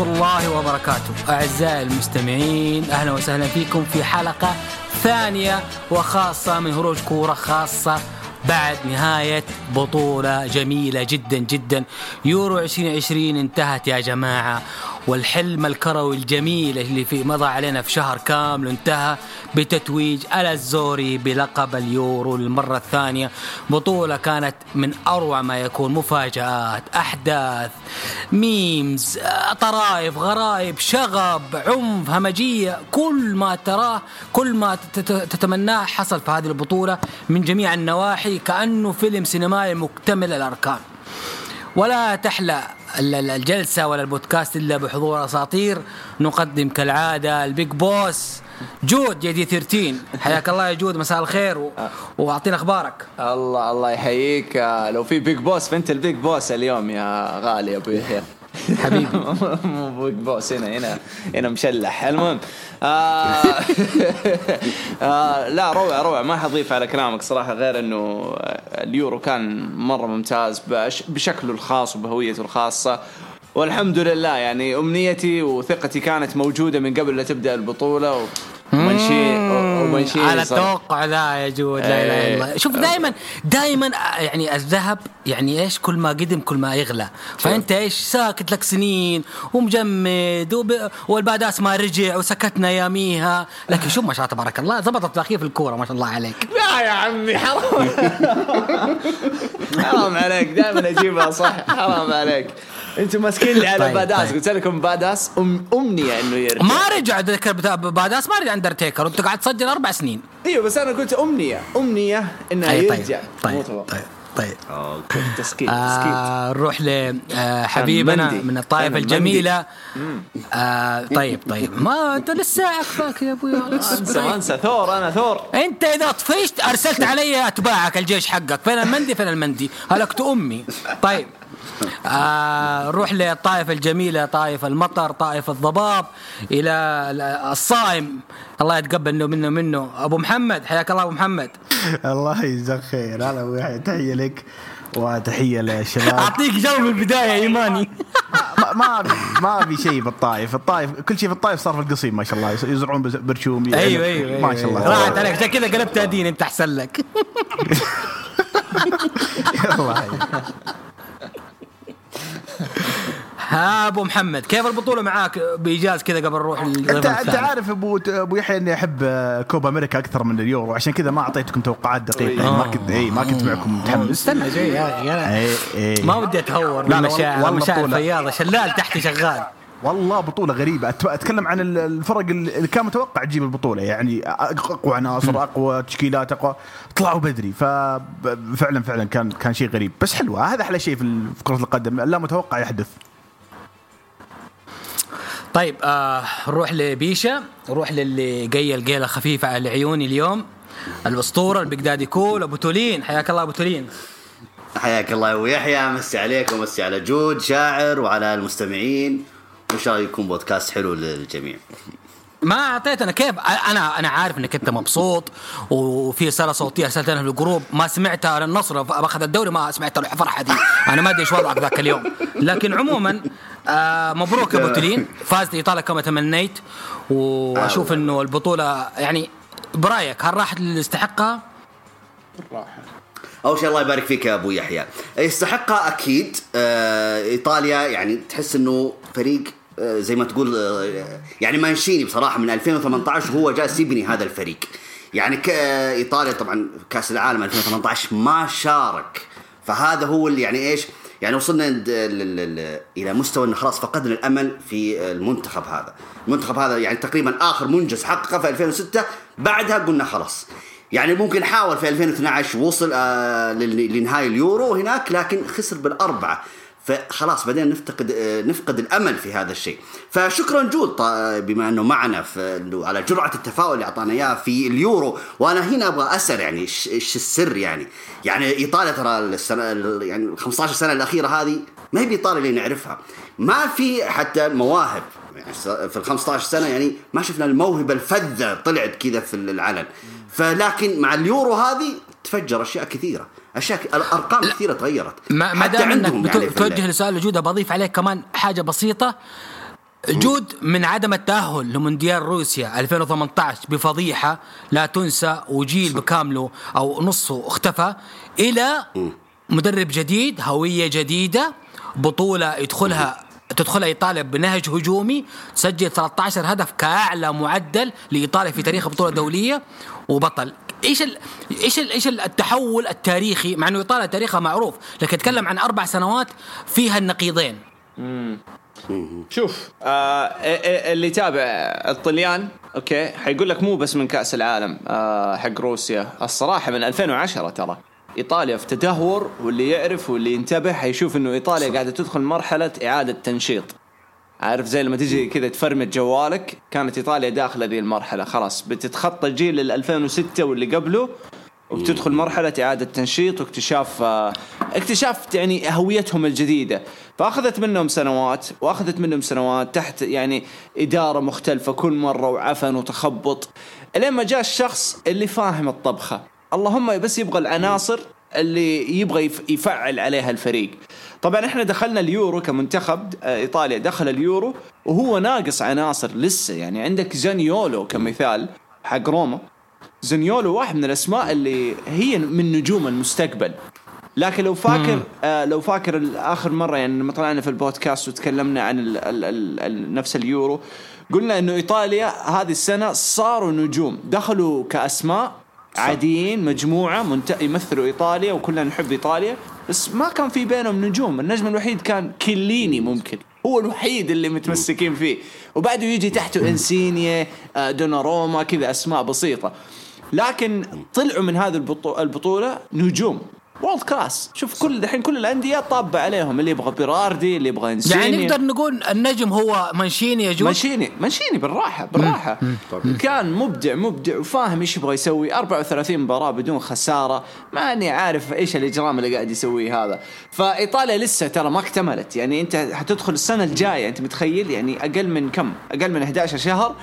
ورحمة الله وبركاته. أعزائي المستمعين أهلا وسهلا فيكم في حلقة ثانية وخاصة من هروج كورة خاصة بعد نهاية بطولة جميلة جدا جدا. يورو 2020 انتهت يا جماعة. والحلم الكروي الجميل اللي في مضى علينا في شهر كامل انتهى بتتويج الازوري بلقب اليورو للمرة الثانية. بطولة كانت من أروع ما يكون مفاجآت أحداث memes طرائف غرائب شغب عنف همجية كل ما تراه كل ما تتمناه حصل في هذه البطولة من جميع النواحي كأنه فيلم سينمائي مكتمل الأركان. ولا تحلى الجلسة ولا البودكاست إلا بحضور أساطير نقدم كالعادة ال big boss جود يا دي 13 حياك الله يا جود مساء الخير و... وأعطينا أخبارك. الله الله يحييك. لو في big boss فأنت ال big boss اليوم يا غالي يا أبو يحيى. حبيبي. مو big boss هنا هنا هنا مشلح. المهم آه آه لا روع روع ما حضيف على كلامك صراحة غير إنه اليورو كان مرة ممتاز بشكله الخاص وبهويته الخاصة والحمد لله يعني أمنيتي وثقتي كانت موجودة من قبل لا تبدأ البطولة. ومنشي على التوقع ذا يا جود لا اله الا الله شوف دائما دائما يعني الذهب يعني إيش؟ كل ما قدم كل ما يغلى. فأنت إيش؟ ساكت لك سنين ومجمد وب... والباداس ما رجع وسكتنا ياميها لكن شوف ما شاء الله تبارك الله ضبطت الاخير في الكورة ما شاء الله عليك. لا يا عمي حرام. حرام عليك دائما أجيبها صح. حرام عليك. أنتم ماسكين لي على طيب باداس. طيب. قلت لكم باداس أم أمنية إنه يرجع. ما رجع ذكر باداس ما رجع أندرتيكر. وانت قاعد تسجل أربع سنين. إيوه بس أنا قلت أمنية. أمنية انه طيب يرجع. طيب طيب طيب طيب. أوكي. تسكيت آه نروح لحبيبنا آه من الطائفة الجميلة. آه طيب طيب. ما أنت لسه عقبك يا أبوي. انسى أنسى. ثور أنا ثور. أنت إذا طفشت أرسلت علي أتباعك الجيش حقك. فين المندي؟ فين المندي؟ هلكت أمي. طيب. آه نروح للطائفة الجميلة طائفة المطر طائفة الضباب إلى الصائم. الله يتقبل منه منه أبو محمد حياك الله أبو محمد. الله يجزاك خير. هلا أبو تحية لك وتحية للشباب أعطيك جو من البداية إيماني. ما ما ما في شيء بالطائف. الطائف كل شيء في الطائف صار في القصيم ما شاء الله. يزرعون برشوم أيوه أيوه ما شاء الله. راحت عليك. عشان كذا قلبتها دين أنت أحسن لك. ها أبو محمد كيف البطولة معاك؟ بإيجاز كذا قبل نروح انت أنت عارف أبو أبو يحيى إني أحب كوبا أمريكا أكثر من اليورو عشان كذا ما أعطيتكم توقعات دقيقة. آه. ما كنت إي ما كنت معكم متحمس. استنى شوي يا إي ما ودي أتهور لا مشاعر فياضه شلال تحتي شغال. والله بطولة غريبة. أتكلم عن الفرق اللي كان متوقع تجيب البطولة. يعني أقوى عناصر أقوى تشكيلات أقوى. طلعوا بدري ففعلا فعلا كان كان شيء غريب. بس حلوة. هذا أحلى شيء في كرة القدم. لا متوقع يحدث. طيب آه نروح لبيشا نروح للي قيل قيله خفيفة على عيوني اليوم. الأسطورة البغدادي كول أبو تولين. حياك الله أبو تولين. حياك الله يا أبو يحيى. مسي عليك ومسي على جود شاعر وعلى المستمعين. وإن شاء الله يكون بودكاست حلو للجميع. ما اعطيتنا كيف؟ أنا أنا عارف إنك أنت مبسوط وفي رسالة صوتية أرسلتها في الجروب ما سمعتها للنصر باخذ الدوري ما سمعت الفرحة دي. أنا ما أدري إيش وضعك ذاك اليوم. لكن عموما آه مبروك يا أبو تلين. فازت إيطاليا كما تمنيت وأشوف إنه البطولة يعني برأيك هل راحت اللي يستحقها؟ راحت. أول شيء الله يبارك فيك يا أبو يحيى. يستحقها أكيد. آه إيطاليا يعني تحس إنه فريق آه، زي ما تقول آه، يعني مانشيني بصراحة. من 2018 هو جالس يبني هذا الفريق. يعني إيطاليا طبعا كأس العالم 2018 ما شارك. فهذا هو اللي يعني إيش؟ يعني وصلنا إلى مستوى إنه خلاص فقدنا الأمل في المنتخب هذا. المنتخب هذا يعني تقريبا آخر منجز حققه في 2006 بعدها قلنا خلاص. يعني ممكن حاول في 2012 وصل آه لنهاية اليورو هناك لكن خسر بالأربعة. فخلاص بدينا نفتقد نفقد الأمل في هذا الشيء. فشكرا جود بما إنه معنا على جرعة التفاؤل اللي أعطانا إياها في اليورو. وأنا هنا أبغى أسأل يعني إيش السر يعني؟ يعني ايطاليا ترى السنة يعني ال 15 سنة الأخيرة هذه ما هي بايطاليا اللي نعرفها. ما في حتى مواهب. يعني في ال 15 سنة يعني ما شفنا الموهبة الفذة طلعت كذا في العلن. فلكن مع اليورو هذه تفجر أشياء كثيرة. أشياء الأرقام كثيرة تغيرت. ما ما حتى دام إنك يعني في ال- توجه لسؤال جوده بضيف عليه كمان حاجة بسيطة. جود من عدم التأهل لمونديال روسيا 2018 بفضيحة لا تنسى وجيل بكامله أو نصه اختفى إلى مدرب جديد هوية جديدة بطولة يدخلها تدخلها إيطاليا بنهج هجومي تسجل 13 هدف كأعلى معدل لإيطاليا في تاريخ بطولة دولية وبطل. إيش ال... إيش ال... إيش التحول التاريخي مع إنه ايطاليا تاريخها معروف لكن اتكلم عن أربع سنوات فيها النقيضين. شوف آه اللي يتابع الطليان أوكي حيقول لك مو بس من كأس العالم آه حق روسيا. الصراحة من 2010 ترى. إيطاليا في تدهور واللي يعرف واللي ينتبه حيشوف إنه إيطاليا قاعدة تدخل مرحلة إعادة تنشيط. عارف زي لما تيجي كذا تفرمت جوالك كانت إيطاليا داخلة ذي المرحلة خلاص. بتتخطى الجيل ال 2006 واللي قبله وبتدخل مرحلة إعادة تنشيط واكتشاف آه، اكتشاف يعني هويتهم الجديدة. فأخذت منهم سنوات وأخذت منهم سنوات تحت يعني إدارة مختلفة كل مرة وعفن وتخبط. لين ما جاء الشخص اللي فاهم الطبخة. اللهم بس يبغى العناصر اللي يبغى يف- يفعل عليها الفريق. طبعا إحنا دخلنا اليورو كمنتخب آه، إيطاليا دخل اليورو وهو ناقص عناصر لسه. يعني عندك زانيولو كمثال حق روما. زنيولو واحد من الأسماء اللي هي من نجوم المستقبل. لكن لو فاكر آه لو فاكر آخر مرة يعني لما طلعنا في البودكاست وتكلمنا عن ال ال ال ال نفس اليورو قلنا إنه إيطاليا هذه السنة صاروا نجوم. دخلوا كأسماء عاديين مجموعة منت... يمثلوا إيطاليا وكلنا نحب إيطاليا. بس ما كان في بينهم نجوم. النجم الوحيد كان كيليني ممكن. هو الوحيد اللي متمسكين فيه. وبعده يجي تحته إنسينيا آه، دوناروما كذا أسماء بسيطة. لكن طلعوا من هذه البطو- البطولة نجوم. world class شوف كل الحين كل الأندية طابة عليهم. اللي يبغى بيراردي اللي يبغى إنسيني. يعني نقدر نقول النجم هو مانشيني يا جود مانشيني. مانشيني بالراحة بالراحة. كان مبدع مبدع وفاهم إيش يبغى يسوي. 34 مباراة بدون خسارة. ماني عارف إيش الإجرام اللي قاعد يسويه هذا. فإيطاليا لسه ترى ما اكتملت. يعني أنت حتدخل السنة الجاية أنت متخيل؟ يعني أقل من كم؟ أقل من 11 شهر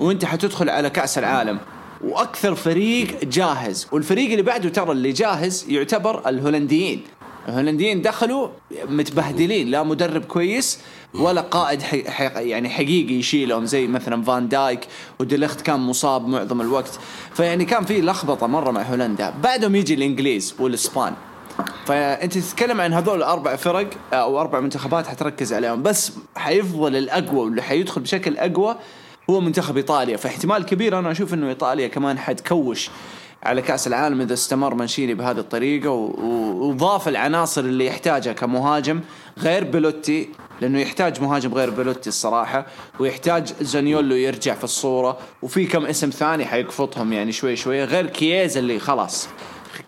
وأنت حتدخل على كأس العالم. وأكثر فريق جاهز. والفريق اللي بعده ترى اللي جاهز يعتبر الهولنديين. الهولنديين دخلوا متبهدلين لا مدرب كويس ولا قائد حي يعني حقيقي يشيلهم زي مثلا فان دايك وديليخت كان مصاب معظم الوقت. فيعني كان في لخبطة مرة مع هولندا. بعدهم يجي الإنجليز والإسبان. فأنت تتكلم عن هذول الاربع فرق أو أربع منتخبات حتركز عليهم. بس حيفضل الأقوى واللي حيدخل بشكل أقوى هو منتخب إيطاليا فاحتمال كبير أنا أشوف إنه إيطاليا كمان حتكوش على كأس العالم إذا استمر مانشيني بهذه الطريقة وضاف العناصر اللي يحتاجها كمهاجم غير بيلوتي لأنه يحتاج مهاجم غير بيلوتي الصراحة ويحتاج زانيولو يرجع في الصورة وفي كم اسم ثاني حيقفطهم يعني شوي شوي غير كييزا اللي خلاص.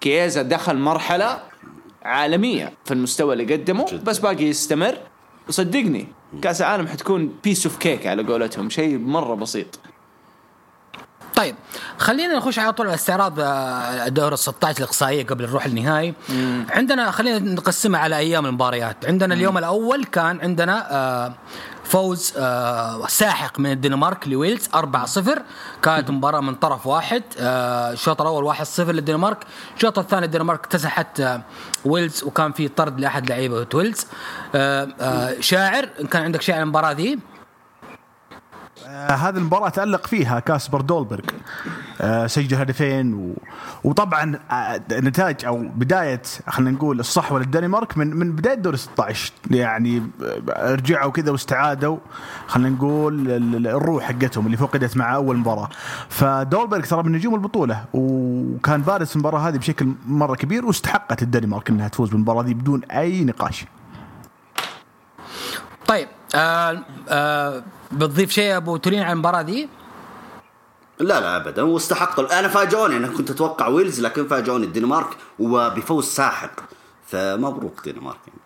كييزا دخل مرحلة عالمية في المستوى اللي قدمه بس باقي يستمر. وصدقني كأس العالم حتكون piece of cake على قولتهم شيء مرة بسيط. طيب خلينا نخش على طول على استعراض آه، دور ال 16 الإقصائية قبل نروح النهائي. عندنا خلينا نقسمها على أيام المباريات. عندنا اليوم الأول كان عندنا آه، فوز آه، ساحق من الدنمارك لويلز 4-0 كانت مباراة من طرف واحد آه، الشوط الأول 1-0 للدنمارك. الشوط الثاني الدنمارك اكتسحت آه، ويلز وكان في طرد لأحد لعيبة ويلز. شاعر إن كان عندك شيء عن المباراة ذي؟ هذه المباراة تألق فيها كاسبر دولبرغ. سجل هدفين و... وطبعا آه نتاج أو بداية خلينا نقول الصحوة للدنمارك من من بداية دور 16 يعني آه، رجعوا كذا واستعادوا خلينا نقول ال- ال- الروح حقتهم اللي فقدت مع أول مباراة. فدولبرغ ترى من نجوم البطولة وكان بارز في المباراة هذه بشكل مرة كبير واستحقت الدنمارك إنها تفوز بالمباراة دي بدون أي نقاش. طيب آه آه بتضيف شيء أبو تورين عن المباراة ذي؟ لا لا ابدا. واستحقوا أنا فاجئوني أنا كنت أتوقع ويلز لكن فاجئوني الدنمارك وبفوز ساحق. فمبروك دنمارك يعني.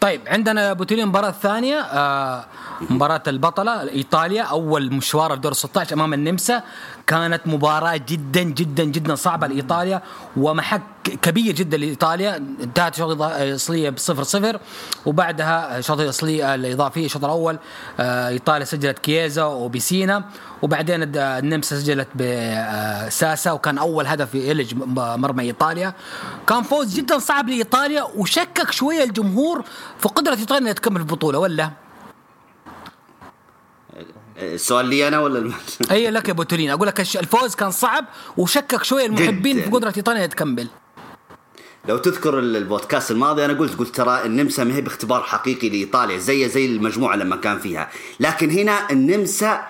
طيب عندنا أبو المباراه الثانية آه مباراة البطلة إيطاليا أول مشوار في دور 16 أمام النمسا. كانت مباراة جدا جدا جدا صعبة لإيطاليا ومحك كبير جدا لإيطاليا انتهت الشوط الاصليه بصفر صفر وبعدها الشوط الاصلي الاضافي الشوط الأول آه إيطاليا سجلت كييزا وبيسينا وبعدين النمسا سجلت بساسا وكان أول هدف يلج مرمى إيطاليا كان فوز جدا صعب لإيطاليا وشكك شوية الجمهور في قدرة إيطاليا إنها تكمل البطولة ولا؟ السؤال لي أنا ولا أي لك يا بوتولين أقول لك الفوز كان صعب وشكك شوية المحبين في قدرة إيطاليا تكمل لو تذكر البودكاست الماضي أنا قلت قلت ترى النمسا ما هي باختبار حقيقي لإيطاليا زي زي المجموعة لما كان فيها. لكن هنا النمسا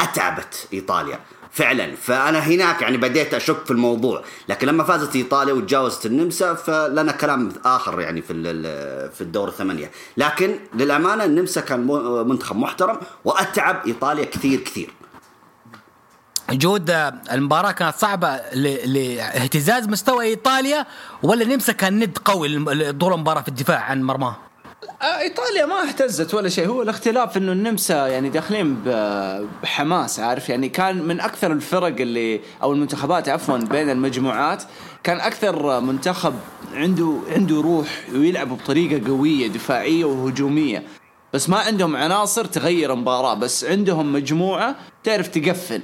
أتعبت إيطاليا. فعلا. فأنا هناك يعني بديت أشك في الموضوع. لكن لما فازت إيطاليا وتجاوزت النمسا فلنا كلام آخر يعني في في الدور الثمانية. لكن للأمانة النمسا كان منتخب محترم وأتعب إيطاليا كثير كثير. جود المباراة كانت صعبة لاهتزاز مستوى إيطاليا ولا النمسا كان ند قوي طول المباراة في الدفاع عن مرماه؟ آه، إيطاليا ما اهتزت ولا شيء. هو الاختلاف إنه النمسا يعني داخلين بحماس عارف؟ يعني كان من أكثر الفرق اللي أو المنتخبات عفوا بين المجموعات كان أكثر منتخب عنده عنده روح ويلعب بطريقة قوية دفاعية وهجومية. بس ما عندهم عناصر تغير المباراه بس عندهم مجموعة تعرف تقفل.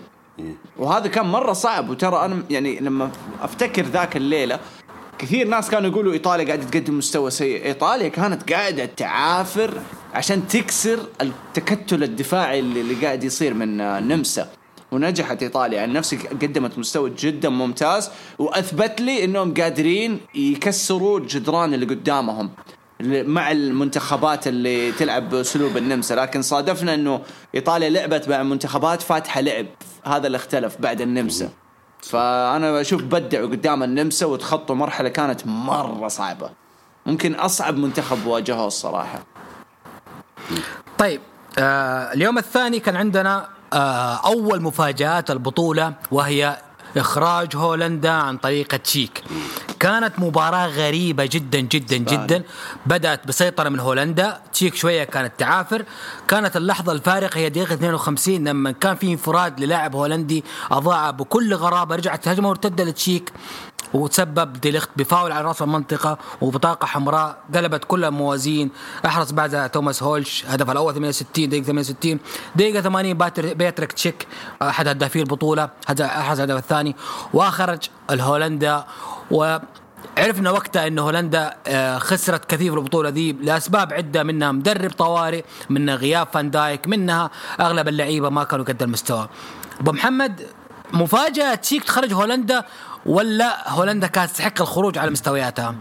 وهذا كان مرة صعب. وترى أنا يعني لما أفتكر ذاك الليلة كثير ناس كانوا يقولوا إيطاليا قاعدة تقدم مستوى سيء. إيطاليا كانت قاعدة تعافر عشان تكسر التكتل الدفاعي اللي, قاعد يصير من النمسا ونجحت إيطاليا. عن نفسي قدمت مستوى جدا ممتاز وأثبت لي إنهم قادرين يكسروا الجدران اللي قدامهم مع المنتخبات اللي تلعب بأسلوب النمسا. لكن صادفنا إنه إيطاليا لعبت مع منتخبات فاتحة لعب. هذا اللي اختلف بعد النمسا. فأنا أشوف بدعوا قدام النمسا وتخطوا مرحلة كانت مرة صعبة. ممكن أصعب منتخب واجهوه الصراحة. طيب آه اليوم الثاني كان عندنا آه أول مفاجآت البطولة وهي إخراج هولندا عن طريق تشيك. كانت مباراة غريبة جدا جدا جدا. بدأت بسيطرة من هولندا. تشيك شوية كانت تعافر. كانت اللحظة الفارقة هي دقيقة 52 لما كان في انفراد للاعب هولندي أضاع بكل غرابة رجعت هجمة مرتدة لتشيك. وتسبب ديليخت بفاول على رأس المنطقة وبطاقة حمراء قلبت كل الموازين. احرز بعدها توماس هولش هدف الأول 68 دقيقة 68 دقيقة 80 باتريك تشيك أحد هدافي البطولة. احرز الهدف الثاني. وأخرج الهولندا. و عرفنا وقتها إن هولندا آه، خسرت كثير في البطولة دي لأسباب عدة منها مدرب طوارئ منها غياب فان دايك منها أغلب اللعيبة ما كانوا قد المستوى. أبو محمد مفاجأة تشيك تخرج هولندا ولا هولندا كانت تستحق الخروج على مستوياتها؟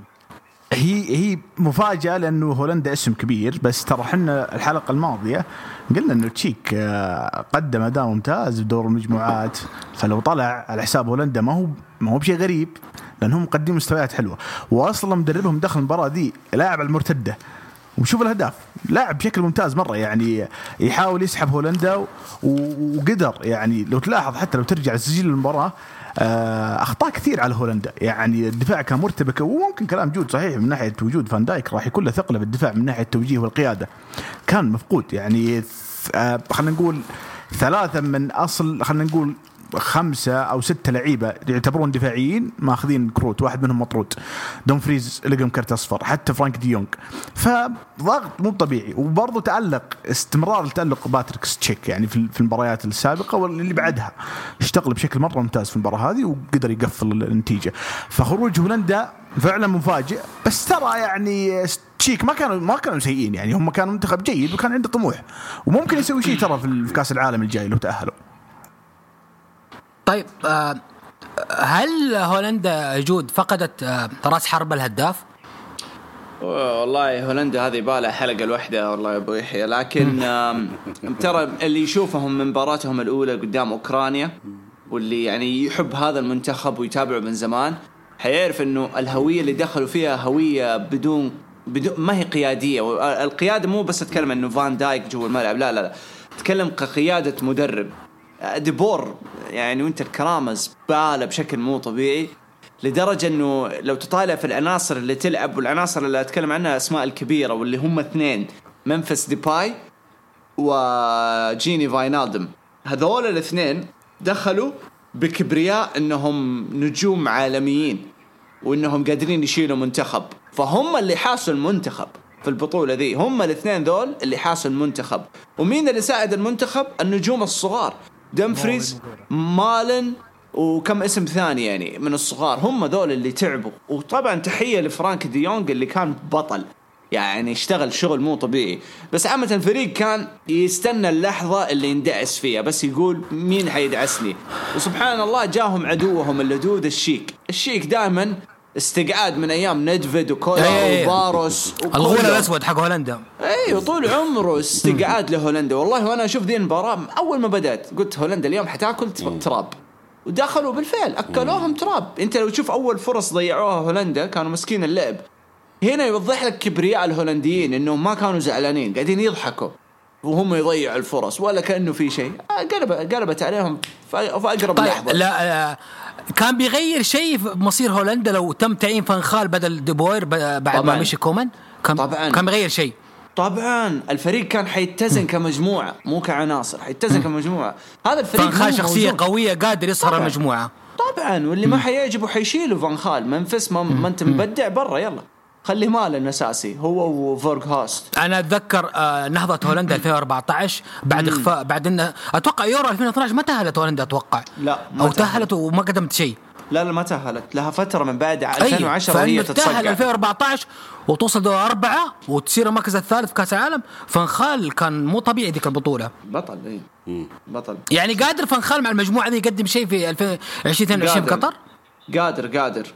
هي هي مفاجأة لأنه هولندا اسم كبير بس ترى إحنا الحلقة الماضية قلنا إنه تشيك آه، قدم أداء ممتاز في دور المجموعات. فلو طلع على حساب هولندا ما هو ما هو بشيء غريب لأنهم مقدمين مستويات حلوة. واصلا مدربهم دخل المباراة دي لاعب المرتدة. وشوف الأهداف لاعب بشكل ممتاز مرة يعني يحاول يسحب هولندا وقدر يعني لو تلاحظ حتى لو ترجع لسجل المباراة أخطاء كثير على هولندا يعني الدفاع كان مرتبك وممكن كلام جود صحيح من ناحية وجود فان دايك راح يكون له ثقله بالدفاع من ناحية التوجيه والقيادة. كان مفقود يعني آه، خلينا نقول ثلاثة من أصل خلينا نقول خمسة أو ستة لعيبة يعتبرون دفاعيين ماخذين كروت واحد منهم مطرود. دومفريز لقم كرت أصفر حتى فرانك دي يونج فضغط مو طبيعي وبرضه تألق استمرار التالق باتريك تشيك يعني في المباريات السابقة واللي بعدها. اشتغل بشكل مرة ممتاز في المباراة هذه وقدر يقفل النتيجة. فخروج هولندا فعلا مفاجئ بس ترى يعني تشيك ما كانوا ما كانوا سيئين يعني هم كانوا منتخب جيد وكان عنده طموح. وممكن يسوي شيء ترى في كأس العالم الجاي لو تأهلوا. طيب آه، هل هولندا جود فقدت آه، راس حرب الهداف؟ والله هولندا هذه بالها حلقة لوحدها والله يا أبو يحيى. لكن ترى اللي يشوفهم من مباراتهم الأولى قدام أوكرانيا واللي يعني يحب هذا المنتخب ويتابعه من زمان حيعرف إنه الهوية اللي دخلوا فيها هوية بدون بدون ما هي قيادية. القيادة مو بس اتكلم إنه فان دايك جوا الملعب لا لا لا. اتكلم كقيادة مدرب. ديبور يعني وانت الكرامه زباله بشكل مو طبيعي لدرجة إنه لو تطالع في العناصر اللي تلعب والعناصر اللي أتكلم عنها أسماء الكبيرة واللي هم اثنين منفس ديباي وجيني فاينالدم هذول الاثنين دخلوا بكبرياء إنهم نجوم عالميين وإنهم قادرين يشيلوا منتخب. فهم اللي حاسوا المنتخب في البطولة ذي هم الاثنين ذول اللي حاسوا المنتخب. ومين اللي ساعد المنتخب؟ النجوم الصغار. دمفريز مالن وكم اسم ثاني يعني من الصغار. هم ذول اللي تعبوا. وطبعا تحية لفرانك دي يونغ اللي كان بطل. يعني اشتغل شغل مو طبيعي. بس عامة الفريق كان يستنى اللحظة اللي يندعس فيها. بس يقول مين حيدعسني؟ وسبحان الله جاهم عدوهم اللدود الشيك. الشيك دائما استقعاد من أيام ندفيد وكولا إيه. وباروس الغول. الأسود حق هولندا. أيوه طول عمره استقعاد لهولندا. والله وأنا أشوف ذي المباراة أول ما بدأت قلت هولندا اليوم حتاكل تر- تراب. ودخلوا بالفعل أكلوهم تراب. أنت لو تشوف أول فرص ضيعوها هولندا كانوا مسكين اللعب. هنا يوضح لك كبرياء الهولنديين إنهم ما كانوا زعلانين قاعدين يضحكوا. وهم يضيعوا الفرص ولا كأنه في شيء. قلب قلبت عليهم في في أقرب طيب لحظة. لا آه، كان بيغير شيء في مصير هولندا لو تم تعيين فانخال بدل دي بور بعد ما طبعاً. مشي كومان؟ كان طبعاً. كان بيغير شيء. طبعا. الفريق كان حيتزن كمجموعة مو كعناصر حيتزن كمجموعة. هذا الفريق فانخال شخصية موزون. قوية قادر يصهر طبعاً. المجموعة. طبعا. واللي ما حيعجبه حيشيله فان خال. ممفيس ما, ما انت مبدع برا يلا. خلي مالن اساسي هو وفورغ هوست أنا أتذكر آه، نهضة هولندا 2014 بعد اخفاء بعد انه أتوقع يورو 2012 ما تأهلت هولندا أتوقع. لا، ما أو تأهلت. تأهلت وما قدمت شيء. لا لا ما تأهلت. لها فترة من بعد أي، 2010 فإنه وهي تتاهل تتصقع 2014 وتوصل دور أربعة وتصير المركز الثالث في كأس العالم. فانخال كان مو طبيعي ذيك البطولة. بطل اي بطل. يعني قادر فانخال مع المجموعة ذي يقدم شيء في 2022 في. قطر؟ قادر قادر.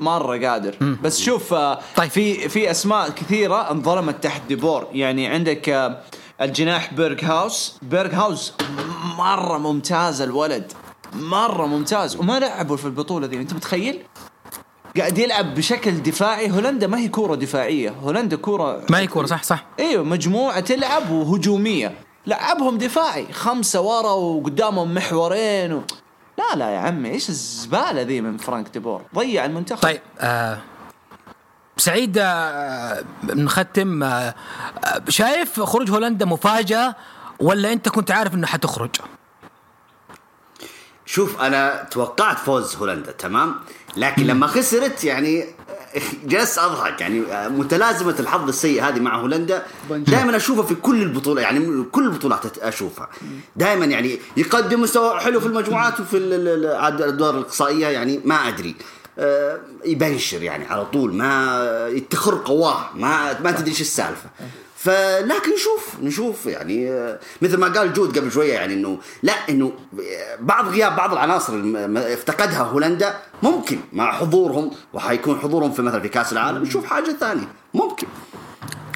مرة قادر. بس شوف آه، طيب. في في أسماء كثيرة انظلمت تحت ديبور. يعني عندك آه، الجناح بيرغ هاوس. بيرغ هاوس مرة ممتاز الولد. مرة ممتاز. وما لعبوا في البطولة ذي. أنت متخيل؟ قاعد يلعب بشكل دفاعي. هولندا ما هي كورة دفاعية. هولندا كورة ما هي كورة صح صح. إيوه مجموعة تلعب وهجومية. لعبهم دفاعي. خمسة ورا وقدامهم محورين و... لا لا يا عمي إيش الزبالة ذي من فرانك دي بور؟ ضيع المنتخب. طيب آه سعيد آه نختم آه آه، شايف خروج هولندا مفاجأة ولا أنت كنت عارف إنه حتخرج؟ شوف أنا توقعت فوز هولندا تمام؟ لكن لما خسرت يعني جلست أضحك يعني متلازمة الحظ السيء هذه مع هولندا. دائما أشوفها في كل البطولة يعني كل البطولات أشوفها. دائما يعني يقدم مستوى حلو في المجموعات وفي الادوار الإقصائية يعني ما أدري. آه، يبنشر يعني على طول ما تخر قواه ما ما تدري إيش السالفة. فلكن نشوف نشوف يعني مثل ما قال جود قبل شوية يعني إنه لا إنه بعض غياب بعض العناصر ما افتقدها هولندا ممكن مع حضورهم وحيكون حضورهم في مثلا في كأس العالم. نشوف حاجة ثانية ممكن.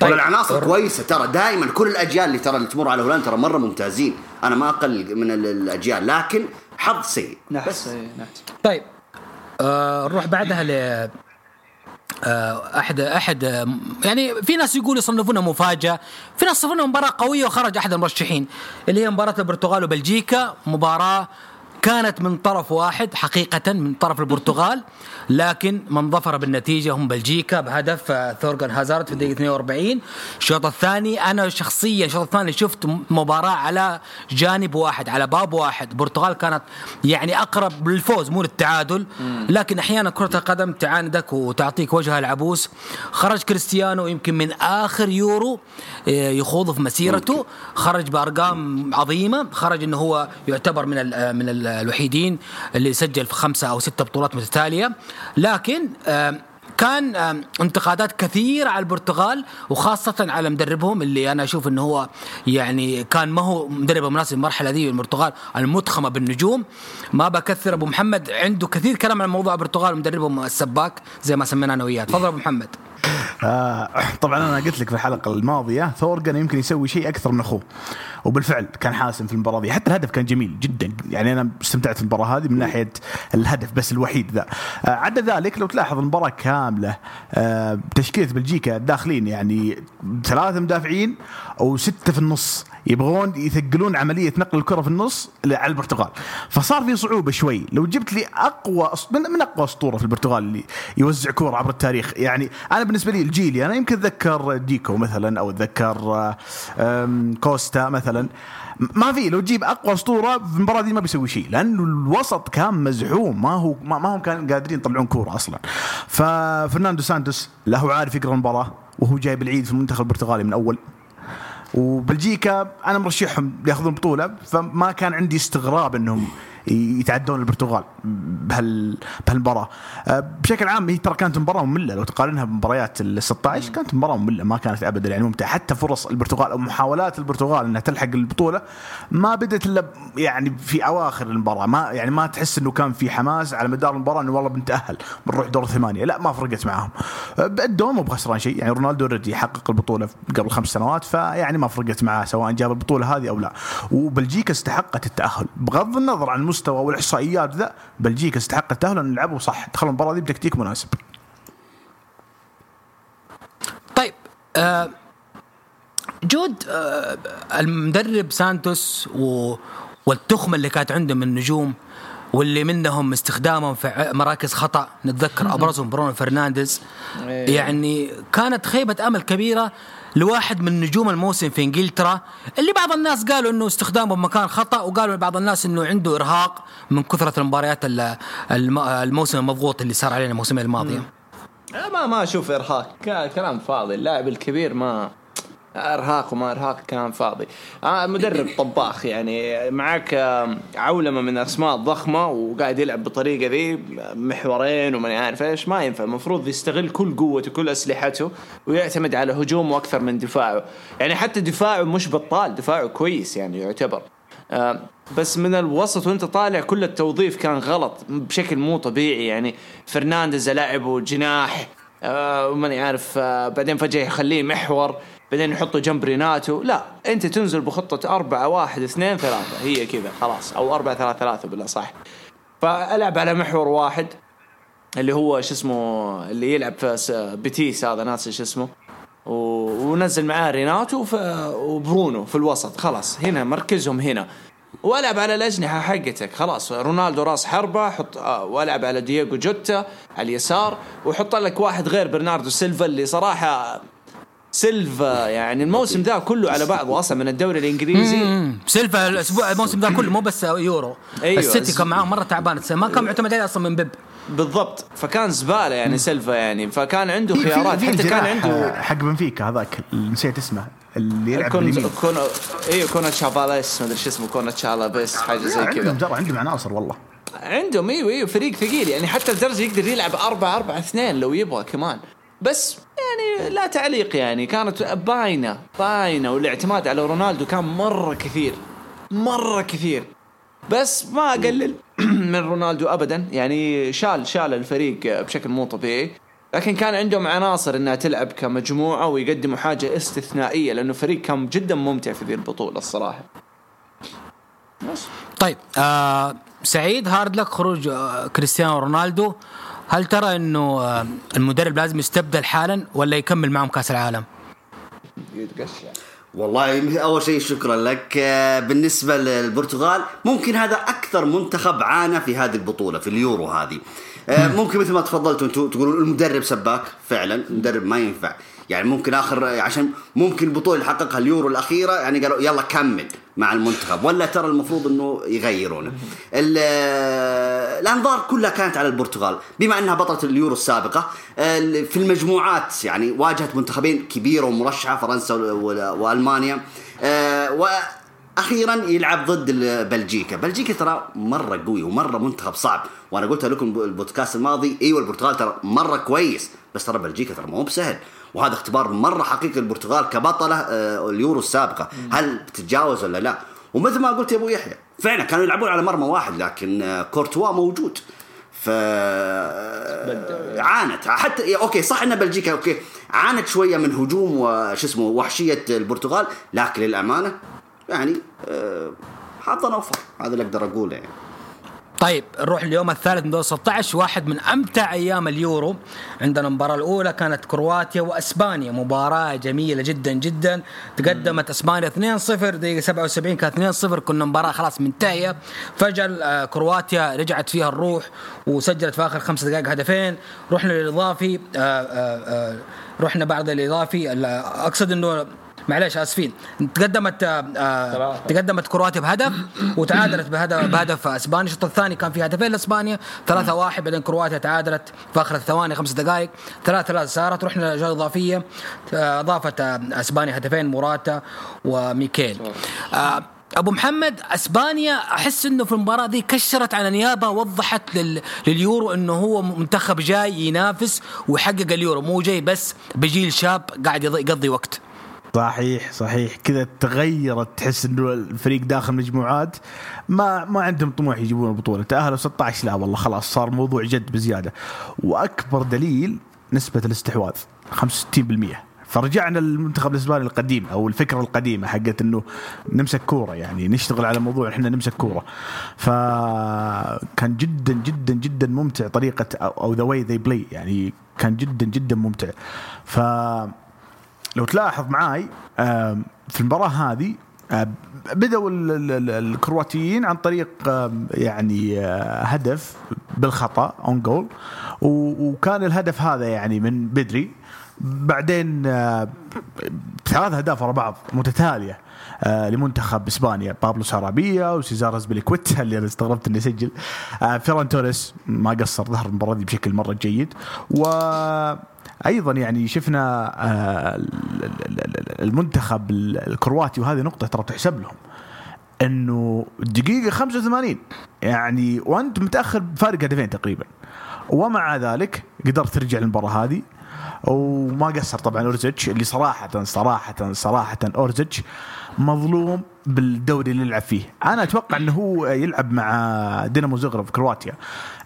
طيب العناصر كويسة ترى دائما كل الأجيال اللي ترى اللي تمر على هولندا ترى مرة ممتازين. أنا ما أقل من ال- الأجيال لكن حظ سيء. نحس إيه، نحس. طيب آه نروح بعدها ل احد أحد آه، يعني في ناس يقول يصنفونها مفاجأة في ناس يصنفونها مباراة قوية وخرج أحد المرشحين اللي هي مباراة البرتغال وبلجيكا مباراة كانت من طرف واحد حقيقة من طرف البرتغال لكن من ظفر بالنتيجة هم بلجيكا بهدف آه، ثورغان هازارد في الدقيقة 42 الشوط الثاني أنا شخصيا الشوط الثاني شفت مباراة على جانب واحد على باب واحد. البرتغال كانت يعني أقرب للفوز مو للتعادل لكن أحيانا كرة القدم تعاندك وتعطيك وجهها العبوس. خرج كريستيانو يمكن من آخر يورو آه، يخوض في مسيرته. خرج بأرقام عظيمة خرج أنه هو يعتبر من ال من ال الوحيدين اللي سجل في خمسة أو ستة بطولات متتالية. لكن كان انتقادات كثيرة على البرتغال وخاصة على مدربهم اللي أنا أشوف أنه هو يعني كان ما هو مدرب مناسب المرحلة دي البرتغال المتخمة بالنجوم. ما بكثر أبو محمد عنده كثير كلام عن موضوع البرتغال ومدربهم السباك زي ما سمينا أنا وياه تفضل أبو محمد. آه طبعا أنا قلت لك في الحلقة الماضية ثورجن يمكن يسوي شيء أكثر من أخوه وبالفعل كان حاسم في المباراة دي. حتى الهدف كان جميل جدا. يعني أنا استمتعت في المباراة هذه من ناحية الهدف بس الوحيد ذا. آه عدا ذلك لو تلاحظ المباراة كانت كامله آه، تشكيلة بلجيكا الداخلين يعني ثلاثة مدافعين أو ستة في النص يبغون يثقلون عملية نقل الكرة في النص على البرتغال. فصار في صعوبة شوي. لو جبت لي أقوى من, من أقوى أسطورة في البرتغال اللي يوزع كورة عبر التاريخ يعني أنا بالنسبة لي الجيلي أنا يمكن أتذكر ديكو مثلا أو أتذكر آه، كوستا مثلا. ما في لو تجيب أقوى أسطورة في المباراة دي ما بيسوي شيء لأنه الوسط كان مزحوم ما هو ما, هم كانوا قادرين يطلعون كورة أصلا. ففرناندو سانتوس لا هو عارف يقرأ المباراة وهو جايب العيد في المنتخب البرتغالي من أول. وبلجيكا أنا مرشحهم ياخذون البطوله فما كان عندي استغراب إنهم يتعدون البرتغال بهال بهالمباراة. أه، بشكل عام هي ترى كانت مباراة مملة. لو تقارنها بمباريات ال 16 كانت مباراة مملة. ما كانت ابدا يعني ممتعة. حتى فرص البرتغال أو محاولات البرتغال إنها تلحق البطولة ما بدت إلا يعني في أواخر المباراة. ما يعني ما تحس إنه كان في حماس على مدار المباراة إنه والله بنتأهل بنروح دور ثمانية. لا ما فرقت معاهم. الدوم مو بخسران شيء. يعني رونالدو already حقق البطولة قبل خمس سنوات فيعني ما فرقت معاه سواء جاب البطولة هذه أو لا. وبلجيكا استحقت التأهل. بغض النظر عن المستوى والإحصائيات ذا بلجيكا استحقت التأهل لأن لعبوا صح دخلوا المباراة دي بتكتيك مناسب طيب آه جود آه المدرب سانتوس و والتخمة اللي كانت عندهم من النجوم واللي منهم استخدامهم في مراكز خطأ نتذكر أبرزهم برونو فرنانديز إيه. يعني كانت خيبة أمل كبيرة لواحد من نجوم الموسم في إنجلترا اللي بعض الناس قالوا إنه استخدامه بمكان خطأ وقالوا بعض الناس إنه عنده إرهاق من كثرة المباريات ال- الم- الموسم المضغوط اللي صار علينا الموسمين الماضيه ما ما أشوف إرهاق. كلام فاضي. اللاعب الكبير ما إرهاق وما إرهاق كلام فاضي. آه مدرب طباخ يعني معك آه، عولمه من أسماء ضخمة وقاعد يلعب بالطريقة ذي محورين وماني عارف إيش ما ينفع. المفروض يستغل كل قوته كل أسلحته ويعتمد على هجومه أكثر من دفاعه. يعني حتى دفاعه مش بطال دفاعه كويس يعني يعتبر. آه، بس من الوسط وأنت طالع كل التوظيف كان غلط بشكل مو طبيعي يعني. فرنانديز لاعبه جناح آه وماني عارف آه بعدين فجأة يخليه محور. بعدين يحطه جنب ريناتو. لا انت تنزل بخطة أربعة واحد اثنين ثلاثة. هي كذا خلاص. أو أربعة ثلاثة ثلاثة بالأصح. فألعب على محور واحد اللي هو شو اسمه اللي يلعب في بيتيس هذا ناسي شو اسمه. ونزل معاه ريناتو وبرونو في الوسط. خلاص هنا مركزهم هنا. وألعب على الأجنحة حقتك. خلاص رونالدو راس حربة حط آه، وألعب على دييغو جوتا على اليسار. وحط لك واحد غير برناردو سيلفا اللي صراحة سيلفا يعني الموسم ذا كله على بعضه أصلا من الدوري الإنجليزي. سيلفا الأسبوع الموسم ذا كله مو بس يورو. أيوة. السيتي كان معاه مرة تعبان. ما كان معتمد عليه أصلا من بيب. بالضبط. فكان زبالة يعني سيلفا يعني. فكان عنده خيارات. حتى كان عنده حق بنفيكا هذاك نسيت اسمه اللي يلعب كون كون أيوه كونا تشافاليس ما أدري شو اسمه كونا تشالابيس حاجة زي عندهم كذا. جرى عندهم عناصر والله. عندهم إيوه إيوه فريق ثقيل. يعني حتى لدرجه يقدر يلعب 4 4 2 لو يبغى كمان. بس يعني لا تعليق يعني كانت باينة باينة والاعتماد على رونالدو كان مرة كثير مرة كثير. بس ما أقلل من رونالدو ابدا يعني شال شال الفريق بشكل مو طبيعي. لكن كان عندهم عناصر إنها تلعب كمجموعة ويقدموا حاجة استثنائية لأنه فريق كان جدا ممتع في ذي البطولة الصراحة. بس. طيب آه سعيد hard luck خروج آه كريستيانو رونالدو. هل ترى إنه آه المدرب لازم يستبدل حالا ولا يكمل معهم كأس العالم؟ والله أول شيء شكرا لك. آه، بالنسبة للبرتغال ممكن هذا أكثر منتخب عانى في هذه البطولة في اليورو هذه. آه، ممكن مثل ما تفضلتوا أنتم تقولون المدرب سباك فعلا المدرب ما ينفع. يعني ممكن آخر عشان ممكن البطوله اللي حققها اليورو الأخيرة يعني قالوا يلا كمل. مع المنتخب ولا ترى المفروض إنه يغيرونه. ال- الأنظار كلها كانت على البرتغال بما إنها بطلة اليورو السابقة ال- في المجموعات يعني واجهت منتخبين كبيرة ومرشحة فرنسا وال- وألمانيا. آه، وأخيرا يلعب ضد بلجيكا. بلجيكا ترى مرة قوي ومرة منتخب صعب. وأنا قلت لكم البودكاست الماضي إيوه البرتغال ترى مرة كويس بس ترى بلجيكا ترى مو بسهل. وهذا اختبار مرة حقيقي البرتغال كبطلة آه، اليورو السابقة. هل بتتجاوز ولا لا؟ ومثل ما قلت يا أبو يحيى فعلا كانوا يلعبون على مرمى واحد لكن آه، كورتوا موجود. ف عانت. حتى okay صح إن بلجيكا okay عانت شوية من هجوم وش اسمه وحشية البرتغال لكن للأمانة يعني آه، حظا اوفر هذا اللي أقدر أقوله يعني. طيب نروح اليوم الثالث من دور 16 واحد من أمتع أيام اليورو. عندنا المباراة الأولى كانت كرواتيا وأسبانيا مباراة جميلة جدا جدا. تقدمت أسبانيا 2-0 دقيقة 77 كانت 2-0 كنا مباراة خلاص منتهية. فجأة كرواتيا رجعت فيها الروح وسجلت في آخر خمس دقائق هدفين. رحنا للإضافي آه، آه، آه، رحنا بعد الإضافي ال- أقصد إنه معلش آسفين. تقدمت آه، آه، تقدمت كرواتيا بهدف وتعادلت بهدف بهدف اسبانيا الشوط الثاني كان في هدفين لإسبانيا. 3 1 بعدين كرواتيا تعادلت في آخر الثواني خمس دقائق. 3 3 صارت رحنا للاجواء الاضافيه آه، أضافت آه، إسبانيا هدفين موراتا وميكيل. آه، أبو محمد إسبانيا أحس إنه في المباراة دي كشرت على نيابة وضحت لل... لليورو إنه هو منتخب جاي ينافس ويحقق اليورو. مو جاي بس بجيل شاب قاعد يقضي وقت. صحيح صحيح. كذا تغيرت تحس إنه الفريق داخل مجموعات ما ما عندهم طموح يجيبون البطولة. تأهلوا 16 لا والله خلاص صار موضوع جد بزيادة. وأكبر دليل نسبة الاستحواذ 65% فرجعنا للمنتخب الإسباني القديم أو الفكرة القديمة حقت إنه نمسك كورة يعني نشتغل على موضوع إحنا نمسك كورة. فكان جدا جدا جدا ممتع طريقة أو the way they play يعني كان جدا جدا ممتع. ف لو تلاحظ معاي في المباراة هذه بدأوا ال- ال- ال- الكرواتيين عن طريق يعني آه، هدف بالخطأ own goal وكان الهدف هذا يعني من بدري. بعدين آه، ثلاث أهداف ورا بعض متتالية آه، لمنتخب إسبانيا بابلو سارابيا وسيزار أزبليكويتا اللي أنا استغربت انه يسجل فيران توريس ما قصر ظهر المباراة بشكل مرة جيد. و أيضا يعني شفنا آه، ال- ال- ال- المنتخب الكرواتي وهذه نقطة ترى تحسب لهم إنه الدقيقه 85 يعني وأنت متأخر بفارق هدفين تقريبا. ومع ذلك قدرت ترجع للمباراة هذه. وما قصر طبعا أورزيتش اللي صراحة صراحة صراحة أورزيتش مظلوم بالدوري اللي يلعب فيه. أنا أتوقع إنه هو يلعب مع دينامو زغرب كرواتيا.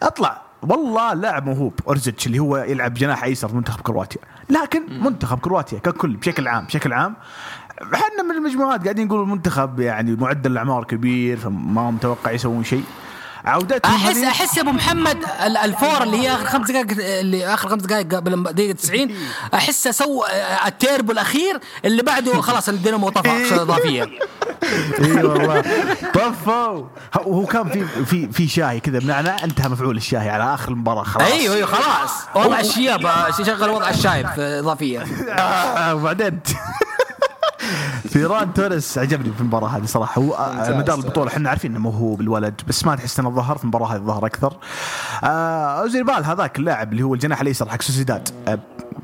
أطلع والله لاعب موهوب أورزيتش اللي هو يلعب جناح أيسر في منتخب كرواتيا. لكن منتخب كرواتيا ككل بشكل عام بشكل عام إحنا من المجموعات قاعدين نقول المنتخب يعني معدل الأعمار كبير فما متوقع يسوون شيء. عودتهم احس هذه- أحس يا أبو محمد ال- الفور اللي هي آخر خمس دقائق اللي آخر خمس دقائق قبل دقيقة 90 احسه سوى التيربو الأخير اللي بعده خلاص الدينامو طفى إضافية. إي والله. طفوا هو كان في في في شاهي كذا بنعناع انتهى مفعول الشاهي على آخر المباراه خلاص. أيوه أيوه خلاص. وضع الشياب شغل وضع الشايب في إضافية. آه، وبعدين؟ فيران توريس عجبني في المباراة هذه صراحة. هو آه،. مدار البطولة إحنا عارفين إنه موهوب الولد بس ما تحس إنه ظهر في المباراة هذه ظهر أكثر. آه اوزير بال هذاك اللاعب اللي هو الجناح الأيسر حق سوسيداد. آه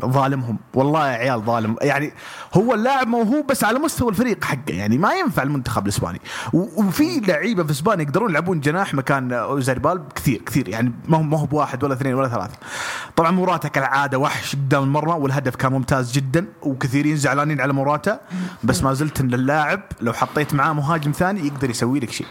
ظالمهم. والله يا عيال ظالم. يعني هو اللاعب موهوب بس على مستوى الفريق حقه. يعني ما ينفع المنتخب الإسباني. وفي لعيبة في إسبانيا يقدرون يلعبون جناح مكان اوزير بال كثير كثير. يعني ما هو هو بواحد ولا اثنين ولا ثلاثة. طبعا موراتا كالعادة وحش قدام المرمى والهدف كان ممتاز جدا وكثيرين زعلانين على موراتا. بس ما زلت اللاعب لو حطيت معاه مهاجم ثاني يقدر يسوي لك شيء.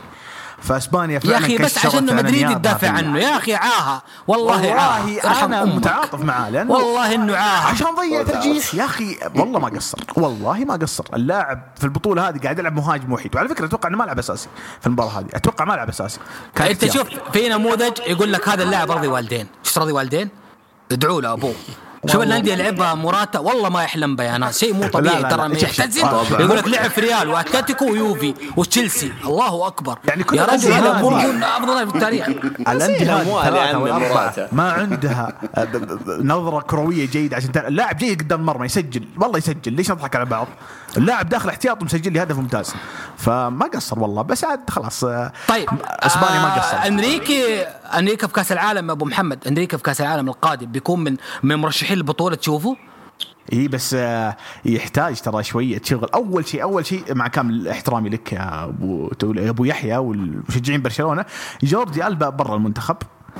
فاسبانيا يا فعلا أخي بس عشان مدريد يدافع في- عنه. يا أخي عاها. والله عاها. والله أرحم أنا. متعاطف معاه لأنه والله إنه عاها. عشان ضيع ترجيح. يا أخي والله ما قصر. والله ما قصر. اللاعب في البطولة هذه قاعد يلعب مهاجم وحيد. وعلى فكرة أتوقع إنه ما لعب أساسي في المباراة هذه. أتوقع ما لعب أساسي. كان أنت. شوف في نموذج يقول لك هذا اللاعب راضي والدين. إيش راضي والدين؟ ادعوا له أبوه. شوف الأندية اللي لعبها موراتا والله ما يحلم بها. يا ناس شيء مو طبيعي ترى طبعاً. يقول لك لعب في ريال وأتلتيكو ويوفي وتشيلسي. الله أكبر. يعني كل يا رجل هذا يكون أفضل لاعب في التاريخ. الأندية. ما عندها آه، نظرة كروية جيدة عشان اللاعب جيد قدام المرمى يسجل. والله يسجل. ليش نضحك على بعض؟ اللاعب داخل احتياط ومسجل لي هدف ممتاز. فما قصر والله بس عاد خلاص. آه، طيب أسبانيا ما آه، قصر. أنريكي أنريكي في كأس العالم أبو محمد أنريكي في كأس العالم القادم بيكون من من مرشحين البطوله تشوفه؟ إي بس آه، يحتاج ترى شوية شغل أول شيء أول شيء مع كامل احترامي لك يا أبو أبو يحيى والمشجعين برشلونة جوردي ألبا برا المنتخب.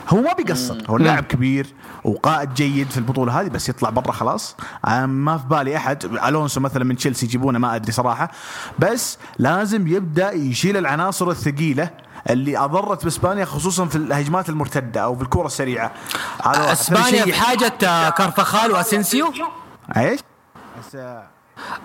هو ما بيقصر هو لاعب كبير وقائد جيد في البطولة هذه بس يطلع برا خلاص. آه، ما في بالي أحد. ألونسو مثلا من تشيلسي يجيبونه ما أدري صراحة. بس لازم يبدأ يشيل العناصر الثقيلة اللي أضرت بإسبانيا خصوصا في الهجمات المرتدة أو في الكرة السريعة. إسبانيا بحاجه آه، كارفاخال وأسينسيو؟ إيش؟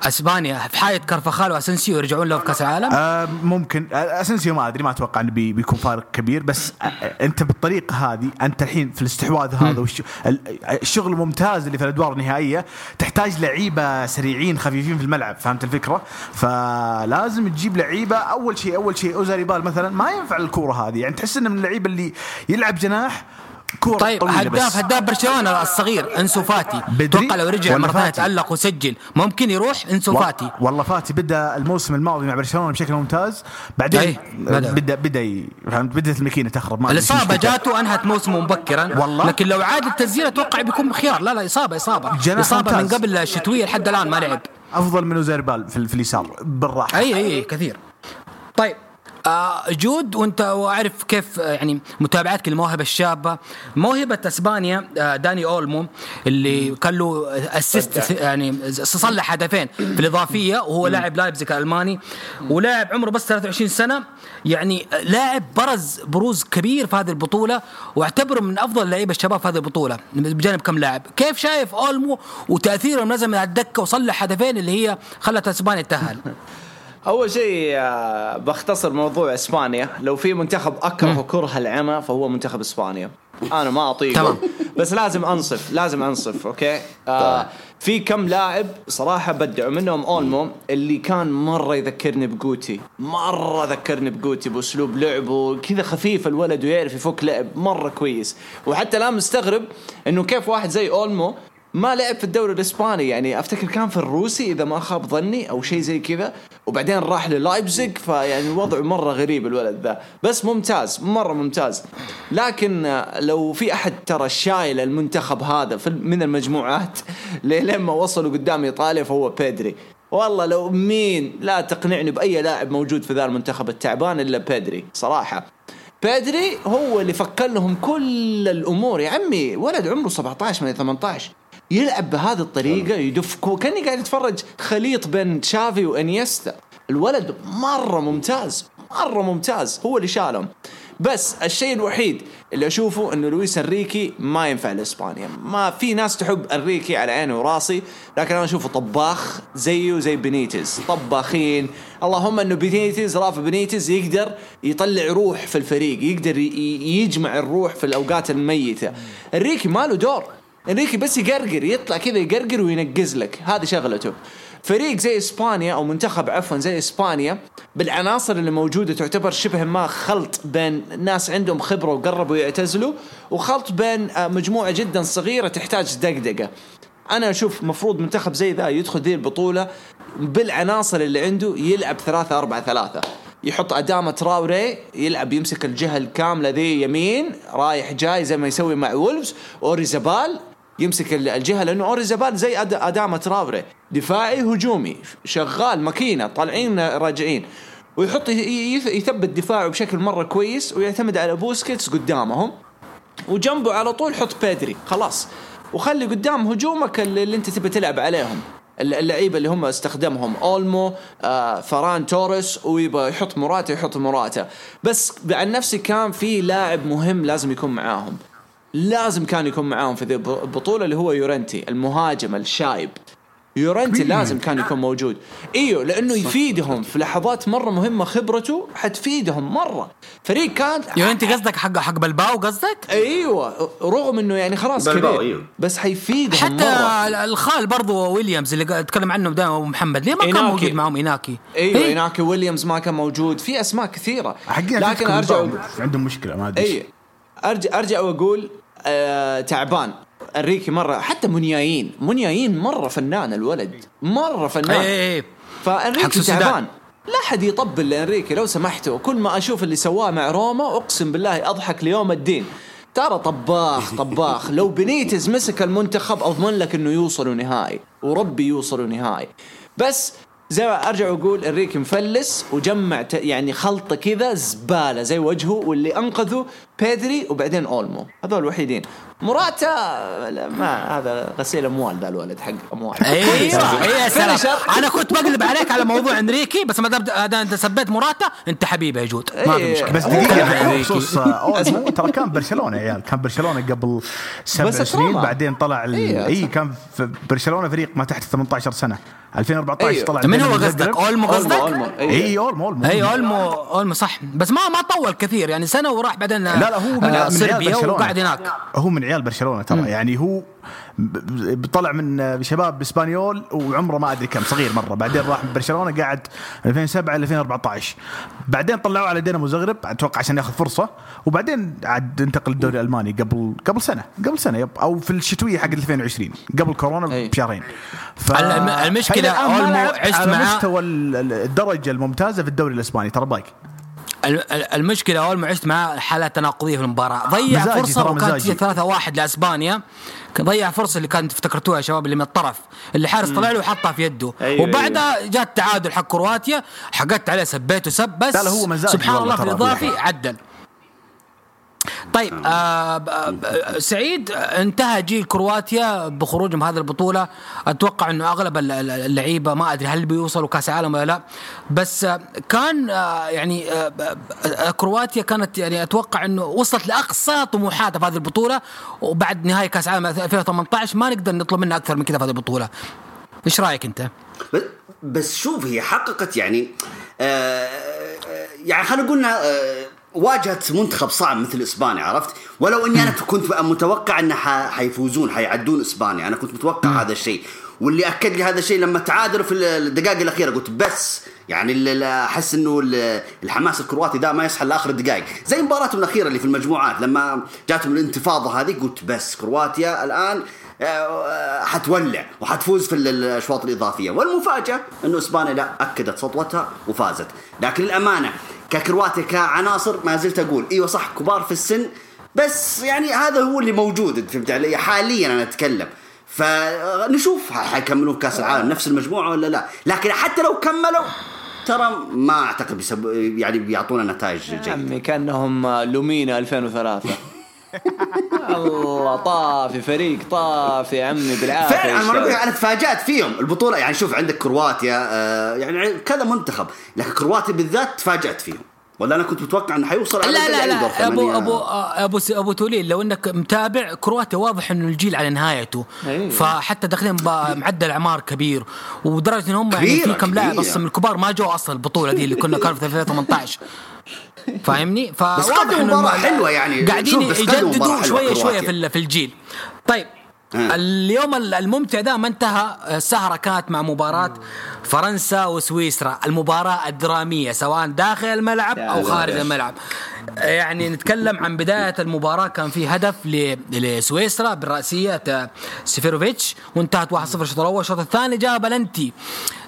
أسبانيا في حاله كارفخال واسنسيو يرجعون له في كأس العالم؟ آه ممكن. آه، اسنسيو ما أدري ما أتوقع إنه بي بيكون فارق كبير بس آه آه، أنت بالطريقة هذه أنت الحين في الاستحواذ هذا والش... ال- الشغل الممتاز اللي في الأدوار النهائية تحتاج لعيبة سريعين خفيفين في الملعب فهمت الفكرة؟ فلازم تجيب لعيبة أول شيء أول شيء اوزاريبال مثلا ما ينفع الكورة هذه يعني تحس إنه من اللعيبة اللي يلعب جناح كوره طيب هداف. هداف برشلونة الصغير إنسو فاتي. أتوقع لو رجع مرة ثانية؟ تالق وسجل. ممكن يروح إنسو فاتي. والله فاتي. بدأ الموسم الماضي مع برشلونة بشكل ممتاز. بعدين أي، بدأ. بدا بدأ فهمت بدأت الماكينة تخرب ما الإصابة. جاته أنهت موسمه مبكرا. والله؟ لكن لو عاد التسجيل أتوقع بيكون خيار لا لا اصابه إصابة. إصابة من ممتاز. قبل الشتويه لحد الآن ما لعب. أفضل من اويارزابال في, في اليسار. بالراحة. اي اي أي، كثير. طيب آه جود وانت واعرف كيف آه، يعني متابعتك للموهبه الشابة. موهبة أسبانيا آه داني أولمو اللي كان له assist يعني صلح هدفين في الإضافية وهو لاعب لايبزيك الألماني ولاعب عمره بس 23 سنة. يعني لاعب برز بروز كبير في هذه البطولة واعتبره من أفضل اللعيبة الشباب في هذه البطولة بجانب كم لاعب. كيف شايف أولمو وتأثيره نزل من على الدكة وصلح هدفين اللي هي خلت أسبانيا تتاهل أول شيء آه، بختصر موضوع إسبانيا. لو في منتخب أكره كره العمى فهو منتخب إسبانيا. أنا ما أطيقه. تمام. بس لازم أنصف لازم أنصف okay؟ آه في كم لاعب صراحة بدعوا منهم أولمو اللي كان مرة يذكرني بجوتي. مرة ذكرني بجوتي بأسلوب لعبه كذا خفيف الولد ويعرف يفك لعب مرة كويس. وحتى الآن مستغرب إنه كيف واحد زي أولمو ما لعب في الدوري الإسباني يعني أفتكر كان في الروسي إذا ما خاب ظني أو شيء زي كذا. وبعدين راح للايبزيج فيعني الوضع مرة غريب الولد ذا. بس ممتاز مرة ممتاز. لكن لو في أحد ترى شايل المنتخب هذا من المجموعات لين ما وصلوا قدام إيطاليا فهو بيدري. والله لو مين لا تقنعني بأي لاعب موجود في ذا المنتخب التعبان إلا بيدري صراحة. بيدري هو اللي فكر لهم كل الأمور. يا عمي ولد عمره 17 من 18 يلعب بهذه الطريقة يدف كأني قاعد اتفرج خليط بين تشافي وإنيستا. الولد مرة ممتاز مرة ممتاز هو اللي شالهم. بس الشيء الوحيد اللي أشوفه إنه لويس إنريكي ما ينفع لإسبانيا. ما في ناس تحب إنريكي على عيني وراسي لكن أنا أشوفه طباخ زيه زي بنيتز طباخين. اللهم إنه بنيتز رافع بنيتز يقدر يطلع روح في الفريق يقدر يجمع الروح في الأوقات الميتة. إنريكي ما له دور. انريكي بس يقرقر يطلع كذا يقرقر وينقز لك. هذه شغلته فريق زي إسبانيا أو منتخب عفوا زي إسبانيا بالعناصر اللي موجودة تعتبر شبه ما خلط بين ناس عندهم خبرة وقربوا يعتزلوا وخلط بين آه، مجموعة جدا صغيرة تحتاج دقدقة. أنا أشوف مفروض منتخب زي ذا يدخل ذي البطولة بالعناصر اللي عنده يلعب ثلاثة أربعة ثلاثة. يحط أدامة تراوري يلعب يمسك الجهة الكاملة ذي يمين رايح جاي زي ما يسوي مع وولفز أويارزابال يمسك ال- الجهة لأنه اويارزابال زي أدامة تراوري دفاعي هجومي شغال ماكينة طالعين راجعين. ويحط يثبت دفاعه بشكل مرة كويس ويعتمد على بوسكيتس قدامهم. وجنبه على طول حط بيدري. خلاص. وخلي قدام هجومك اللي أنت تبي تلعب عليهم. الل- اللعيبة اللي هم استخدمهم. أولمو آه فران توريس ويبغى يحط مراتا يحط مراتا بس عن نفسي كان في لاعب مهم لازم يكون معاهم. لازم كان يكون معاهم في ذي الب- البطولة اللي هو يورنتي المهاجم الشايب يورنتي لازم كان يكون موجود إيوه لأنه يفيدهم في لحظات مرة مهمة خبرته حتفيدهم مرة فريق كان يو انت قصدك حق حق بلباو قصدك؟ إيوه رغم إنه يعني خلاص بلباو، كبير أيوه. بس حيفيدهم حتى مرة الخال برضو ويليامز اللي قاعد اتكلم عنه دائما أبو محمد ليه ما كان إيناكي. موجود معهم ايناكي؟ إيوه إيه؟ ايناكي ويليامز ما كان موجود في أسماء كثيرة لكن أرجع عندهم مشكلة ما أدري إيش. ارجع أرجع وأقول آه تعبان. انريكي مرة حتى منيايين. منيايين مرة فنان الولد. مرة فنان. اي اي حق فانريكي. تعبان. لا حد يطبل لانريكي لو سمحتوا كل ما أشوف اللي سواه مع روما أقسم بالله أضحك ليوم الدين. ترى طباخ طباخ. لو بنيتز مسك المنتخب أضمن لك إنه يوصلوا نهائي. وربي يوصلوا نهائي. بس زي ما أرجع واقول انريكي مفلس وجمع يعني خلطة كذا زبالة زي وجهه واللي أنقذه بيدري وبعدين أولمو هذول الوحيدين موراتا لا، ما هذا غسيل أموال ذا الولد حق أموال أيوه أيوه سلام. أنا كنت بقلب عليك على موضوع إنريكي بس ما دام أنت سبيت موراتا أنت حبيبي يا جود ما في إيه. مشكلة بس كان يعني. بخصوص آه، أولمو ترى كان برشلونة يا عيال كان برشلونة قبل سبع سنين. بعدين طلع إيه، اي صح. كان في برشلونة فريق ما تحت 18 سنة 2014 أيوه. طلع من هو قصدك. أولمو أولمو قصدك أولمو اي إيه. أولمو أولمو اي أولمو أولمو صح بس ما ما طول كثير يعني سنة وراح بعدين لا لا هو من, من آه، عيال وقعد هناك. هو من عيال برشلونة ترى. يعني هو طلع من شباب باسبانيول وعمره ما أدري كم صغير مرة. بعدين راح من برشلونه قاعد 2007 ل 2014 بعدين طلعوه على دينامو زغرب أتوقع عشان ياخذ فرصة. وبعدين عاد انتقل الدوري الألماني قبل قبل سنة. قبل سنة يب. أو في الشتوية حق 2020 قبل كورونا أي. بشهرين. ف... الم- المشكلة فإلى الآن ما أولمو لعب عشت على معاه. مستوى ال- ال- الدرجة الممتازة في الدوري الإسباني. ترى ال- المشكلة أول ما عشت معاه حالة تناقضية في المباراة. ضيع فرصة وكانت مزاجي. 3 1 لأسبانيا. ضيع فرصة اللي كانت افتكرتوها يا شباب اللي من الطرف. اللي حارس طلع له وحطها في يده. أيوة، وبعدها جاء التعادل حق كرواتيا. حقدت عليه سبيته سب بس لا، لا، هو سبحان الله في الإضافي. عدل. طيب آه ب- آه، سعيد آه، انتهى جيل كرواتيا بخروجهم هذه البطولة. أتوقع إنه أغلب ال- ال- اللعيبة ما أدري هل بيوصلوا كأس عالم ولا لا. بس آه، كان آه، يعني آه، آه، كرواتيا كانت يعني أتوقع إنه وصلت لأقصى طموحاتها في هذه البطولة. وبعد نهاية كأس عالم 2018 ما نقدر نطلب منها أكثر من كذا في هذه البطولة. إيش رأيك أنت؟ بس- شوف هي حققت يعني آه آه، يعني خلينا نقول آه واجهت منتخب صعب مثل إسبانيا عرفت؟ ولو إني أنا كنت متوقع ان حيفوزون حيعدون إسبانيا أنا كنت متوقع هذا الشيء. واللي أكد لي هذا الشيء لما تعادلوا في الدقائق الأخيرة قلت بس يعني أحس إنه ال- الحماس الكرواتي ده ما يصحى لاخر الدقائق. زي مباراتهم الأخيرة اللي في المجموعات لما جاتهم الانتفاضة هذه قلت بس كرواتيا الآن حتولع وحتفوز في ال- الأشواط الإضافية. والمفاجأة انه أسبانيا لا أكدت سطوتها وفازت. لكن الامانه ككرواتيا كعناصر ما زلت أقول إيوه صح كبار في السن بس يعني هذا هو اللي موجود فهمت علي؟ حاليا أنا أتكلم. فنشوف حيكملون كأس العالم نفس المجموعة ولا لا؟ لكن حتى لو كملوا ترى ما أعتقد بيسب... يعني بيعطونا نتائج جيدة. عمي كأنهم لومينا 2003 الله طافي فريق طافي يا عمي بالعافية. فعلا أنا تفاجأت فيهم. البطولة يعني شوف عندك كرواتيا آه يعني كذا منتخب. لكن كرواتيا بالذات تفاجأت فيهم. ولا أنا كنت متوقع إنه حيوصل على لا لا الدور لا. ابو. ابو أبو أبو توليل لو إنك متابع كرواتيا واضح إنه الجيل على نهايته. أيوة. فحتى داخلين بمعدل أعمار كبير. ودرجة إن هم يعني في كم لاعب. أصلا من الكبار ما جو أصلا البطولة دي اللي كنا كانوا في 2018 فاهمني؟ فواضح قدموا مباراة حلوة يعني. قاعدين بس يجددوا شوية كرواتيا. في في الجيل طيب. اليوم ال- الممتع ده ما انتهى السهرة كانت مع مباراة فرنسا وسويسرا المباراة الدرامية سواء داخل الملعب يا أو خارج. الملعب يعني نتكلم عن بداية المباراة. كان في هدف لسويسرا بالرأسية آه، سيفيروفيتش. وانتهت 1-0 الشوط الأول. الشوط الثاني جاء بلنتي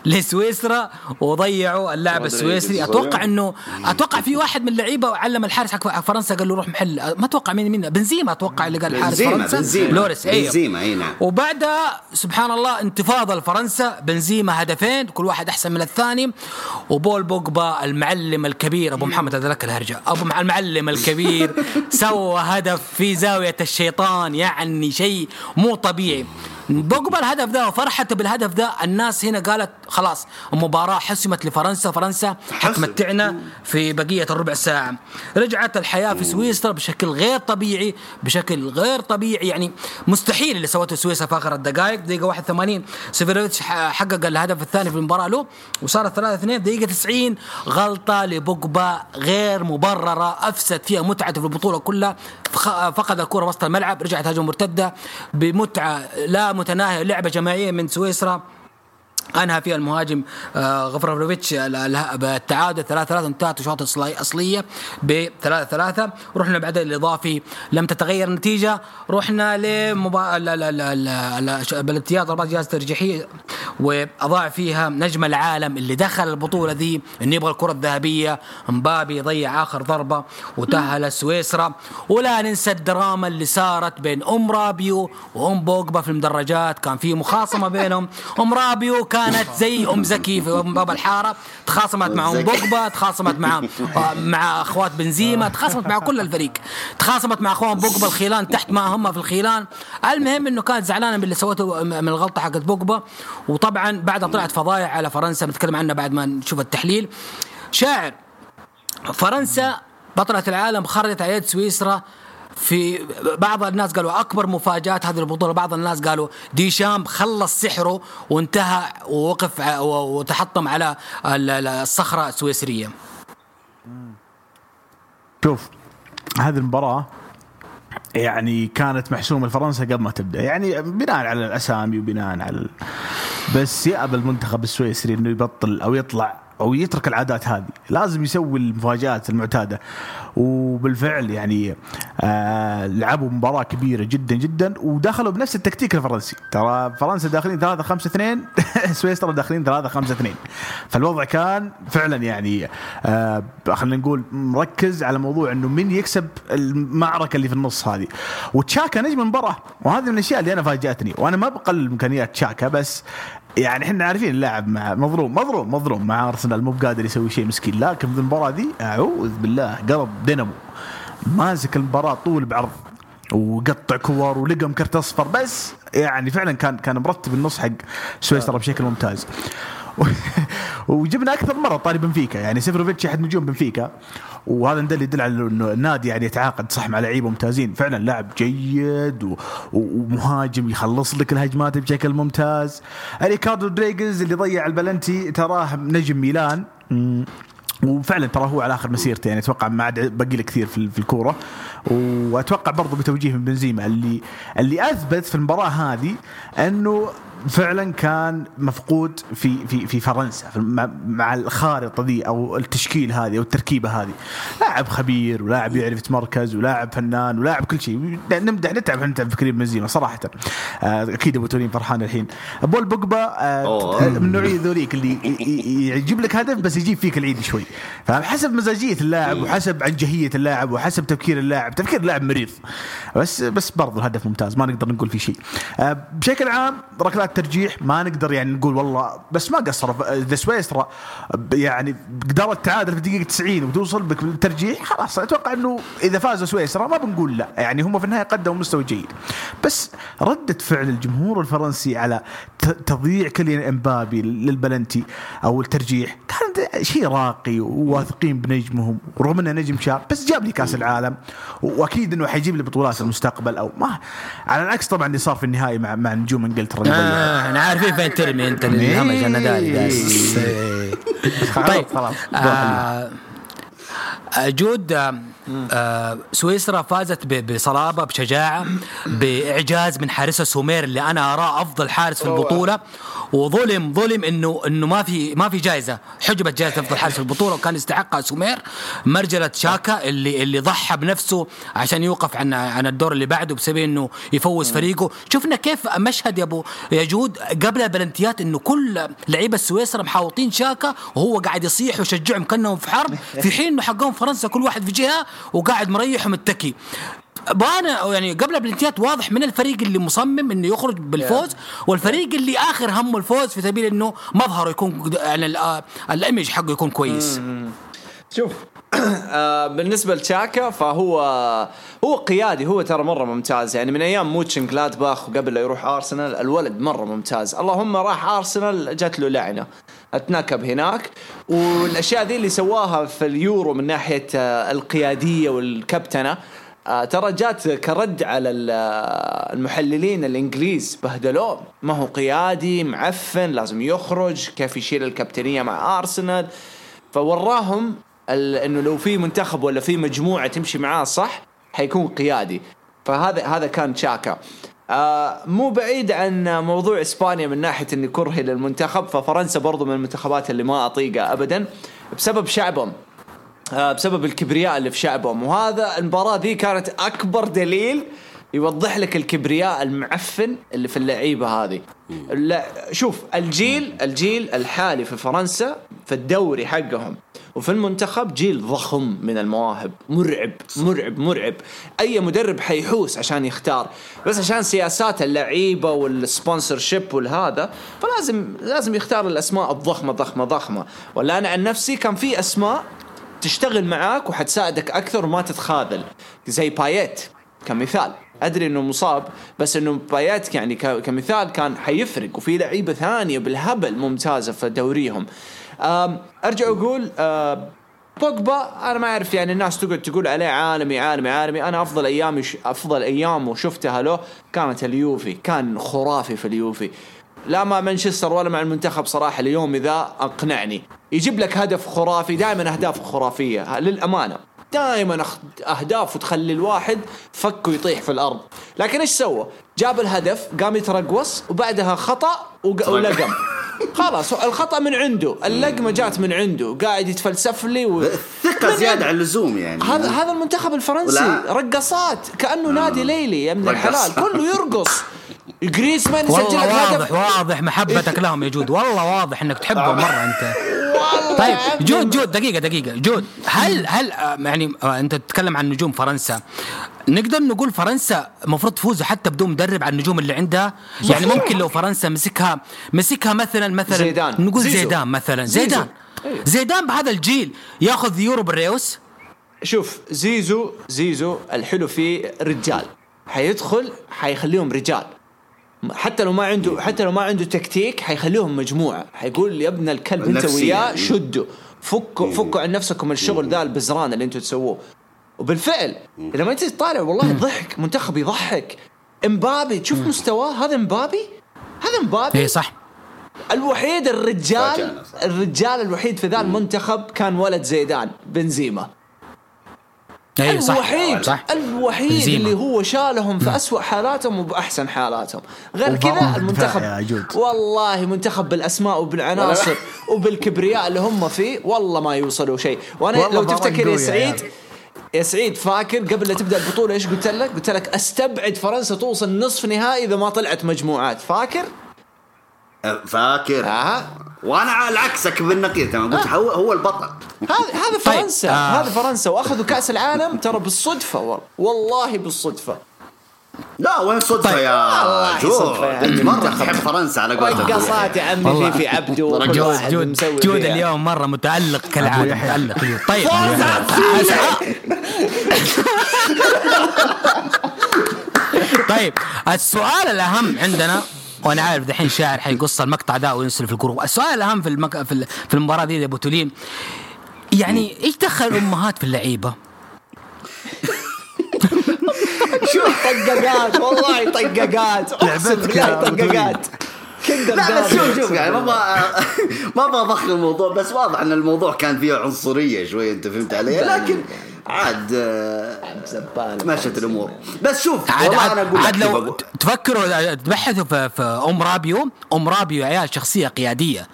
لسويسرا وضيعوا اللاعب. السويسري. أتوقع انه أتوقع في واحد من اللعيبة علم الحارس حق فرنسا قال له روح محل. ما أتوقع مين مين. بنزيما أتوقع اللي قال الحارس فرنسا. بنزيما. لوريس أيوه. بنزيما أي نعم. وبعدها سبحان الله انتفاضة لفرنسا. بنزيما هدفين كل واحد أحسن من الثاني. وبول بوجبا المعلم الكبير أبو محمد هذا لك الهرجة. أبو المعلم الكبير سوى هدف في زاوية الشيطان يعني شيء مو طبيعي. بوجبا الهدف ده وفرحته بالهدف ده الناس هنا قالت خلاص المباراة حسمت لفرنسا فرنسا حتمتعنا في بقية الربع ساعة. رجعت الحياة في سويسرا بشكل غير طبيعي بشكل غير طبيعي يعني مستحيل اللي سوته سويسرا في آخر الدقائق دقيقة 81 سيفيروفيتش حقق الهدف الثاني في المباراة له وصارت 3 2 دقيقة 90 غلطة لبوجبا غير مبررة أفسد فيها متعته في البطولة كلها فقد الكرة وسط الملعب رجعت هجمة مرتدة بمتعة لا متناهية لعبة جماعية من سويسرا. أنهى فيها المهاجم آه، غفرافلوفيتش ال- ال- بالتعادل 3 3 انتهت اشواط إصلاي- اصليه ب 3 3 رحنا بعد الإضافي لم تتغير النتيجة. رحنا لمبا... لا لا لا لا لا بالامتياز ضربات جهاز ترجيحية وأضاع فيها نجم العالم اللي دخل البطولة ذي انه يبغى الكرة الذهبية. مبابي ضيع آخر ضربة وتأهل سويسرا. ولا ننسى الدراما اللي صارت بين أم رابيو وأم بوجبا في المدرجات. كان في مخاصمة بينهم. أم رابيو كانت زي أم زكي في باب الحارة تخاصمت مع أم بوجبا تخاصمت مع مع أخوات بنزيما تخاصمت مع كل الفريق. تخاصمت مع أخوان بوجبا الخيلان تحت ما هم في الخيلان. المهم إنه كانت زعلانة من اللي سوته من الغلطة حقت بوجبا وطبعا بعدها طلعت فضايح على فرنسا بنتكلم عنها بعد ما نشوف التحليل. شاعر فرنسا بطلة العالم خرجت على يد سويسرا في بعض الناس قالوا أكبر مفاجآت هذه البطولة بعض الناس قالوا ديشام خلص سحره وانتهى ووقف وتحطم على ال- ال- الصخرة السويسرية. شوف هذه المباراة يعني كانت محسومة لفرنسا قبل ما تبدأ يعني بناء على الأسامي وبناء على ال... بس يأبى المنتخب السويسري إنه يبطل أو يطلع أو يترك العادات هذه. لازم يسوي المفاجآت المعتادة. وبالفعل يعني آه لعبوا مباراة كبيرة جدا جدا ودخلوا بنفس التكتيك الفرنسي. ترى فرنسا داخلين 3 5 2 سويسرا داخلين 3 5 2 فالوضع كان فعلا يعني آه خلينا نقول مركز على موضوع إنه من يكسب المعركة اللي في النص هذه. وتشاكا نجم المباراة وهذه من الأشياء اللي أنا فاجأتني. وأنا ما بقلل إمكانيات تشاكا بس يعني إحنا عارفين اللاعب مع مظلوم مظلوم مظلوم مع أرسنال مو بقادر يسوي شيء مسكين. لكن في المباراة دي أعوذ بالله قلب دينامو. ماسك المباراة طول بعرض وقطع كور ولقم كرت أصفر. بس يعني فعلا كان كان مرتب النص حق سويسرا بشكل ممتاز. وجبنا أكثر مرة طاري بنفيكا يعني سيفروفيتش أحد نجوم بنفيكا. وهذا دل يدل على إنه النادي يعني يتعاقد صح مع لعيبة ممتازين. فعلا لاعب جيد و... ومهاجم يخلص لك الهجمات بشكل ممتاز. ريكاردو رودريجيز اللي ضيع البلنتي تراه نجم ميلان. وفعلا ترى هو على آخر مسيرته يعني أتوقع ما عاد باقي له كثير في الكورة. وأتوقع برضه بتوجيه من بنزيما. اللي اللي أثبت في المباراة هذه إنه فعلا كان مفقود في في في فرنسا في مع, الخارطة دي أو التشكيل هذه أو التركيبة هذه. لاعب خبير ولاعب يعرف يتمركز ولاعب فنان ولاعب كل شيء. نمدح نتعب نتعب في كريم بنزيما صراحة. آه أكيد أبو تورين فرحان الحين. بول بوجبا آه من نوعية ذوليك اللي يجيب لك هدف بس يجيب فيك العيد شوي. فحسب مزاجية اللاعب وحسب عنجهيه اللاعب وحسب تفكير اللاعب. تفكير اللاعب مريض. بس بس برضه الهدف ممتاز. ما نقدر نقول فيه شيء. آه بشكل عام ركلات ترجيح ما نقدر يعني نقول والله بس ما قصر. اذا سويسرا يعني قدرت تعادل في الدقيقة 90 وتوصل بك بالترجيح خلاص. أتوقع إنه إذا فاز سويسرا ما بنقول لا. يعني هم في النهاية قدموا مستوى جيد. بس ردة فعل الجمهور الفرنسي على تضييع كليان إمبابي للبلنتي أو الترجيح كان شيء راقي وواثقين بنجمهم ورغم إنه نجم شاب بس جاب لي كأس العالم وأكيد إنه حيجيب لي بطولات المستقبل أو ما على العكس طبعا اللي صار في النهائي مع مع نجوم إنجلترا. آه. إحنا عارفين فين ترمي أنت الهمج الندالي طيب خلاص آه جود آه سويسرا فازت بصلابة بشجاعة بإعجاز من حارسها سومير اللي أنا أراه أفضل حارس في البطولة. وظلم ظلم إنه إنه ما في ما في جائزة. حجبت جائزة أفضل حارس في البطولة وكان يستحقها سومير. مرجله شاكا اللي اللي ضحى بنفسه عشان يوقف عن عن الدور اللي بعده بسبب إنه يفوز فريقه. شفنا كيف مشهد يا أبو يا جود قبل البلنتيات إنه كل لعيبة سويسرا محاوطين شاكا وهو قاعد يصيح ويشجعهم كأنهم في حرب. في حين إنه حقهم فرنسا كل واحد في جهة وقاعد مريح ومتكي. بانا يعني قبل البلنتيات واضح من الفريق اللي مصمم إنه يخرج بالفوز والفريق اللي آخر همه الفوز في سبيل إنه مظهره يكون يعني ال image حقه يكون كويس. شوف بالنسبة لتشاكا فهو هو قيادي هو ترى مرة ممتاز. يعني من أيام مونشن جلادباخ وقبل لا يروح أرسنال الولد مرة ممتاز. اللهم راح أرسنال جات له لعنة. اتنكب هناك. والأشياء ذي اللي سواها في اليورو من ناحية القيادية والكابتنة آه ترى جات كرد على المحللين الإنجليز بهدلوه. ما هو قيادي معفن لازم يخرج كيف يشيل الكابتنية مع أرسنال. فوراهم إنه لو في منتخب ولا في مجموعة تمشي معاه صح حيكون قيادي. فهذا هذا كان تشاكا آه مو بعيد عن موضوع إسبانيا من ناحية اني كرهي للمنتخب ففرنسا برضو من المنتخبات اللي ما أطيقها ابدا بسبب شعبهم. بسبب الكبرياء اللي في شعبهم. وهذا المباراة ذي كانت أكبر دليل يوضح لك الكبرياء المعفن اللي في اللعيبة هذه. لا شوف الجيل الجيل الحالي في فرنسا في الدوري حقهم. وفي المنتخب جيل ضخم من المواهب. مرعب مرعب مرعب. أي مدرب حيحوس عشان يختار؟ بس عشان سياسات اللعيبة وال sponsorship والهذا فلازم لازم يختار الأسماء الضخمة ضخمة ضخمة. ولا أنا عن نفسي كان في أسماء تشتغل معاك وحتساعدك أكثر وما تتخاذل. زي باييت كمثال. أدري إنه مصاب بس إنه بايات يعني كمثال كان حيفرق وفي لعيبة ثانية بالهبل ممتازة في دوريهم. أرجع أقول بوجبا أنا ما أعرف يعني الناس تقعد تقول عليه عالمي عالمي عالمي. أنا أفضل أيامي. أفضل أيام شفتها له كانت اليوفي. كان خرافي في اليوفي. لا مع مانشستر ولا مع المنتخب صراحة اليوم ذا أقنعني. يجيب لك هدف خرافي دائما أهداف خرافية للأمانة. دائما أخ- أهداف وتخلي الواحد فكه يطيح في الأرض. لكن إيش سوى؟ جاب الهدف قام يترقص وبعدها خطأ وق- ولقم. خلاص الخطأ من عنده اللقمة جات من عنده قاعد يتفلسف لي و... ثقة زيادة عن اللزوم يعني. هذا هذا المنتخب الفرنسي. ولا- رقصات كأنه نادي ليلي يا ابن. الحلال. كله يرقص. جريزمان يسجل لك هدف. واضح واضح محبتك لهم يا جود. والله واضح إنك تحبهم مرة أنت. طيب جود جود دقيقة دقيقة. جود هل هل آه، يعني آه، أنت تتكلم عن نجوم فرنسا. نقدر نقول فرنسا المفروض تفوز حتى بدون مدرب على النجوم اللي عندها؟ يعني ممكن لو فرنسا مسكها مسكها مثلا مثلا زيدان. نقول زيزو. زيدان مثلا. زيدان. أيوه. زيدان بهذا الجيل ياخذ يورو بالريوس؟ شوف زيزو زيزو الحلو فيه رجال. حيدخل حيخليهم رجال. حتى لو ما عنده حتى لو ما عنده تكتيك حيخليهم مجموعة. حيقول يا ابن الكلب انت. وياه شدوا. فكوا فكوا عن نفسكم الشغل ذا البزران اللي أنتم تسووه. وبالفعل لما انت تطالع والله ضحك منتخب يضحك. امبابي تشوف مستواه. هذا امبابي؟ هذا امبابي؟ اي صح. الوحيد الرجال. الرجال الوحيد في ذا المنتخب كان ولد زيدان بنزيما. اي صح الوحيد صح الوحيد بنزيما. اللي هو شالهم في أسوأ حالاتهم وبأحسن حالاتهم غير كذا المنتخب. والله منتخب بالأسماء وبالعناصر وبالكبرياء اللي هم فيه والله ما يوصلوا شيء وأنا لو تفتكر يا سعيد. يا سعيد فاكر قبل لا تبدأ البطولة إيش قلت لك؟ قلت لك أستبعد فرنسا توصل نصف نهائي إذا ما طلعت مجموعات، فاكر؟ فاكر آه. وأنا على عكسك بالنقيض تمام قلت هو هو البطل هذا هذا طيب، فرنسا آه. هذا فرنسا. وأخذوا كأس العالم ترى بالصدفة والله. والله بالصدفة. لا وين صدفة طيب. يا والله جو صدفة يا انت عمي مرة. تحب فرنسا على قولتك رقصات يا عمي. في في عبده وكل جود واحد جود جود. اليوم مرة متألق كالعادة اليوم طيب طيب السؤال الأهم عندنا وأنا عارف دحين شاعر حيقص المقطع ده وينزل في الجروب السؤال الأهم في المك... في, ال- في المباراة دي يا أبو تولين يعني إيش دخل الامهات في اللعيبة؟ شوف طققات؟ والله طققات. أقسم لعبتك بالله طققات. كندر لا بس شوف. شوف يعني ما أبغى ما أبغى اضخم الموضوع بس واضح إن الموضوع كان فيه عنصرية شوي أنت فهمت علي؟ لكن عاد آه، مشت الأمور. بس شوف عاد والله عاد, أنا أقول عاد لو تفكروا تبحثوا في, في أم رابيو أم رابيو يا عيال شخصية قيادية.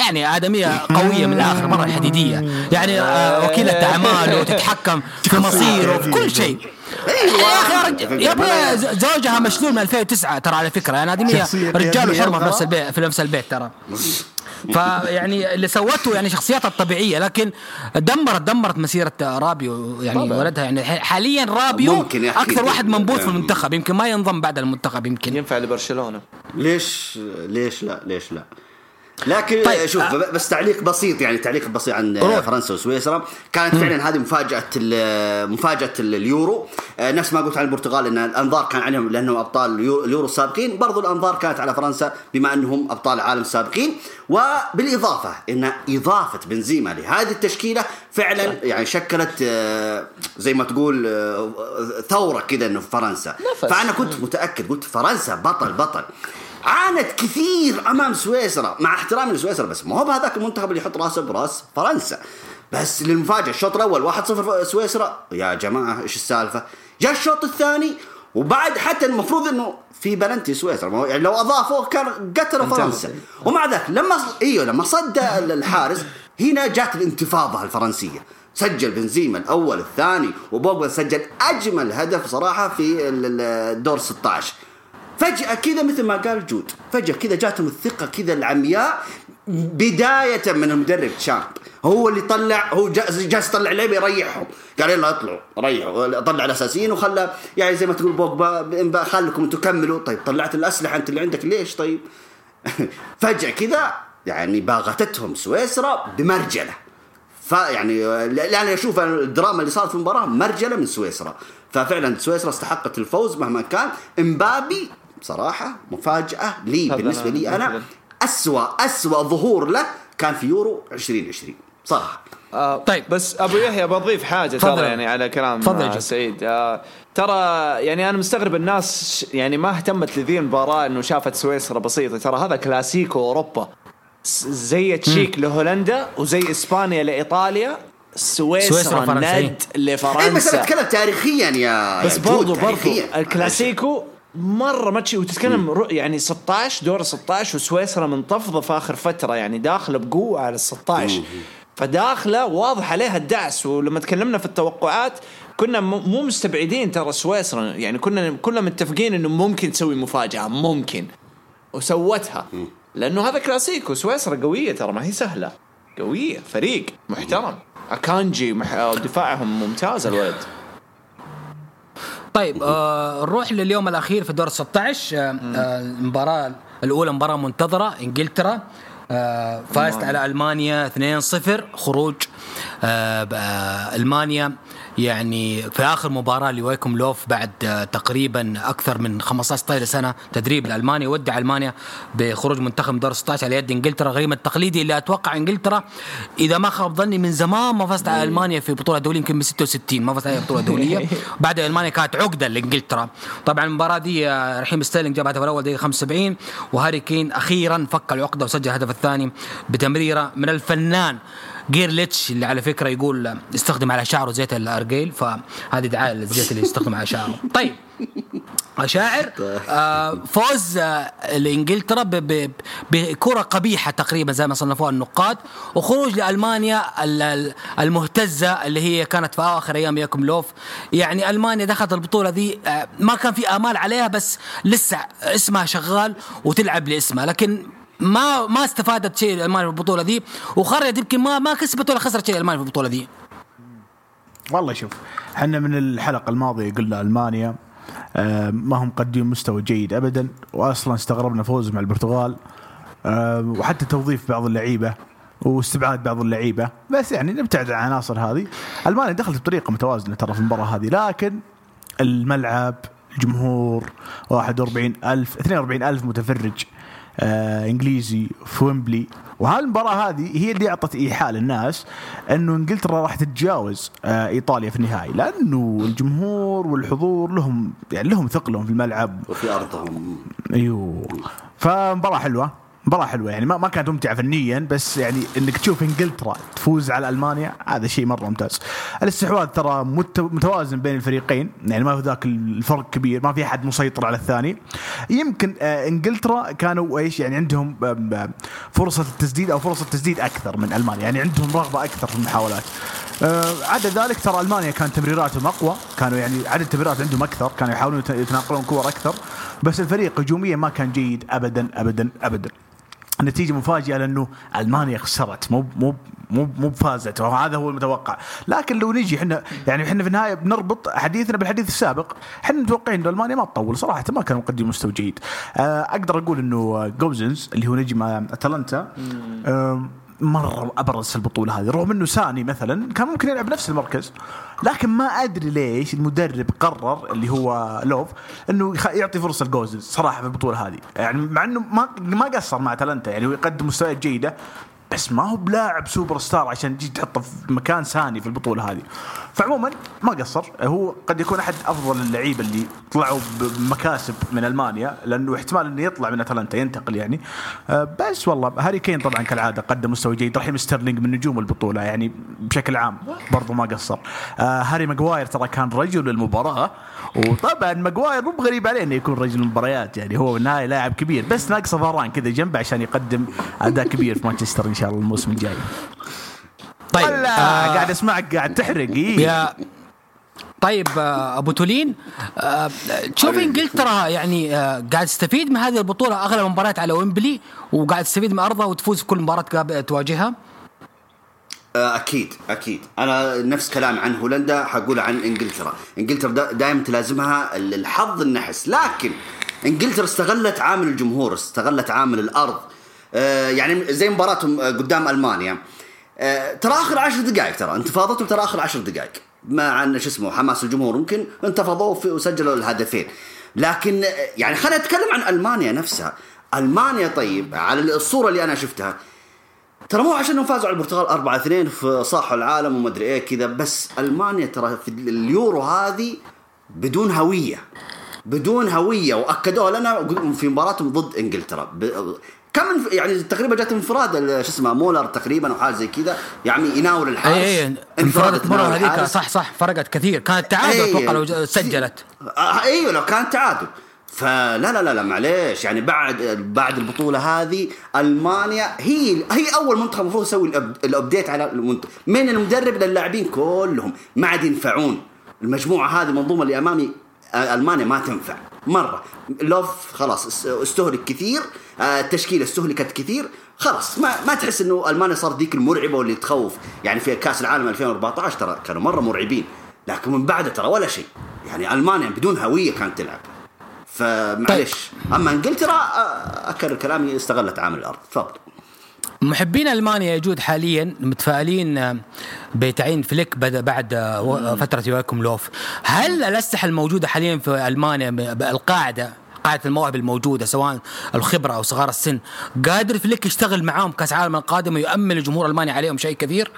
يعني آدمية قوية من الآخر مرة حديدية. يعني آه وكيلة أعمال وتتحكم في مصيره في كل شيء. أيوة. يا أخي رج- يا أبوي زوجها مشلول من 2009 ترى على فكرة. يعني آدمية شخصية رجال وحرمة في. نفس البيت في نفس البيت ترى. فيعني اللي سوته يعني شخصياتها الطبيعية لكن دمرت دمرت مسيرة رابيو يعني طبعاً. ولدها. يعني حاليا رابيو ممكن. أكثر واحد منبوذ في المنتخب يمكن ما ينضم بعد المنتخب يمكن. ينفع لبرشلونة. ليش ليش لا ليش لا؟ لكن طيب، شوف آه. بس تعليق بسيط يعني تعليق بسيط عن روح. فرنسا وسويسرا. كانت فعلا هذه مفاجأة مفاجأة ال- اليورو. آه، نفس ما قلت عن البرتغال إن الأنظار كان عليهم لأنهم أبطال اليو- اليورو السابقين. برضو الأنظار كانت على فرنسا بما أنهم أبطال العالم السابقين. وبالإضافة إن إضافة بنزيما لهذه التشكيلة فعلا يعني شكلت آه، زي ما تقول آه، ثورة كذا إنه في فرنسا. نفس. فأنا كنت متأكد قلت فرنسا بطل بطل. عانت كثير أمام سويسرا مع احترامي لسويسرا بس ما هو بهذاك المنتخب اللي يحط راسه براس فرنسا. بس للمفاجأة الشوط الأول 1-0 سويسرا. يا جماعة إيش السالفة؟ جاء الشوط الثاني وبعد حتى المفروض إنه في بلنتي سويسرا. يعني لو اضافوا كان قتلوا. فرنسا. ومع ذلك لما إيوه لما صد الحارس هنا جات الانتفاضة الفرنسية. سجل بنزيما الأول الثاني وبوجبا سجل أجمل هدف صراحة في ال- ال- الدور 16 فجأة كذا مثل ما قال جود. فجأة كذا جاتهم الثقة كذا العمياء بداية من المدرب شامب هو اللي طلع هو جالس يطلع لعيبة يريحهم. قال يلا اطلعوا ريحوا طلع الأساسيين وخلى يعني زي ما تقول بقى خلكم أنتم كملوا. طيب طلعت الأسلحة انت اللي عندك ليش؟ طيب. فجأة كذا يعني باغتتهم سويسرا بمرجلة. فيعني لا أنا أشوف الدراما اللي صارت في المباراة مرجلة من سويسرا. ففعلا سويسرا استحقت الفوز مهما كان. إمبابي بصراحة مفاجأة لي بالنسبة لي أنا. أسوأ أسوأ ظهور له كان في يورو 2020 صراحة آه طيب. بس أبو يحيى بضيف حاجة. ترى يعني على كلام تفضل يا آه،. سعيد آه ترى يعني أنا مستغرب الناس يعني ما اهتمت لذي المباراة إنه شافت سويسرا بسيطة ترى هذا كلاسيكو أوروبا زي تشيك لهولندا وزي إسبانيا لإيطاليا سويسرا, سويسرا ند أي بس أنا لفرنسا أتكلم تاريخيا يا بس برضو برضو. الكلاسيكو مرة ما تشي وتتكلم يعني 16 دور 16 وسويسرا منتفضه في آخر فترة يعني داخلة بقوة على ال 16 فداخلة واضح عليها الدعس ولما تكلمنا في التوقعات كنا مو مستبعدين ترى سويسرا يعني كنا كنا متفقين إنه ممكن تسوي مفاجأة ممكن. وسوتها. لأنه هذا كلاسيكو سويسرا قوية ترى ما هي سهلة. قوية فريق محترم. أكانجي مح... دفاعهم ممتاز الولد. طيب آه نروح لليوم الأخير في دور 16 آه آه المباراة الأولى مباراة منتظرة إنجلترا آه فازت على ألمانيا 2-0 خروج آه آه ألمانيا يعني في آخر مباراة لويكم لوف بعد آه تقريبا أكثر من 15 سنة تدريب لالمانيا ودع ألمانيا بخروج منتخب دور 16 على يد إنجلترا غريم التقليدي اللي أتوقع إنجلترا إذا ما خاب ظني من زمان ما فازت على ألمانيا في بطولة دوليه يمكن من 66 ما فازت على بطولة دولية. بعد ألمانيا كانت عقدة لإنجلترا. طبعا المباراة دي آه، رحيم ستيرلينج جاب الهدف الأول دقيقة 75 وهاري كين أخيرا فك العقدة وسجل الهدف الثاني بتمريرة من الفنان جريليش اللي على فكرة يقول يستخدم على شعره زيت الأرجيل فهذه دعاية للزيت اللي يستخدم على شعره. طيب شاعر آه فوز آه لإنجلترا بكرة قبيحة تقريبا زي ما صنفوها النقاد وخروج لألمانيا ال- ال- المهتزة اللي هي كانت في اواخر أيام ياكم لوف. يعني ألمانيا دخلت البطولة دي آه ما كان في آمال عليها بس لسه اسمها شغال وتلعب لاسمها. لكن ما ما استفادت شيء المانيا في البطولة دي وخرجت يمكن ما ما كسبت ولا خسرت شيء المانيا في البطولة دي. والله شوف إحنا من الحلقة الماضية قلنا ألمانيا آه، ما هم مقدمين مستوى جيد ابدا واصلا استغربنا فوز مع البرتغال آه، وحتى توظيف بعض اللعيبة واستبعاد بعض اللعيبة بس يعني نبتعد عن العناصر هذه. ألمانيا دخلت بطريقة متوازنة ترى في المباراة هذه لكن الملعب الجمهور 41 ألف 42 ألف متفرج. آه إنجليزي في ويمبلي وهالمباراه هذه هي اللي أعطت إيحاء للناس إنه إنجلترا راح تتجاوز آه إيطاليا في النهائي. لأنه الجمهور والحضور لهم يعني لهم ثقلهم في الملعب. وفي أرضهم. أيوه. فمباراة حلوة. مباراة حلوة يعني ما ما كانت ممتعة فنيا بس يعني إنك تشوف إنجلترا تفوز على ألمانيا هذا شيء مرة ممتاز. الاستحواذ ترى مت- متوازن بين الفريقين يعني ما في ذاك الفرق كبير ما في أحد مسيطر على الثاني. يمكن آه إنجلترا كانوا إيش يعني عندهم آم، فرصة التسديد أو فرصة تسديد أكثر من ألمانيا يعني عندهم رغبة أكثر في المحاولات. آه عدا ذلك ترى ألمانيا كانت تمريراتهم أقوى كانوا يعني عدد التمريرات عندهم أكثر كانوا يحاولون يت- يتناقلون كور أكثر بس الفريق هجوميا ما كان جيد ابدا ابدا ابدا النتيجة مفاجئة لأنه ألمانيا خسرت. مو مو مو مو فازت وهذا هو المتوقع. لكن لو نجي إحنا يعني إحنا في النهاية بنربط حديثنا بالحديث السابق. إحنا متوقعين إنه ألمانيا ما تطول. صراحة ما كانوا مقدمين مستوى جيد. آه، أقدر أقول إنه جوزنز اللي هو نجم آه، أتلانتا آم، مرة أبرز البطولة هذه. رغم إنه ساني مثلا كان ممكن يلعب نفس المركز. لكن ما أدري ليش المدرب قرر اللي هو لوف إنه يعطي فرصة لجوسنز صراحة في البطولة هذه. يعني مع إنه ما ما قصر مع اتلانتا يعني هو يقدم مستويات جيدة بس ما هو بلاعب سوبر ستار عشان تجي تحطه في مكان ثاني في البطولة هذه. فعموما ما قصر. هو قد يكون أحد أفضل اللعيبة اللي طلعوا بمكاسب من ألمانيا لأنه احتمال إنه يطلع من أتلانتا ينتقل يعني. آه، بس والله هاري كين طبعا كالعادة قدم مستوى جيد. رحيم ستيرلينج من نجوم البطولة يعني بشكل عام برضو ما قصر. آه، هاري ماجواير ترى كان رجل المباراه وطبعا ماجواير مو بغريب عليه إنه يكون رجل المباريات يعني. هو بالنهايه لاعب كبير بس ناقصه فاران كذا جنبه عشان يقدم أداء كبير في مانشستر إن شاء الله الموسم الجاي. طيب آه قاعد أسمعك قاعد تحرق إيه. يا طيب آه، أبو تولين آه، تشوف إنجلترا يعني آه، قاعد تستفيد من هذه البطولة أغلب المباريات على ويمبلي وقاعد تستفيد من أرضها وتفوز في كل مباراه تواجهها؟ آه، أكيد أكيد. أنا نفس كلام عن هولندا حقول عن إنجلترا. إنجلترا دا دائما تلازمها ال- الحظ النحس. لكن إنجلترا استغلت عامل الجمهور استغلت عامل الأرض. آه، يعني زي مباراتهم آه، قدام ألمانيا. آه، ترى آخر عشر دقائق ترى انتفاضتهم ترى آخر عشر دقائق. مع شو اسمه حماس الجمهور ممكن انتفضوا وسجلوا الهدفين. لكن آه، يعني خلينا نتكلم عن ألمانيا نفسها. ألمانيا طيب على الصورة اللي أنا شفتها. ترى مو عشان فازوا على البرتغال 4 2 في صاحوا العالم وما أدري إيه كذا بس ألمانيا ترى في اليورو هذه بدون هوية. بدون هوية وأكدوها لنا في مباراتهم ضد إنجلترا. كم يعني تقريبا جات انفراد شو اسمه مولر تقريبا أو حاجة زي كذا يعني يناول الحارس أي اي انفرادة مرة تناول هذيك. صح صح فرقت كثير. كانت تعادل إيه. أتوقع لو سجلت. آه، إيوه لو كان تعادل. فلا لا لا لا معليش. يعني بعد بعد البطولة هذه ألمانيا هي هي أول منتخب المفروض يسوي ال update على المنتخب من المدرب للاعبين كلهم. ما عاد ينفعون. المجموعة هذه المنظومه اللي امامي آه، ألمانيا ما تنفع. مرة. لوف خلاص اس- استهلك كثير. التشكيلة استهلكت كثير خلاص ما ما تحس إنه ألمانيا صارت ذيك المرعبة واللي تخوف. يعني في كأس العالم 2014 ترى كانوا مرة مرعبين لكن من بعدها ترى ولا شيء. يعني ألمانيا بدون هوية كانت تلعب. فمعلش أما إنجلترا آه، اكرر كلامي استغلت عامل الأرض. تفضل. محبين ألمانيا يجود حاليا متفائلين آه، بتعيين فليك بعد آه، فترة يواكم لوف. هل الأسلحة الموجودة حاليا في ألمانيا القاعده قاعدة المواهب الموجودة سواء الخبرة أو صغار السن. قادر فليك يشتغل معاهم كأس العالم القادم ويؤمن الجمهور الألماني عليهم شيء كثير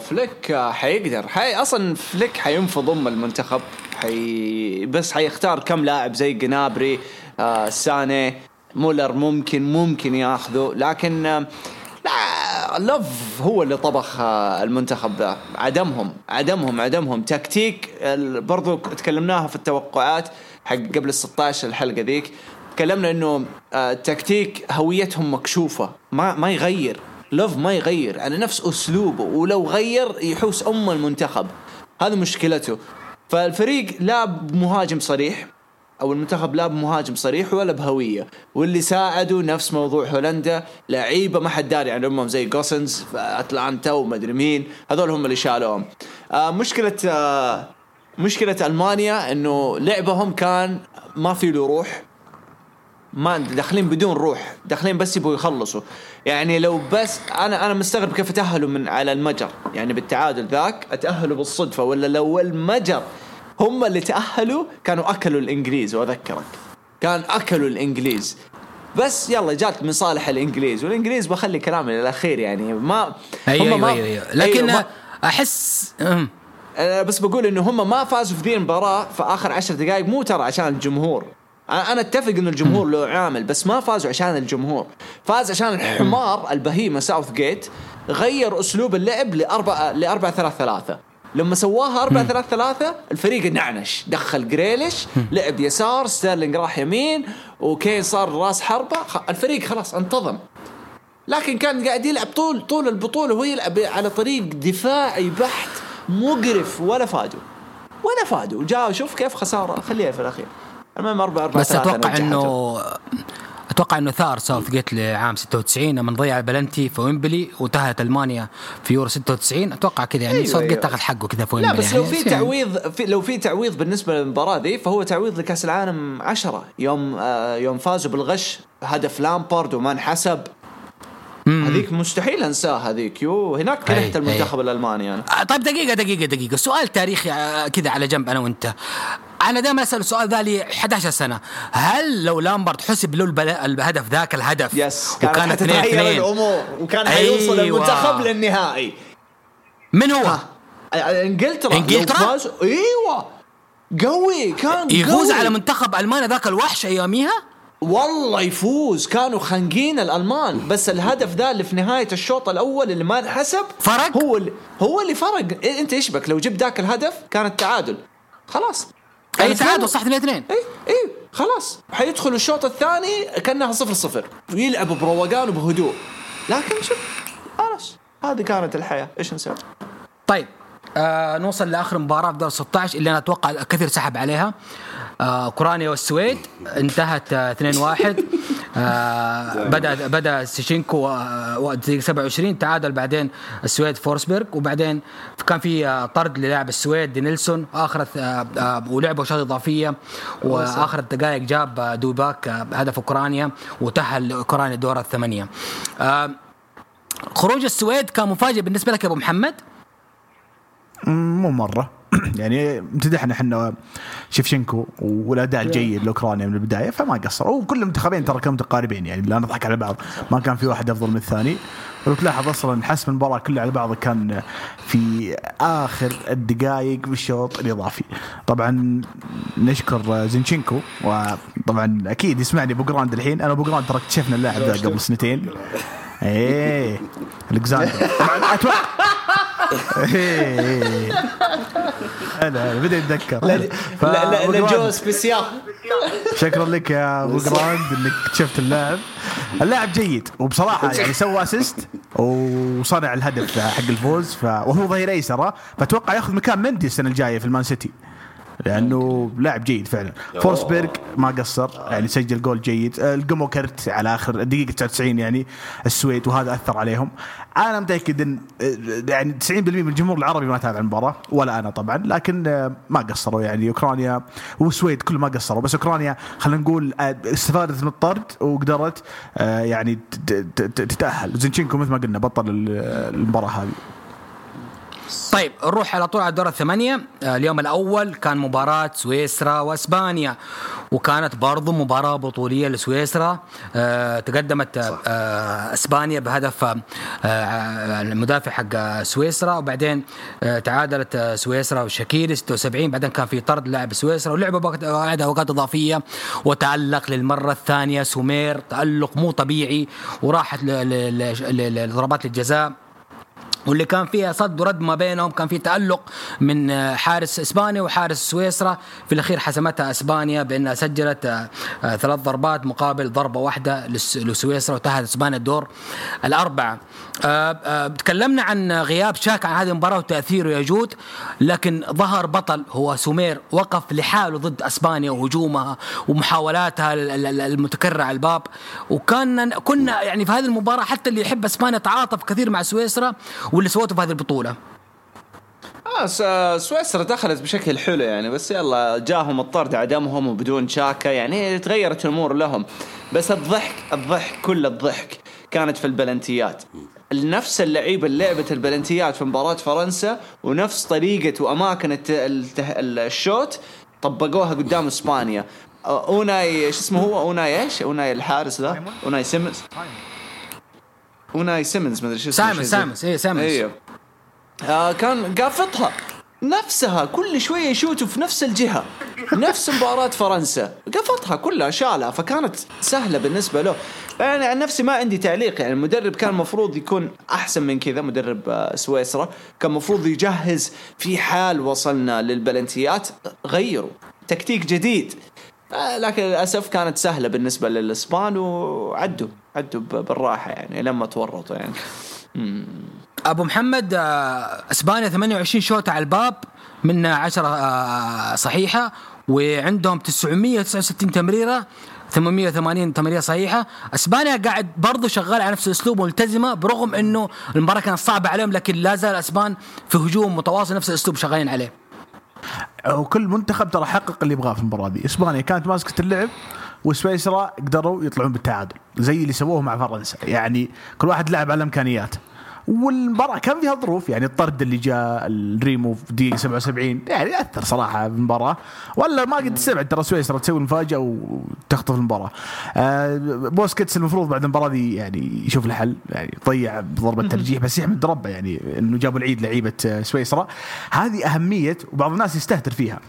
فليك حيقدر. حي أصلا فليك حينفض أم أم المنتخب. حي بس حيختار كم لاعب زي جنابري آه ساني مولر ممكن ممكن ياخذه. لكن آه لا لوف هو اللي طبخ آه، المنتخب ذا. عدمهم عدمهم عدمهم. تكتيك برضو تكلمناها في التوقعات. حق قبل ال 16 الحلقة ذيك تكلمنا إنه آه، تكتيك هويتهم مكشوفة ما ما يغير لوف ما يغير على نفس أسلوبه ولو غير يحوس أم المنتخب. هذا مشكلته. فالفريق لا بمهاجم صريح أو المنتخب لا بمهاجم صريح ولا بهوية. واللي ساعدوا نفس موضوع هولندا لعيبة ما حد داري عنهم زي جوسنز في أتلانتا ومدري مين هذول هم اللي شالوهم. آه مشكلة آه مشكلة ألمانيا إنه لعبهم كان ما في له روح. ما داخلين بدون روح. داخلين بس يبغوا يخلصوا. يعني لو بس أنا أنا مستغرب كيف تأهلوا من على المجر. يعني بالتعادل ذاك أتأهلوا بالصدفة ولا لو المجر هم اللي تأهلوا كانوا أكلوا الإنجليز. وأذكرك. كان أكلوا الإنجليز. بس يلا جات من صالح الإنجليز. والإنجليز بخلي كلامي للأخير يعني. ما أيوه هم ما- أيوه, أيوة. لكن أيوة، ما- احس. أنا بس بقول إنه هم ما فازوا في ذي المباراة في اخر عشر دقائق مو ترى عشان الجمهور. أنا أتفق إنه الجمهور له عامل بس ما فازوا عشان الجمهور. فاز عشان الحمار البهيمة ساوث جيت غير أسلوب اللعب لأربعة لأربعة ثلاثة ثلاثة. لما سواها أربعة ثلاثة ثلاثة الفريق نعنش دخل جريليش لعب يسار ستيرلينج راح يمين وكين صار راس حربة خ- الفريق خلاص انتظم. لكن كان قاعد يلعب طول طول البطولة وهو يلعب على طريق دفاعي بحت. مقرف ولا فادوا ولا فادوا جاء شوف كيف خسارة. خليها في الأخير. المهم 4 4 بس أتوقع إنه أتوقع إنه ثار ساوث جيت لعام 96 لما ضيع بلنتي في ويمبلي وتاهت ألمانيا في يورو 96 أتوقع كذا يعني أيوة، ساوث جيت أيوة. تاخذ حقه كذا في لا ويمبلي بس لو يعني في تعويض في لو في تعويض بالنسبة للمباراة ذي فهو تعويض لكأس العالم 10 يوم آه يوم فازوا بالغش هدف لامبارد وما انحسب. هذيك مستحيل أنساها هذيك. يو هناك كرهت المنتخب الألماني أنا. آه، طيب دقيقة دقيقة دقيقة. سؤال تاريخي آه، كذا على جنب أنا وأنت. أنا دائما أسأل السؤال ذا لي 11 سنة. هل لو لامبارد حسب له الهدف ذاك الهدف؟ yes وكانت كانت 2 حتتغير 2 الأمور. وكان حيوصل أيوة. المنتخب للنهائي. من هو؟ انجلترا إنجلترا؟ لو فازوا- إيوه. قوي كان يفوز. على منتخب ألمانيا ذاك الوحش أياميها؟ والله يفوز. كانوا خانقين الألمان بس الهدف ذا اللي في نهاية الشوط الأول اللي ما انحسب فرق؟ هو اللي هو اللي فرق. إيه أنت إيش بك؟ لو جبت ذاك الهدف كان التعادل. خلاص. أي كان تعادل صح 2 2 اي اي خلاص. حيدخل الشوط الثاني كأنها صفر صفر. ويلعب بروقان وبهدوء. لكن شوف خلاص. هذه كانت الحياة. إيش نسوي؟ طيب آه نوصل لآخر مباراة في دور 16 اللي أنا أتوقع كثير سحب عليها. آه اوكرانيا والسويد انتهت آه 2-1 آه بدا بدأ زينشينكو آه 27 تعادل بعدين السويد فورسبرغ وبعدين كان في آه طرد للاعب السويد دانيلسون اخر آه آه ولعبوا شوط إضافية واخر الدقائق جاب آه دوفبيك آه هدف أوكرانيا وتأهل أوكرانيا دور الثمانية. آه خروج السويد كان مفاجئ بالنسبة لك يا أبو محمد؟ مو مرة. يعني امتدحنا إحنا شيفشينكو والأداء الجيد لأوكرانيا من البداية فما قصروا. وكل المنتخبين ترى كانوا متقاربين يعني لا نضحك على بعض. ما كان في واحد أفضل من الثاني. ولو تلاحظ أصلا حسم المباراة كلها على بعض كان في آخر الدقائق بالشوط الإضافي. طبعا نشكر زينشينكو وطبعا أكيد يسمعني أبو جراند الحين. أنا أبو جراند ترى اكتشفنا اللاعب ذا قبل سنتين. إيه. أتوقع إيه هلا هلا بدا يتذكر ف- أبو جراند، لجو special. شكرا لك يا أبو جراند إنك اكتشفت اللاعب. اللاعب جيد وبصراحة يعني سوى assist وصنع الهدف حق الفوز ف... وهو ظهير أيسر فأتوقع ياخذ مكان مندي السنة الجاية في المان سيتي. لأنه لاعب جيد فعلا. فورسبيرغ ما قصر يعني سجل جول جيد. آه، جاهم كرت على آخر الدقيقه 99 يعني السويد وهذا أثر عليهم. أنا متأكد إن آه، يعني 90% من الجمهور العربي ما تابع المباراة ولا أنا طبعا لكن آه، ما قصروا. يعني أوكرانيا والسويد كلهم ما قصروا. بس أوكرانيا خلينا نقول آه، استفادت من الطرد وقدرت آه، يعني تتأهل. زينشينكو مثل ما قلنا بطل ال- المباراة هذه. طيب نروح على طول على دور الثمانية. آه، اليوم الأول كان مباراة سويسرا وأسبانيا وكانت برضو مباراة بطولية لسويسرا. آه، تقدمت آه، أسبانيا بهدف المدافع حق سويسرا. وبعدين تعادلت سويسرا وشاكيري 76 بعدين كان في طرد لاعب سويسرا ولعبوا بعد أوقات إضافية وتألق للمرة الثانية سومير تألق مو طبيعي وراحت لضربات الجزاء واللي كان فيها صد ورد ما بينهم كان في تألق من آه، حارس اسبانيا وحارس سويسرا. في الأخير حسمتها إسبانيا بأنها سجلت آه، آه، ثلاث ضربات مقابل ضربة واحدة لس- لسويسرا وتاهلت إسبانيا الدور الأربعة. تكلمنا عن غياب شاك عن هذه المباراة وتأثيره يجود لكن ظهر بطل هو سومير وقف لحاله ضد أسبانيا وهجومها ومحاولاتها ال- ال- المتكررة على الباب. وكان كنا يعني في هذه المباراة حتى اللي يحب أسبانيا تعاطف كثير مع سويسرا واللي سوته في هذه البطولة. آه سويسرا دخلت بشكل حلو يعني بس يلا جاهم الطرد عدمهم وبدون شاكا يعني تغيرت الأمور لهم. بس الضحك الضحك كل الضحك كانت في البلنتيات. نفس اللعيبة اللي لعبت البلنتيات في مباراة فرنسا ونفس طريقة وأماكن الت- الته- الشوت طبقوها قدام إسبانيا. أوناي إيش اسمه هو؟ أوناي إيش؟ أوناي الحارس ذا؟ أوناي سيمنز. أوناي سيمنز ما أدري شو اسمه زي- سايمونز، إيه، سايمونز. أيوه آه كان قافطها. نفسها كل شوية يشوتوا في نفس الجهة. نفس مباراة فرنسا. قفطها كلها شالها فكانت سهلة بالنسبة له. يعني عن نفسي ما عندي تعليق يعني المدرب كان المفروض يكون أحسن من كذا مدرب آه، سويسرا. كان المفروض يجهز في حال وصلنا للبلنتيات. غيروا. تكتيك جديد. آه، لكن للأسف كانت سهلة بالنسبة للإسبان وعدوا. عدوا بالراحة يعني لما تورطوا يعني. أبو محمد آه، إسبانيا 28 شوطه على الباب من 10 آه، صحيحة وعندهم 969 تمريرة 880 تمريرة صحيحة. إسبانيا قاعد برضو شغال على نفس الأسلوب ملتزمة برغم إنه المباراة كانت صعبة عليهم لكن لا زال الاسبان في هجوم متواصل نفس الأسلوب شغالين عليه. وكل منتخب ترى حقق اللي يبغاه في المباراة دي. إسبانيا كانت ماسكة اللعب وسويسرا قدروا يطلعون بالتعادل زي اللي سووه مع فرنسا. يعني كل واحد لعب على إمكانياته. والمباراة كان فيها ظروف يعني الطرد اللي جاء لريمو في دقيقة 77 يعني أثر صراحة بالمباراة ولا ما قد تستبعد ترى سويسرا تسوي المفاجأة وتخطف المباراة. آه بوسكيتس المفروض بعد المباراة دي يعني يشوف الحل يعني ضيع بضربة ترجيح بس يحمد ربه يعني إنه جابوا العيد لعيبة آه، سويسرا. هذه أهمية وبعض الناس يستهتر فيها.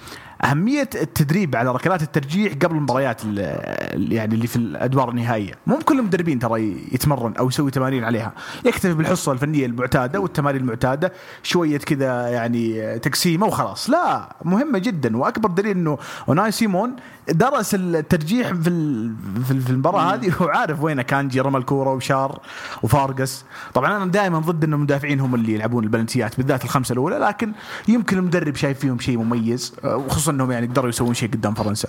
أهمية التدريب على ركلات الترجيح قبل المباريات ال- يعني اللي في الأدوار النهائية. مو كل المدربين ترى يتمرن أو يسوي تمارين عليها. يكتفي بالحصة الفنية المعتادة والتمارين المعتادة شوية كذا يعني تقسيمة وخلاص. لا مهمة جدا. وأكبر دليل إنه أوناي سيمون درس الترجيح في في ال- في المباراة هذه وعارف وين كانجي رمى الكوره وشار وفارقس طبعا أنا دائما ضد انه المدافعين هم اللي يلعبون البلنتيات بالذات الخمسة الأولى. لكن يمكن المدرب شايف فيهم شيء مميز وخصوصا إنهم يعني قدروا يسوون شيء قدام فرنسا.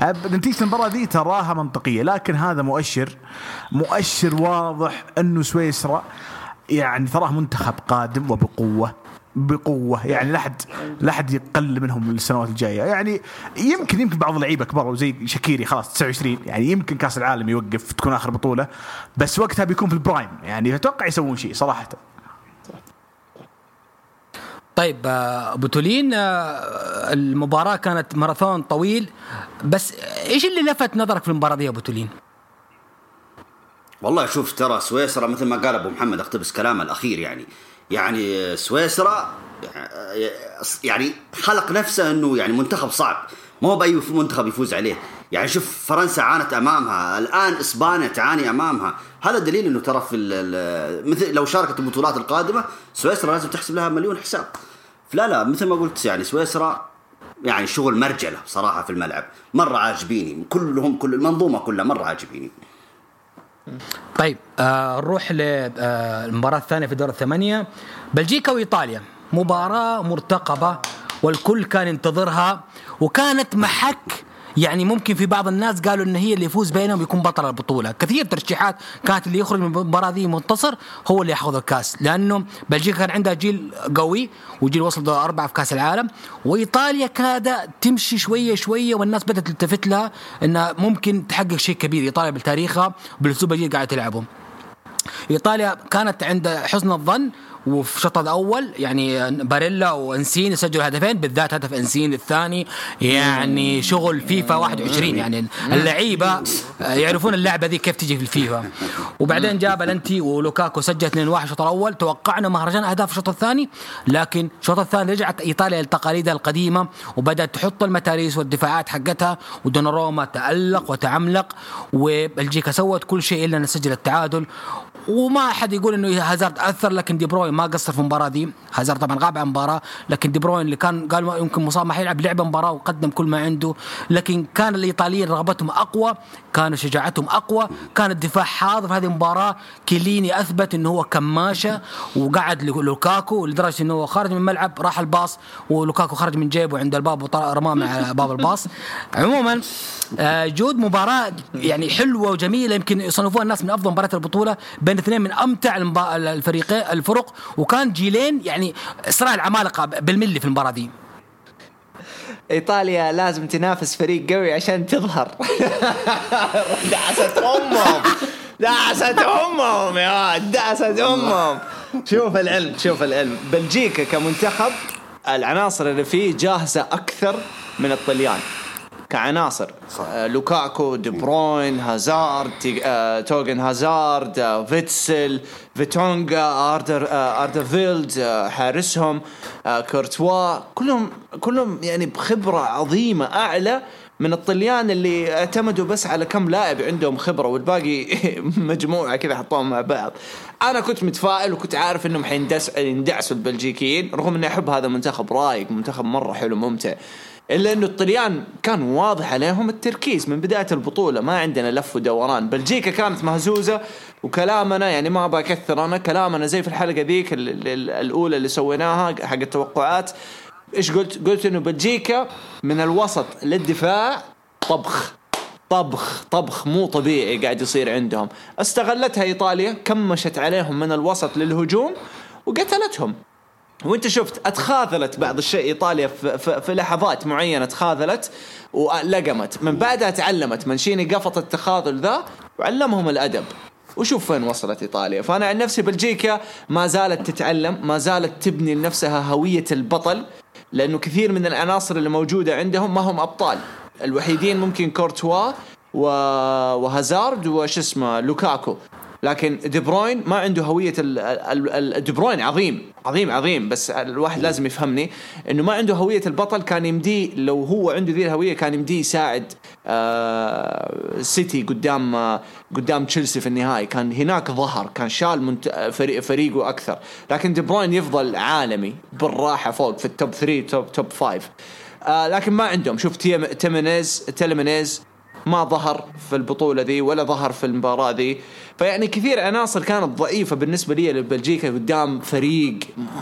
آه، نتيجة المباراة ذي تراها منطقية لكن هذا مؤشر مؤشر واضح إنه سويسرا يعني تراه منتخب قادم وبقوة. بقوة. يعني لا حد لا حد يقل منهم السنوات الجاية. يعني يمكن يمكن بعض اللعيبة كبروا زي شاكيري خلاص 29 يعني يمكن كأس العالم يوقف تكون آخر بطولة. بس وقتها بيكون في البرايم. يعني أتوقع يسوون شيء صراحة. طيب آه، أبو تولين آه، المباراة كانت ماراثون طويل. بس إيش اللي لفت نظرك في المباراة دي يا أبو تولين؟ والله شوف ترى سويسرا مثل ما قال أبو محمد أقتبس كلامه الأخير يعني. يعني سويسرا يعني خلق نفسه إنه يعني منتخب صعب. مو بأي منتخب يفوز عليه. يعني شوف فرنسا عانت أمامها. الآن إسبانيا تعاني أمامها. هذا دليل إنه ترى في مثل لو شاركت البطولات القادمة سويسرا لازم تحسب لها مليون حساب. لا لا مثل ما قلت يعني سويسرا يعني شغل مرجلة صراحة في الملعب. مرة عاجبيني. كلهم كل المنظومة كلها مرة عاجبيني. طيب آه نروح للمباراة الثانية في دور الثمانية. بلجيكا وإيطاليا مباراة مرتقبة والكل كان ينتظرها وكانت محك يعني ممكن في بعض الناس قالوا إن هي اللي يفوز بينهم يكون بطل البطولة، كثير ترشيحات كانت اللي يخرج من المباراة دي منتصر هو اللي ياخذ الكاس، لأنه بلجيكا كان عندها جيل قوي وجيل وصل دور أربعة في كاس العالم، وإيطاليا كانت تمشي شوية شوية والناس بدأت تلتفت لها انها ممكن تحقق شيء كبير، إيطاليا بتاريخها بالأسلوب اللي قاعدة تلعبه. إيطاليا كانت عند حسن الظن وفي الشوط الأول يعني باريلا وانسيني سجلوا هدفين بالذات هدف انسيني الثاني يعني شغل فيفا 21 يعني اللعيبة يعرفون اللعبة ذي كيف تجي في الفيفا. وبعدين جاء بلنتي ولوكاكو سجل 2-1 الشوط الأول توقعنا مهرجان أهداف الشوط الثاني لكن الشوط الثاني رجعت إيطاليا لتقاليدها القديمة وبدأت تحط المتاريس والدفاعات حقتها ودوناروما تألق وتعملق وبلجيكا سوت كل شيء إلا أن تسجل التعادل. وما أحد يقول إنه هازارد أثر لكن دي بروين ما قصر في المباراة دي. هازارد طبعا غاب عن المباراه لكن دي بروين اللي كان قال يمكن مصاب ما حيلعب لعب مباراة وقدم كل ما عنده. لكن كان الإيطاليين رغبتهم أقوى. كانوا شجاعتهم أقوى كان الدفاع حاضر في هذه المباراة. كيليني أثبت إنه هو كماشة وقعد لوكاكو لدرجة إنه هو خرج من الملعب راح الباص ولوكاكو خرج من جيبه عند الباب ورماه مع باب الباص. عموما آه، جود مباراة يعني حلوة وجميلة يمكن يصنفوها الناس من أفضل مباريات البطولة بين اثنين من المبا- الفريقين الفرق. وكان جيلين يعني صراع العمالقة بالملي في المباراة دي. إيطاليا لازم تنافس فريق قوي عشان تظهر. دعست أمهم. دعست أمهم يا دعست أمهم. شوف العلم شوف العلم. بلجيكا كمنتخب العناصر اللي فيه جاهزة أكثر من الطليان. كعناصر آه، لوكاكو دي بروين هازارد آه، ثورغان هازارد آه، فيتسل فيرتونغن آردر ألديرفيرلد آه، حارسهم كورتوا كلهم كلهم يعني بخبرة عظيمة أعلى من الطليان اللي اعتمدوا بس على كم لاعب عندهم خبرة والباقي مجموعة كذا حطوهم مع بعض. أنا كنت متفائل وكنت عارف إنهم حيندس يندعسوا البلجيكيين رغم إني أحب هذا المنتخب رايق منتخب مرة حلو ممتع. إلا إنه الطليان كان واضح عليهم التركيز من بداية البطولة. ما عندنا لف ودوران. بلجيكا كانت مهزوزة وكلامنا يعني ما أبغى أكثر أنا كلامنا زي في الحلقة ذيك ال- ال- الأولى اللي سويناها حق التوقعات. إيش قلت؟ قلت إنه بلجيكا من الوسط للدفاع طبخ. طبخ طبخ مو طبيعي قاعد يصير عندهم. استغلتها إيطاليا كمشت عليهم من الوسط للهجوم وقتلتهم. وانت شفت اتخاذلت بعض الشيء إيطاليا في, لحظات معينة تخاذلت ولقمت من بعدها تعلمت. منشيني قفط التخاذل ذا وعلمهم الأدب. وشوف وين وصلت إيطاليا. فأنا عن نفسي بلجيكا ما زالت تتعلم ما زالت تبني لنفسها هوية البطل لأنه كثير من العناصر اللي موجودة عندهم ما هم أبطال. الوحيدين ممكن كورتوا. وهازارد وش اسمه لوكاكو. لكن دي بروين ما عنده هوية دي بروين عظيم عظيم عظيم. بس الواحد لازم يفهمني إنه ما عنده هوية البطل. كان يمديه لو هو عنده ذي الهوية كان يمديه يساعد آه سيتي قدام آه قدام تشيلسي في النهائي. كان هناك ظهر كان شال منت... فريق فريقه أكثر. لكن دي بروين يفضل عالمي بالراحة فوق في ال top 3 top top 5 آه لكن ما عندهم. شوف تيم- تيمينيز تيلمينيز ما ظهر في البطولة ذي ولا ظهر في المباراة ذي فيعني كثير عناصر كانت ضعيفة بالنسبة لي لبلجيكا قدام فريق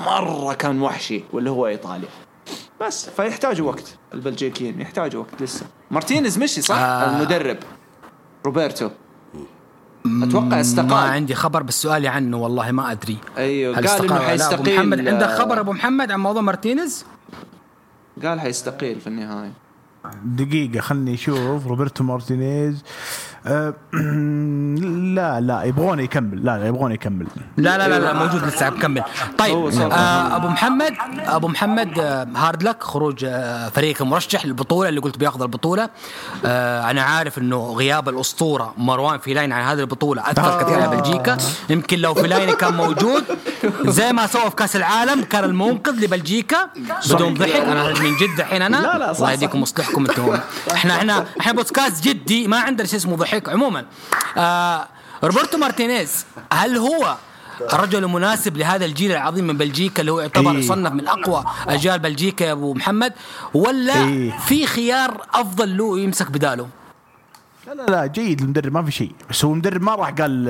مرة كان وحشي واللي هو إيطاليا. بس فيحتاجوا وقت البلجيكيين يحتاجوا وقت لسه. مارتينيز مشي صح؟ آه. المدرب. روبرتو. أتوقع استقال. ما عندي خبر بس سؤالي عنه والله ما أدري. أيوه هل قال إنه حيستقيل محمد عندك آه، خبر أبو محمد عن موضوع مارتينيز؟ قال حيستقيل في النهاية. دقيقة خلني أشوف. روبرتو مارتينيز. أه لا لا يبغون يكمل. لا لا يبغون يكمل. لا لا لا, لا موجود لسه بكمل طيب آه أبو محمد أبو محمد آه hard luck خروج آه فريق مرشح للبطولة اللي قلت بياخذ البطولة. آه أنا عارف إنه غياب الأسطورة مروان فيلايني عن هذه البطولة أثر كثير على بلجيكا. يمكن لو فيلايني كان موجود زي ما سوى في كأس العالم كان المنقذ لبلجيكا بدون ضحك. أنا من جد الحين أنا. لا، لا، صح، الله صح. يهديكم ويصلحكم أنتم إحنا إحنا إحنا بودكاست جدي ما عندنا شيء اسمه ضحك عموما آه روبرتو مارتينيز هل هو الرجل المناسب لهذا الجيل العظيم من بلجيكا اللي هو يعتبر إيه. يصنف من أقوى أجيال بلجيكا يا أبو محمد ولا إيه. في خيار أفضل له يمسك بداله؟ لا لا لا جيد المدرب ما في شيء. بس هو المدرب ما راح قال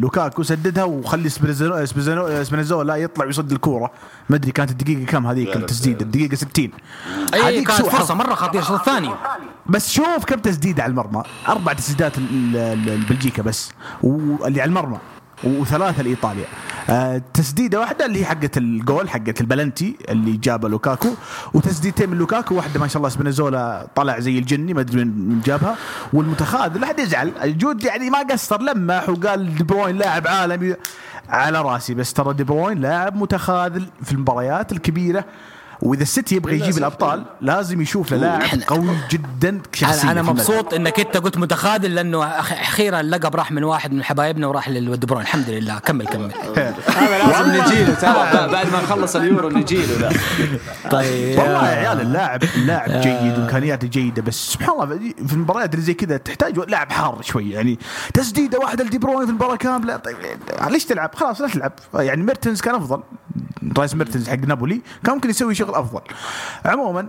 لوكاكو سددها وخلي سبينزو- سبينزو- سبينزولا يطلع ويصد الكورة. ما أدري كانت الدقيقة كم هذيك التسديده الدقيقة 60 أي هذيك كانت. فرصة مرة خطيرة الشوط الثاني بس شوف كم تسديده على المرمى. أربع تسديدات ال- ال- البلجيكا بس واللي على المرمى. وثلاثة لإيطاليا. آه تسديدة واحدة اللي هي حقت الجول حقت البلنتي اللي جابها لوكاكو وتسديدتين من لوكاكو واحدة ما شاء الله سبينزولا طلع زي الجني ما أدري من من جابها. والمتخاذل لا حد يزعل الجود يعني ما قصر لمح وقال دي بروين لاعب عالمي على راسي بس ترى دي بروين لاعب متخاذل في المباريات الكبيرة. وإذا السيتي يبغى يجيب الأبطال لازم يشوف له لاعب قوي جدا شخصيا. أنا. مبسوط إنك أنت قلت متخاذل لأنه أخ- أخيرا اللقب راح من واحد من حبايبنا وراح لدي بروين الحمد لله. كمل كمل. هذا لازم نجيله ترى بعد ما نخلص اليورو نجيله ذا طيب. والله يا عيال اللاعب اللاعب جيد وإمكانياته جيدة بس سبحان الله في المباريات اللي زي كذا تحتاج لاعب حار شوي. يعني تسديدة واحدة لدي بروين في المباراة كاملة. طيب ليش تلعب؟ خلاص لا تلعب. يعني ميرتنز كان أفضل. رايس ميرتنز حق نابولي كان ممكن يسوي شغل افضل عموما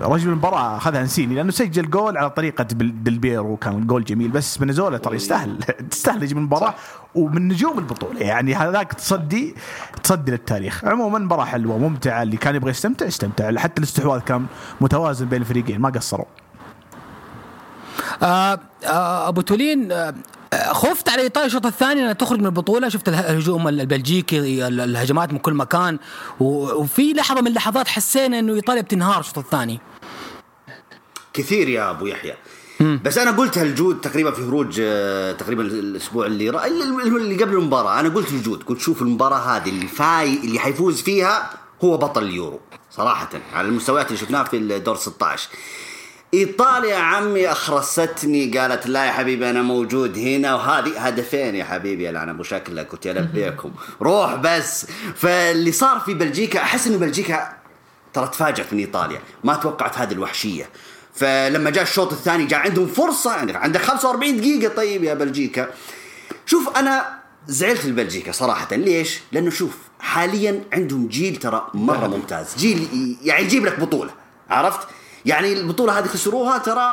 رجل المباراة أخذها انسيني لأنه سجل جول على طريقة ديلبيرو وكان الجول جميل سبينازولا ترى يستاهل تستاهل يجي من المباراه ومن نجوم البطولة. يعني هذاك تصدي تصدي للتاريخ. عموما مباراة حلوة ممتعة اللي كان يبغى يستمتع استمتع حتى الاستحواذ كان متوازن بين الفريقين ما قصروا. آه آه أبو تولين آه، خفت على ايطاليا الشوط الثاني انها تخرج من البطولة. شفت اله- الهجوم البلجيكي ال- الهجمات من كل مكان. وفي لحظة من اللحظات حسينا إنه إيطاليا بتنهار الشوط الثاني. كثير يا أبو يحيى. بس أنا قلت لجود تقريبا في خروج آه، تقريبا الأسبوع اللي. اللي اللي قبل المباراة. أنا قلت لجود. قلت شوف المباراة هذه اللي فاي اللي حيفوز فيها هو بطل اليورو صراحة على المستويات اللي شفناها في الدور 16 إيطاليا يا عمي أخرستني قالت لا يا حبيبي أنا موجود هنا وهذه هدفين يا حبيبي. يلعن أبو شكلك كنت البيكم روح بس. فاللي صار في بلجيكا أحس إنه بلجيكا ترى تفاجأت من إيطاليا. ما توقعت هذه الوحشية. فلما جاء الشوط الثاني جاء عندهم فرصة. عندك عندك 45 دقيقة طيب يا بلجيكا. شوف أنا زعلت لبلجيكا صراحة. ليش؟ لأنه شوف حاليا عندهم جيل ترى مرة ممتاز. جيل يعني يجيب لك بطولة. عرفت؟ يعني البطولة هذه خسروها ترى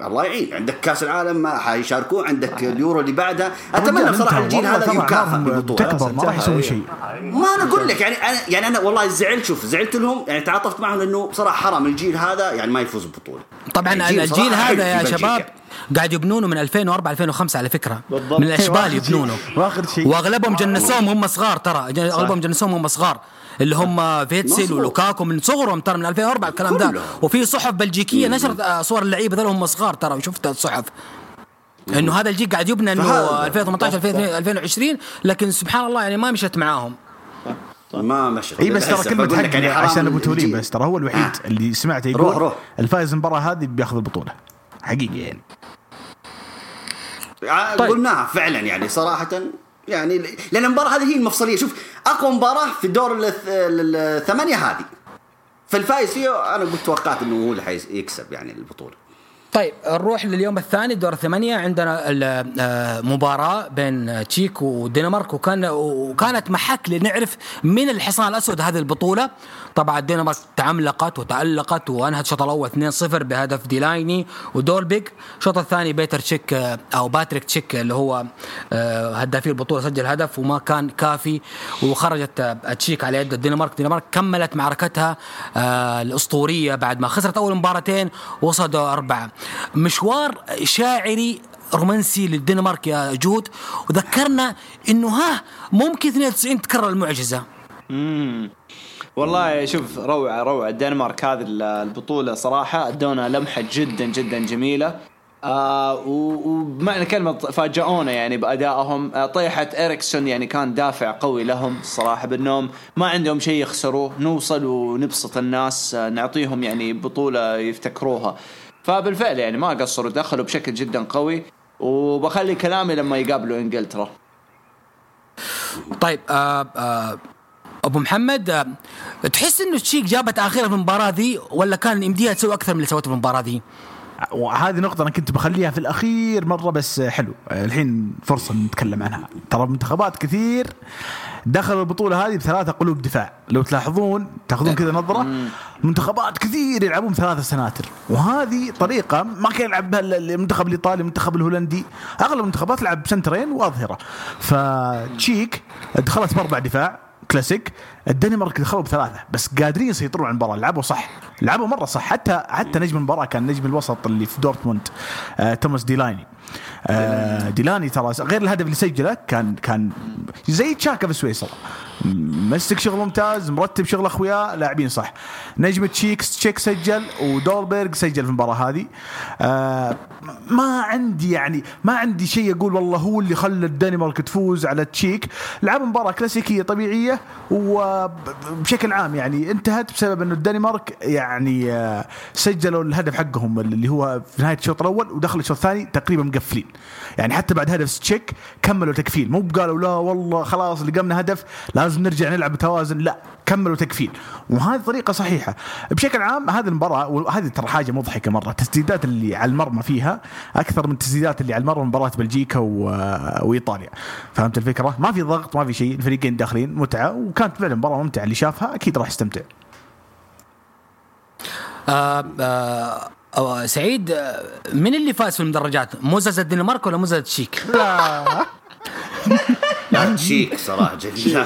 الله يعين. عندك كأس العالم ما حيشاركوه عندك اليورو اللي بعدها أتمنى بصراحة الجيل هذا يكافئ بالبطولة. تكبر ما راح يسوي شيء. ما أنا أقول لك يعني أنا يعني أنا والله زعلت شوف زعلت لهم. يعني تعاطفت معهم لأنه بصراحة حرام. الجيل هذا يعني ما يفوز ببطولة. طبعا الجيل الجيل حلو هذا يا. شباب قاعد يبنونه من 2004 2005 على فكرة. بالضبط. من الأشبال يبنونه. واخر شيء. وأغلبهم جنسوهم هم صغار ترى. أغلبهم جنسوهم هم صغار. اللي هم فيتسل. ولوكاكو من صغرهم ترى من 2004 الكلام ده. وفي صحف بلجيكية نشرت آه، صور اللعيبة ذول هم صغار ترى وشفت الصحف إنه هذا الجيل قاعد يبنى إنه فهذا. 2018 2020 لكن سبحان الله يعني ما مشت معاهم ما مشت إي بس ترى. كلمة حق يعني عشان أبو تولين. بس ترى هو الوحيد اللي سمعته روح- يقول روح. الفايز المباراة هذه بياخذ البطولة حقيقي يعني ع- طيب. قلناها فعلا يعني صراحة يعني لأن المباراة هذه هي المفصلية. شوف أقوى مباراة في الدور الث- ال- الثمانية هذه. فالفايز فيه أنا قلت توقعت إنه هو اللي حيكسب يعني البطولة. طيب نروح لليوم الثاني دور الثمانية. عندنا آه، مباراة بين تشيك والدنمارك وكان وكانت محك لنعرف من الحصان الأسود هذه البطولة. طبعا الدنمارك تعملقت وتألقت وأنهت الشوط الأول 2-0 بهدف ديلايني ودولبيرج الشوط الثاني بيتر تشيك آه، أو باتريك تشيك اللي هو آه، هدافي البطولة سجل هدف وما كان كافي وخرجت آه، تشيك على يد الدنمارك الدنمارك كملت معركتها الأسطورية بعد ما خسرت أول مباراتين وصلوا أربعة. مشوار شاعري رومانسي للدنمارك يا جود. وذكرنا إنه ها ممكن 92 تكرر المعجزة. والله شوف روعة روعة. الدنمارك هذه البطولة صراحة أدونا لمحة جدا جدا جميلة. آه وبمعنى كلمة فاجأونا يعني بأدائهم. آه طيحة إريكسون يعني كان دافع قوي لهم الصراحة بأنهم ما عندهم شيء يخسروه. نوصل ونبسط الناس. آه نعطيهم يعني بطولة يفتكروها. فبالفعل يعني ما قصروا دخلوا بشكل جدا قوي. وبخلي كلامي لما يقابلوا إنجلترا. طيب آه آه أبو محمد تحس إنه تشيك جابت أخيرا في المباراة ذي ولا كان يمديها تسوي أكثر من اللي سوته في المباراة ذي؟ وهذه نقطة أنا كنت بخليها في الأخير مرة بس حلو. الحين فرصة نتكلم عنها. ترى منتخبات كثير دخلوا البطولة هذه بثلاثة قلوب دفاع. لو تلاحظون تاخذون كذا نظرة. منتخبات كثير يلعبون ثلاثة سناتر. وهذه طريقة ما كان يلعب بها المنتخب الإيطالي المنتخب الهولندي. أغلب المنتخبات تلعب سنترين وأظهرة. فتشيك دخلت بأربع دفاع. كلاسيك الدنمارك دخلوا بثلاثة بس قادرين يسيطرون على المباراة. لعبوا صح لعبوا مرة صح. حتى حتى نجم المباراة كان نجم الوسط اللي في دورتموند آه توماس ديلايني. آه ديلاني ترى غير الهدف اللي سجله كان كان زي تشاكا في سويسرا. مسك شغل ممتاز مرتب شغل أخويا لاعبين صح. نجم تشيك تشيك سجل ودولبرغ سجل في المباراة هذه. آه ما عندي يعني ما عندي شيء أقول والله هو اللي خلى الدنمارك تفوز على تشيك. لعبوا مباراة كلاسيكية طبيعية وبشكل عام يعني انتهت بسبب إنه الدنمارك يعني آه، سجلوا الهدف حقهم اللي هو في نهاية الشوط الأول ودخل الشوط الثاني تقريبا مقفلين. يعني حتى بعد هدف تشيك كملوا تكفيل. مو قالوا لا والله خلاص لقمنا هدف لازم نرجع نلعب بتوازن لا كملوا تكفيل وهذه طريقة صحيحة. بشكل عام هذه المباراة وهذه ترى حاجة مضحكة مرة. التسديدات اللي على المرمى فيها أكثر من التسديدات اللي على المرمى مباراة بلجيكا و... وإيطاليا. فهمت الفكرة؟ ما في ضغط ما في شيء. الفريقين داخلين متعة. وكانت فعلا مباراة ممتعة. اللي شافها أكيد راح يستمتع. آه آه آه سعيد آه، من اللي فاز في المدرجات؟ مزز الدنمارك ولا مزز تشيك؟ لا تشيك صراحة جميل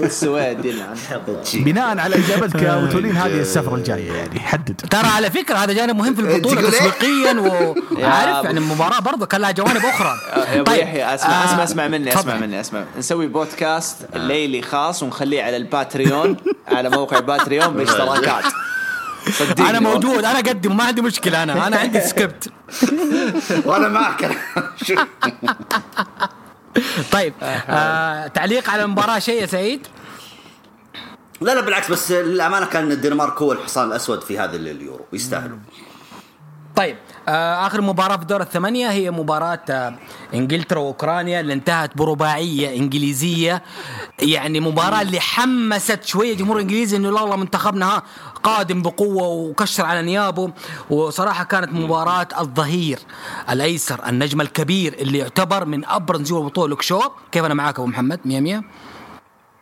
والسويد يلعن حظه بناء على اجابتك يا وتولين هذه السفرة الجاية يعني حدد. ترى على فكرة هذا جانب مهم في البطولة تقول إيه؟ تسويقيا وعارف يعني المباراة برضه كان لها جوانب أخرى. يا أبو يحيى اسمع آه، اسمع اسمع مني اسمع. مني اسمع نسوي بودكاست ليلي خاص ونخليه على الباتريون على موقع باتريون باشتراكات صدقني أنا موجود أنا اقدم ما عندي مشكلة أنا. أنا عندي سكريبت وأنا معك. طيب آه تعليق على المباراة شيء يا سعيد؟ لا لا بالعكس بس للأمانة كان الدنمارك هو الحصان الأسود في هذا اليورو. يستاهلوا. طيب آه آخر مباراة في دور الثمانية هي مباراة آه إنجلترا وأوكرانيا اللي انتهت برباعية إنجليزية. يعني مباراة اللي حمست شوية الجمهور الانجليزي إنه لا والله منتخبنا ها قادم بقوة وكشر على نيابه. وصراحة كانت مباراة الظهير الأيسر النجم الكبير اللي يعتبر من أبرز نجوم البطوله لوك شو. كيف أنا معاك أبو محمد؟ 100 100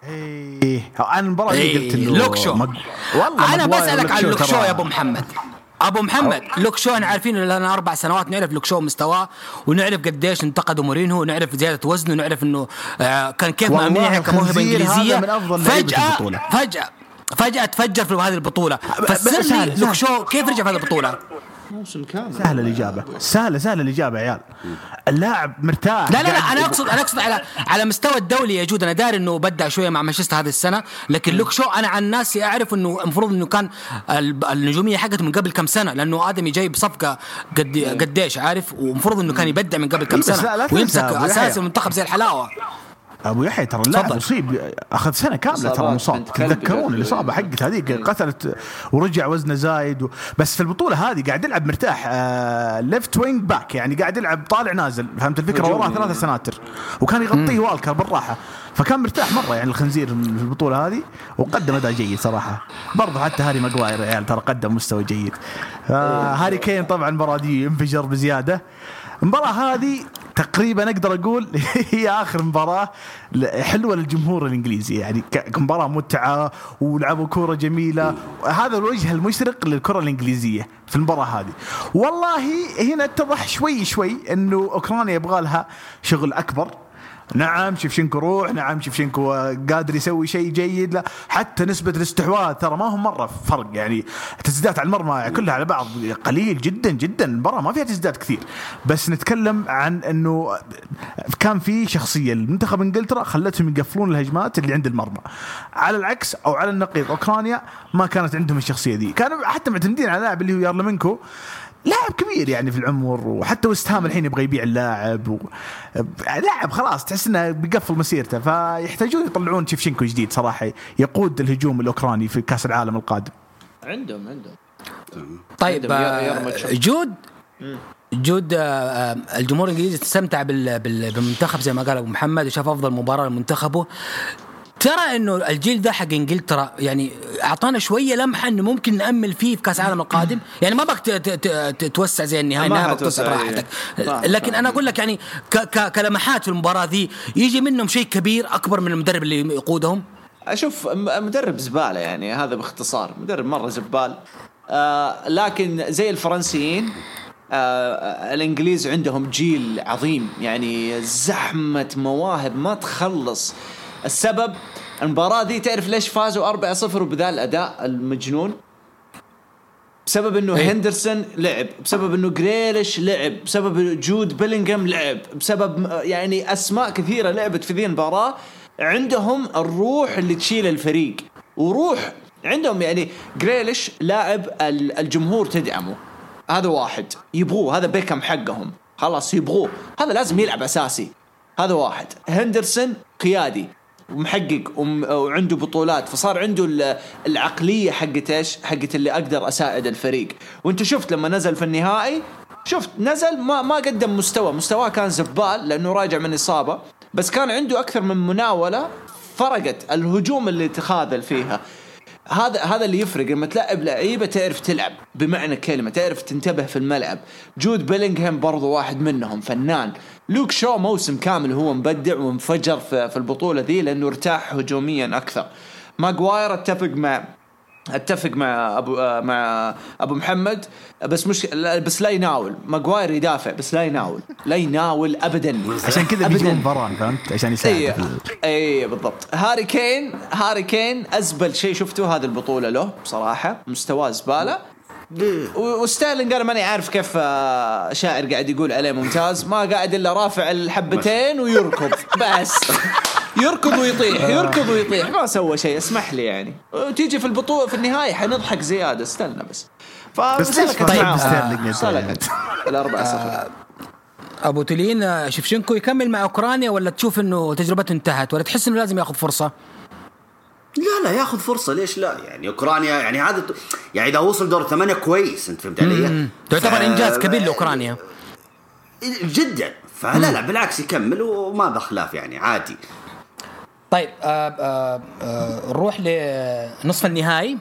إيه أنا المباراه إيه، قلت إنه لوك شو. مج... والله أنا بسألك عن لوك شو يا أبو محمد. أبو محمد لوك شو إحنا عارفين لنا أربع سنوات نعرف لوك شو مستواه ونعرف قديش انتقدوا مورينهو ونعرف زيادة وزنه ونعرف إنه آه كان كيف والله مأمنينها كموهبه إنجليزية فجأة. فجأة فجأة تفجر في هذه البطولة فسر لي لوك. شو كيف رجع في هذه البطولة؟ موسم كامل. سهلة الإجابة. سهلة سهلة الإجابة يا عيال. اللاعب مرتاح. لا لا لا أنا اقصد أنا أقصد على على مستوى الدولي يا جود. أنا داري إنه بدع شوية مع مانشستر هذه السنة. لكن لوك شو أنا عن ناسي أعرف إنه المفروض إنه كان ال- النجومية حقته من قبل كم سنة. لأنه آدمي جاي بصفقة قد قديش عارف؟ ومفروض إنه كان يبدع من قبل كم لا- سنه ويمسك أبو أساس يحيى. المنتخب زي الحلاوة. أبو يحيى ترى اللاعب. أصيب أخذ سنة كاملة ترى مصاب تتذكرون. الإصابة حقت هذيك إيه. قتلت ورجع وزنه زايد و... بس في البطولة هذه قاعد يلعب مرتاح آه left wing back يعني قاعد يلعب طالع نازل فهمت الفكرة. وراه ثلاثة سناتر. وكان يغطيه والكر بالراحة. فكان مرتاح مرة يعني الخنزير في البطولة هذه وقدم أداء جيد صراحة. برضه حتى هاري ماجواير يا عيال ترى قدم مستوى جيد. آه هاري كين طبعا المباراه دي انفجر بزيادة. المباراة هذه تقريبا أقدر أقول هي آخر مباراة ل- حلوة للجمهور الإنجليزي. يعني ك- مباراة متعة ولعبوا كورة جميلة. هذا الوجه المشرق للكرة الإنجليزية في المباراة هذه. والله هنا أتضح شوي شوي إنه أوكرانيا يبغى لها شغل أكبر. نعم شفشنكو روح نعم شفشنكو قادر يسوي شيء جيد. لا حتى نسبة الاستحواذ ترى ما هم مرة فرق يعني تسديدات على المرمى كلها على بعض قليل جدا جدا المباراة ما فيها تسديدات كثير. بس نتكلم عن إنه كان في شخصية المنتخب إنجلترا خلتهم يقفلون الهجمات اللي عند المرمى. على العكس أو على النقيض أوكرانيا ما كانت عندهم الشخصية ذي. كانوا حتى معتمدين على لاعب اللي هو يارلمنكو لاعب كبير يعني في العمر وحتى وست هام الحين يبغى يبيع اللاعب و... لاعب خلاص تحس إنه بيقفل مسيرته فيحتاجون يطلعون تشيفشينكو جديد صراحة يقود الهجوم الأوكراني في كأس العالم القادم. عندهم عندهم. طيب آه،. جود؟ جود آه، آه، الجمهور الإنجليزي استمتع بال- بال- بالمنتخب زي ما قال أبو محمد وشاف أفضل مباراة لمنتخبه. ترى إنه الجيل ده حق إنجلترا يعني أعطانا شوية لمحة إنه ممكن نأمل فيه في كأس العالم القادم. يعني ما بك توسع زي النهائي ما النهائي بتوسع إيه. راحتك. لكن. أنا أقول لك يعني كلمحات في المباراة ذي يجي منهم شيء كبير أكبر من المدرب اللي يقودهم؟ أشوف مدرب زبالة يعني هذا باختصار. مدرب مرة زبال. آه لكن زي الفرنسيين آه الإنجليز عندهم جيل عظيم. يعني زحمة مواهب ما تخلص. السبب المباراة دي تعرف ليش فازوا 4-0 وبذا الأداء المجنون؟ بسبب إنه إيه. هندرسون لعب بسبب إنه جريليش لعب بسبب جود بيلينغهام لعب بسبب يعني أسماء كثيرة لعبت في ذي المباراة. عندهم الروح اللي تشيل الفريق وروح عندهم يعني جريليش لاعب ال- الجمهور تدعمه. هذا واحد. يبغوه هذا بيكم حقهم. خلاص يبغوه. هذا لازم يلعب أساسي. هذا واحد. هندرسون قيادي. ومحقق وم- وعنده بطولات. فصار عنده ال- العقلية حقت إيش؟ حقت اللي أقدر أساعد الفريق، وأنت شفت لما نزل في النهائي شفت نزل ما ما قدم مستوى، مستواه كان زبال لأنه راجع من إصابة، بس كان عنده أكثر من مناولة فرقت الهجوم اللي تخاذل فيها. هذا هذا اللي يفرق. لما تلعب لعيبة تعرف تلعب بمعنى الكلمة تعرف تنتبه في الملعب. جود بيلينغهام برضو واحد منهم فنان. لوك شو موسم كامل هو مبدع وانفجر في, في البطولة ذي لأنه ارتاح هجوميا أكثر. ماجواير أتفق مع أتفق مع ابو مع أبو محمد بس مش بس لا يناول. ماجواير يدافع بس لا يناول. لا يناول ابدا. عشان كذا. بيجيبون فران فهمت؟ عشان يساعد. اي اي بالضبط. هاري كين هاري كين أزبل شيء شفته هذه البطولة له بصراحة. مستواه زبالة. و- وستيرلينج أنا ماني عارف كيف آه، شاعر قاعد يقول عليه ممتاز. ما قاعد إلا رافع الحبتين ويركض. بس. يركض ويطيح يركض ويطيح. ما سوى شيء اسمح لي يعني. وتيجي في البطوله في النهاية حنضحك زيادة استنى بس. فسلكت طيب يا سلكت. الأربعة صفر أبو تلين آه، شفشنكو يكمل مع أوكرانيا ولا تشوف إنه تجربته انتهت ولا تحس إنه لازم ياخذ فرصة؟ لا لا ياخذ فرصة ليش لا؟ يعني أوكرانيا يعني هذا يعني إذا وصل دور ثمانية كويس أنت فهمت علي؟ تعتبر ف- إنجاز كبير لأوكرانيا. جدا. فلا لا بالعكس يكمل وما بخلاف يعني عادي. طيب آه آه آه نروح لنصف النهائي.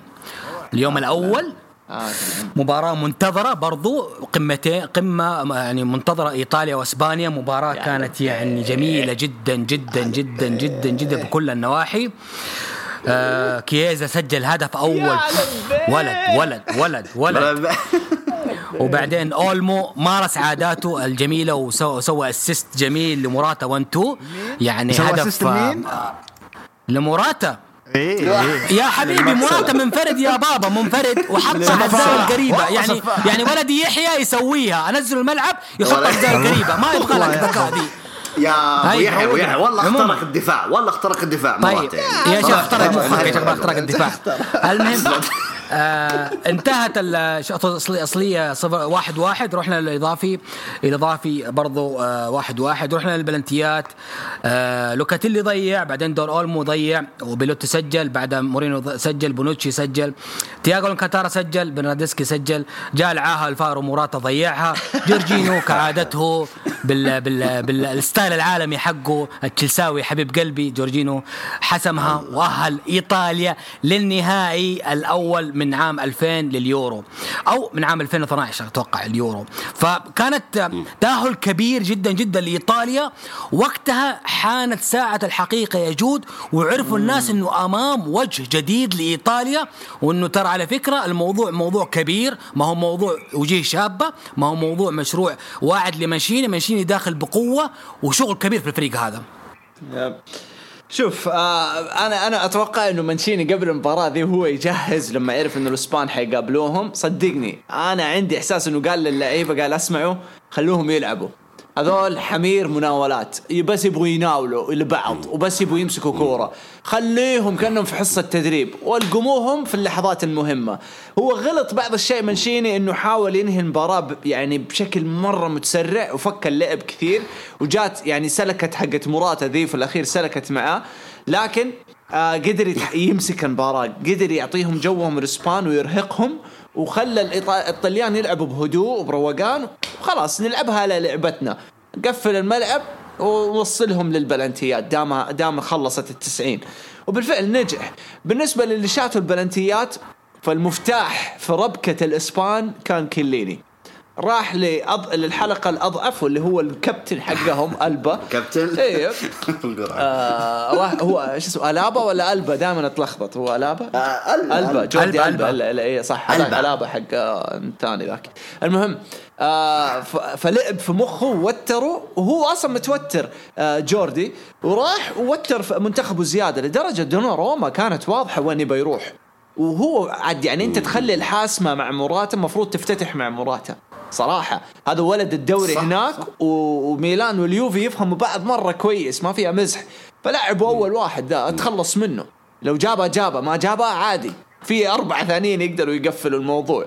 اليوم الأول. آه. مباراة منتظرة برضو قمتين قمة يعني منتظرة إيطاليا وإسبانيا. مباراة كانت يعني جميلة جدا جدا جدا جدا جدا بكل النواحي. آه كييزا سجل هدف أول. ولد ولد ولد ولد. وبعدين أولمو مارس عاداته الجميلة وسوى سوى اسيست جميل لمراتا 1 2 يعني هدف؟ آه، لمراتا. إيه. إيه. يا حبيبي مراتا منفرد يا بابا منفرد. وحط القريبه والله يعني. يعني ولدي يحيى يسويها. أنزل الملعب يحط. الزاويه القريبه ما يبغى لك الذكاء دي يا ابو يحيى ابو. يحيى والله. اخترق الدفاع والله اخترق الدفاع طيب يا شيخ اخترق مخك يا شيخ اخترق الدفاع المهم آه انتهت الشوط الاصليه اصليه صفر واحد واحد. رحنا للإضافي. الإضافي برضو آه واحد واحد. رحنا للبلنتيات. آه لوكاتيلي ضيع بعدين دون أولمو ضيع وبيلوتي سجل بعد مورينو سجل بونوتشي سجل تياغو الكانتارا سجل برنارديسكي سجل جاء العاهة الفارو موراتا ضيعها جورجينو كعادته بال بال بال style العالمي حقه التشلساوي حبيب قلبي جورجينو حسمها وأهل إيطاليا للنهائي الأول من عام 2000 لليورو أو من عام 2012 أتوقع اليورو. فكانت تأهل كبير جدا جدا لإيطاليا. وقتها حانت ساعة الحقيقة يا جود وعرفوا الناس إنه أمام وجه جديد لإيطاليا وإنه ترى على فكرة الموضوع موضوع كبير. ما هو موضوع وجيه شابة ما هو موضوع مشروع واعد لمانشيني. مانشيني داخل بقوة وشغل كبير في الفريق هذا. شوف آه أنا أنا أتوقع إنه مانشيني قبل المباراة ذي وهو يجهز لما يعرف إنه الاسبان حيقابلوهم. صدقني أنا عندي إحساس إنه قال للعيبة قال أسمعوا خلوهم يلعبوا. هذول حمير مناولات. بس يبغوا يناولوا لبعض وبس يبغوا يمسكوا كورة. خليهم كأنهم في حصة تدريب والقموهم في اللحظات المهمة. هو غلط بعض الشيء منشيني إنه حاول ينهي المباراة يعني بشكل مرة متسرع وفك اللعب كثير وجات يعني سلكت حقت مراته ذي في الأخير سلكت معاه. لكن آه قدر يمسك المباراة قدر يعطيهم جوهم الاسبان ويرهقهم. وخلى الطليان يلعبوا بهدوء وبروقان. وخلاص نلعبها على لعبتنا. قفل الملعب ووصلهم للبلنتيات. دام دام خلصت التسعين. وبالفعل نجح. بالنسبة للي شاتوا البلنتيات فالمفتاح في ربكة الإسبان كان كيليني راح لأض... للحلقة الأضعف واللي هو الكابتن حقهم ألبا. كابتن؟ أيوه آه راح هو شو اسمه ألابا ولا ألبا؟ دائما أتلخبط. هو ألابا؟ آه، ألبا. ألبا. جوردي ألبا، ألبا. ألبا. البا اي صح. هذاك ألبا. ألابا حق آه، الثاني ذاك. المهم آه فلعب في مخه ووتره وهو أصلا متوتر آه جوردي. وراح ووتر في منتخبه زيادة لدرجة دوناروما كانت واضحة وين يبى يروح. وهو عاد يعني أنت تخلي الحاسمة مع مراته المفروض تفتتح مع مراته. صراحة. هذا ولد الدوري صح، هناك صح. وميلان واليوفي يفهموا بعض مرة كويس ما فيها مزح. فلعبوا أول واحد ذا أتخلص منه. لو جابها جابها ما جابها عادي. في اربعه ثانيين يقدروا يقفلوا الموضوع.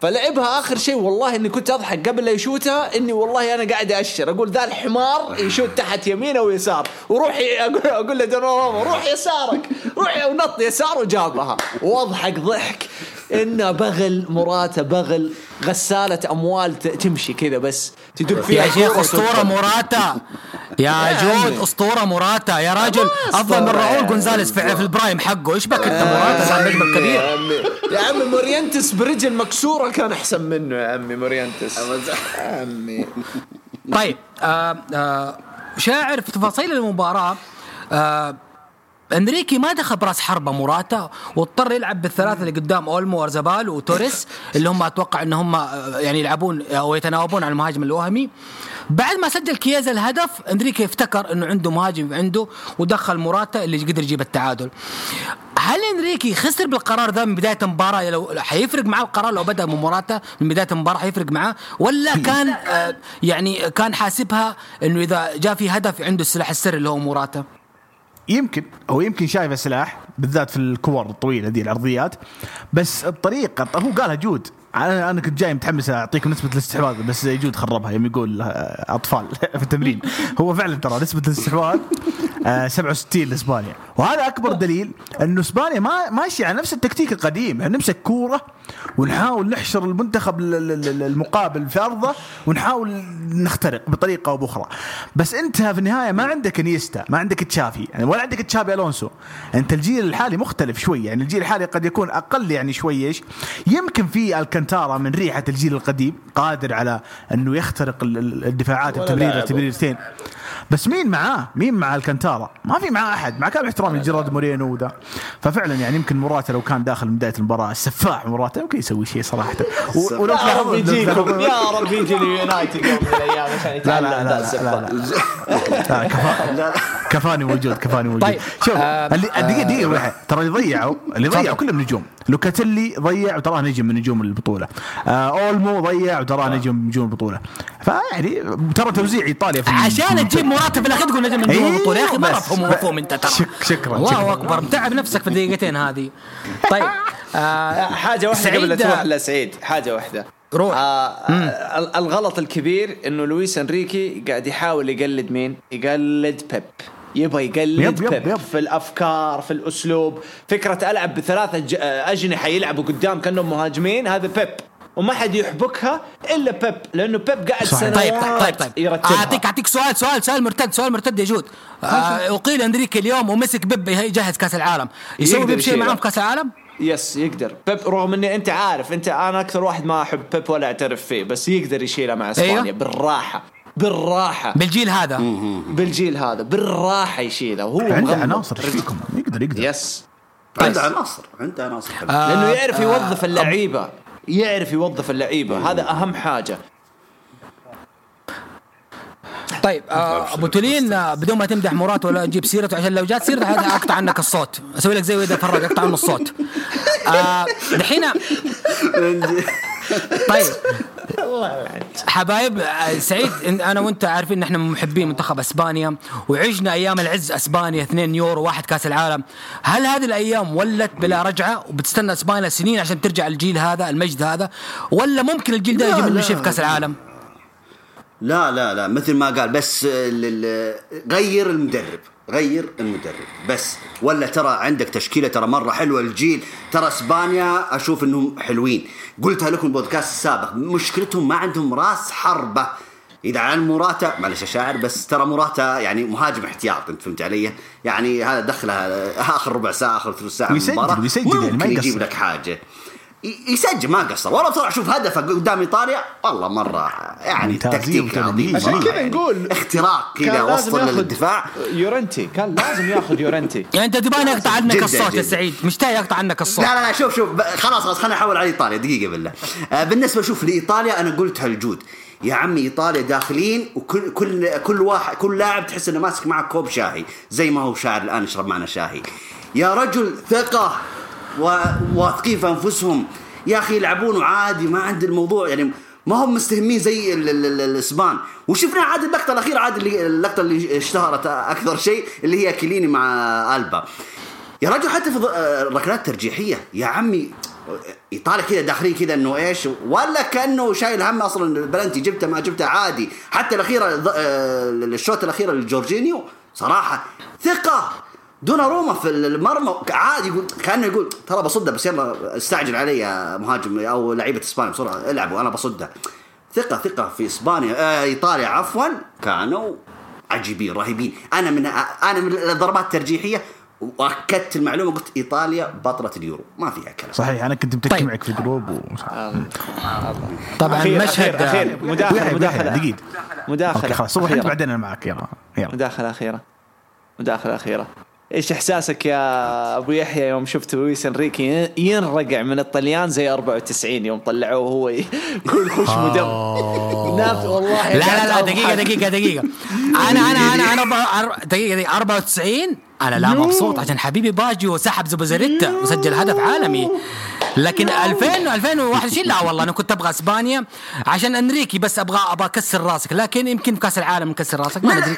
فلعبها آخر شيء والله إني كنت أضحك قبل لا يشوتها إني والله أنا قاعد أشر. أقول ذا الحمار يشوت تحت يمينه ويسار. وروحي أقول أقول له روح يسارك روح ونط يسار وجابها. وأضحك ضحك. انه بغل موراتا بغل غسالة أموال تمشي كذا بس. تدق فيها يا شيخ أسطورة. موراتا يا جود عمي. أسطورة موراتا يا راجل أفضل من راؤول جونزاليس في, في ال prime حقه. إيش بك أنت موراتا كان نجم عمي. يا عمي. مورينتس برجل مكسورة كان أحسن منه يا عمي مورينتس. يا عمي. طيب آه آه شاعر في تفاصيل المباراة آه انريكي ما دخل براس حربه موراتا واضطر يلعب بالثلاثة اللي قدام أولمو واويارزابال وتوريس اللي هم أتوقع إن هم آه، يعني يلعبون أو يتناوبون على المهاجم الوهمي بعد ما سجل كيازا الهدف انريكي افتكر إنه عنده مهاجم عنده ودخل موراتا اللي قدر يجيب التعادل. هل انريكي خسر بالقرار ذا من بداية المباراة؟ لو حيفرق معاه القرار لو بدأ من موراتا من بداية المباراة حيفرق معاه ولا كان آه يعني كان حاسبها إنه إذا جاء في هدف عنده السلاح السري اللي هو موراتا يمكن هو يمكن شايف السلاح بالذات في الكور الطويلة دي العرضيات. بس الطريقة هو قالها جود. أنا أنا كنت جاي متحمس اعطيكم نسبة الاستحواذ بس جود خربها يوم يقول آه، أطفال في التمرين. هو فعلا ترى نسبة الاستحواذ آه، 67 لإسبانيا. وهذا أكبر دليل إنه إسبانيا ما ماشي على نفس التكتيك القديم يعني نمسك كورة ونحاول نحشر المنتخب ال- ال- ال- المقابل في أرضه ونحاول نخترق بطريقة أو بأخرى. بس أنت في النهاية ما عندك إنيستا ما عندك تشافي يعني ولا عندك تشافي ألونسو. أنت الجيل الحالي مختلف شوي يعني الجيل الحالي قد يكون أقل يعني شوي إيش؟ يمكن في الكنتارا من ريحة الجيل القديم قادر على إنه يخترق ال- ال- الدفاعات لاعب. تمريرتين بس مين معاه؟ مين مع الكنتارا؟ ما في معاه أحد، مع كامل احترامي لجيرارد مورينو وذا. ففعلا يعني يمكن موراتا لو كان داخل من بداية المباراة السفاح موراتا يمكن يسوي شيء صراحة. ولو يا رب يجيكم يا رب يجي اليونايتد يوم من الأيام عشان لا يتعلم لا لا لا, السفاح. لا, لا كفا كفاني موجود كفاني موجود. طيب، شوف آه، اللي دقيقة دقيقة واحد ترى اللي ضيعوا اللي ضيعوا كلهم نجوم. لوكاتيلي ضيع وتراه نجم من نجوم البطولة. آه أولمو ضيع وتراه نجم من نجوم البطولة. فيعني ترى توزيع إيطاليا في عشان تجيب موراتا في الاخير تقول نجم من إيه، جوا البطولة. يا أخي ما بس. مفهوم مفهوم أنت ترى. شك- شكراً، الله شكراً. أكبر. متعب نفسك في الدقيقتين هذه. طيب آه حاجة واحدة سعيد؟ قبل لا تروح لسعيد حاجة واحدة. روح. آه ال- الغلط الكبير إنه لويس إنريكي قاعد يحاول يقلد مين؟ يقلد بيب. يبغى يقلد يب- يب- بيب يب. في الأفكار في الأسلوب فكرة ألعب بثلاثة أجنحة يلعبوا قدام كأنهم مهاجمين هذا بيب وما حد يحبكها إلا بيب لأنه بيب قاعد. سنوات طيب طيب طيب, طيب. يرتبها أعطيك أعطيك سؤال سؤال سؤال مرتد سؤال مرتد يا جود آه أقيل انريكي اليوم ومسك بيب يجهز كأس العالم يسوي بيب شيء يشيله. معاهم في كأس العالم؟ yes يقدر بيب رغم إني أنت عارف أنت أنا أكثر واحد ما أحب بيب ولا أعترف فيه بس يقدر يشيلها مع إسبانيا أيوه. بالراحة بالراحة. بالجيل هذا. بالجيل هذا بالراحة يشيلها وهو عنده. عناصر فيكم يقدر يقدر. يس عنده عناصر عنده عناصر. حلوة. آه، لأنه يعرف يوظف اللعيبة. يعرف يوظف اللعيبة. هذا أهم حاجة. طيب آه أبو تولين آه، بدون ما تمدح مرات ولا تجيب سيرته عشان لو جات سيرته أقطع عنك الصوت. أسوي لك زي ويدا فرق أقطع عنه الصوت. آه دحين طيب. حبايب سعيد إن أنا وأنت عارفين إن إحنا محبين منتخب إسبانيا وعشنا أيام العز إسبانيا 2 يورو واحد كأس العالم. هل هذه الأيام ولت بلا رجعة؟ وبتستنى إسبانيا سنين عشان ترجع الجيل هذا المجد هذا؟ ولا ممكن الجيل ده يجي منه. شيء في كأس العالم؟ لا لا لا مثل ما قال بس غير المدرب. غير المدرب. بس ولا ترى عندك تشكيلة ترى مرة حلوة الجيل. ترى إسبانيا أشوف إنهم حلوين. قلتها لكم البودكاست السابق مشكلتهم ما عندهم راس حربة. إذا عن موراتا معلش شاعر بس ترى موراتا يعني مهاجم احتياط أنت فهمت علي؟ يعني هذا دخلها آخر ربع ساعة آخر ثلث ساعة من ويسجل- المباراة. ويسجل يعني ممكن يجيب. لك حاجة. يسجل ما قصر. والله بصراحه شوف هدفه قدام ايطاليا والله مرة يعني تكتيك. عظيم. عشان كذا يعني. نقول اختراق كذا وصل ياخذ للدفاع. يورنتي. كان لازم ياخذ يورنتي. يعني انت تبغاني أقطع عنك جداً الصوت يا. سعيد؟ مشتاق أقطع عنك الصوت. لا لا لا شوف شوف. خلاص خلاص خليني احول على إيطاليا. دقيقة بالله. آه بالنسبة شوف لإيطاليا أنا قلت هالجود يا عمي إيطاليا داخلين وكل كل كل واحد كل لاعب تحس إنه ماسك معك كوب شاهي زي ما هو شاعر الآن يشرب معنا شاهي. يا رجل ثقة. و- واثقين في أنفسهم. يا أخي يلعبون وعادي ما عند الموضوع يعني ما هم مستهمين زي ال- ال- ال- الإسبان. وشفنا عاد اللقطة الأخيرة عاد اللقطة اللي اشتهرت أكثر شيء اللي هي كليني مع ألبا. يا رجل حتى في آه، الركلات الترجيحيه يا عمي ايطاليا كذا داخلين كذا إنه إيش؟ ولا كأنه شايل هم أصلا البلنتي جبته ما جبته عادي. حتى الأخيرة آه، الشوط الأخيرة لجورجينيو صراحة ثقة. دون روما في المرمى عادي يقول كأنه يقول ترى بصدها بس يلا استعجل علي يا مهاجم أو لعيبة إسبانيا بسرعة العبوا أنا بصدها ثقة ثقة في إسبانيا. آه إيطاليا عفوا كانوا عجيبين رهيبين. أنا من أنا من الضربات الترجيحية وأكدت المعلومة قلت إيطاليا بطلة اليورو. ما فيها كلام. صحيح أنا كنت متكي طيب. معك في الجروب و... طبعا أخير مشهد أخير ويحيى- مداخلة ويحيى، دقيقة. مداخلة. okay خلاص. بعدين أنا معك يلا يلا. مداخلة أخيرة. مداخلة أخيرة. إيش إحساسك يا أبو يحيى يوم شفت لويس إنريكي؟ ينرقع من الطليان زي 94 يوم طلعوه وهو كل خشمه دم ناف والله لا لا لا أضحك. دقيقة دقيقة دقيقة. أنا أنا أنا أنا أربعة- أر- دقيقة دقيقة. 94 أنا لا مبسوط عشان حبيبي باجيو سحب زوبيزاريتا وسجل هدف عالمي. لكن 2000 2021 لا والله أنا كنت أبغى إسبانيا عشان أنريكي بس أبغى أبغى أكسر راسك. لكن يمكن في كأس العالم نكسر راسك ما ندري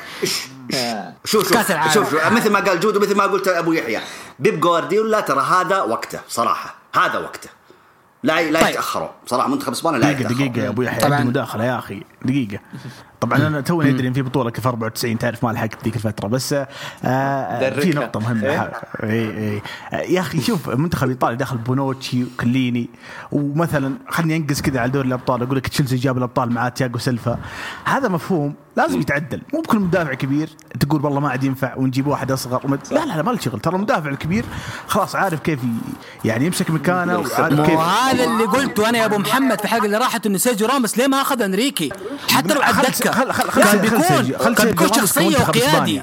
شوف شوف كأس العالم. شوف, مثل ما قال جود ومثل ما قلت أبو يحيى. بيب جوارديولا ترى هذا وقته صراحة. هذا وقته. لا لا طيب. يتأخروا. صراحة منتخب إسبانيا لا دقيقة يتأخروا. دقيقة يا أبو يحيى. مداخلة يا أخي. دقيقة. طبعا أنا توني أدري إن في بطولة كيف 94 تعرف ما لحقت ذيك الفترة بس آه آه في مهمة إيه؟ اي اي آه، يا أخي شوف منتخب إيطاليا داخل بونوتشي وكيليني ومثلا خليني أنقز كذا على دوري الأبطال أقول لك تشيلسي جاب الأبطال مع تياجو سيلفا. هذا مفهوم لازم يتعدل. مو بكل مدافع كبير تقول والله ما عاد ينفع ونجيب واحد أصغر. ومد... لا لا لا ما له شغل. ترى المدافع الكبير خلاص عارف كيف يعني يمسك مكانه وعارف كيف هذا اللي قلته أنا يا أبو محمد في الحلقة اللي راحت انه سيرجيو راموس ليه ما أخذه إنريكي؟ حتى لو على الدكه خل- خل- خل- بيكون كان بيكون شخصية وقيادي.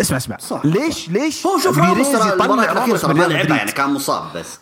اسمع اسمع. صح. ليش ليش هو شوف راموس يطلع راموس ما لعبها يعني كان مصاب بس.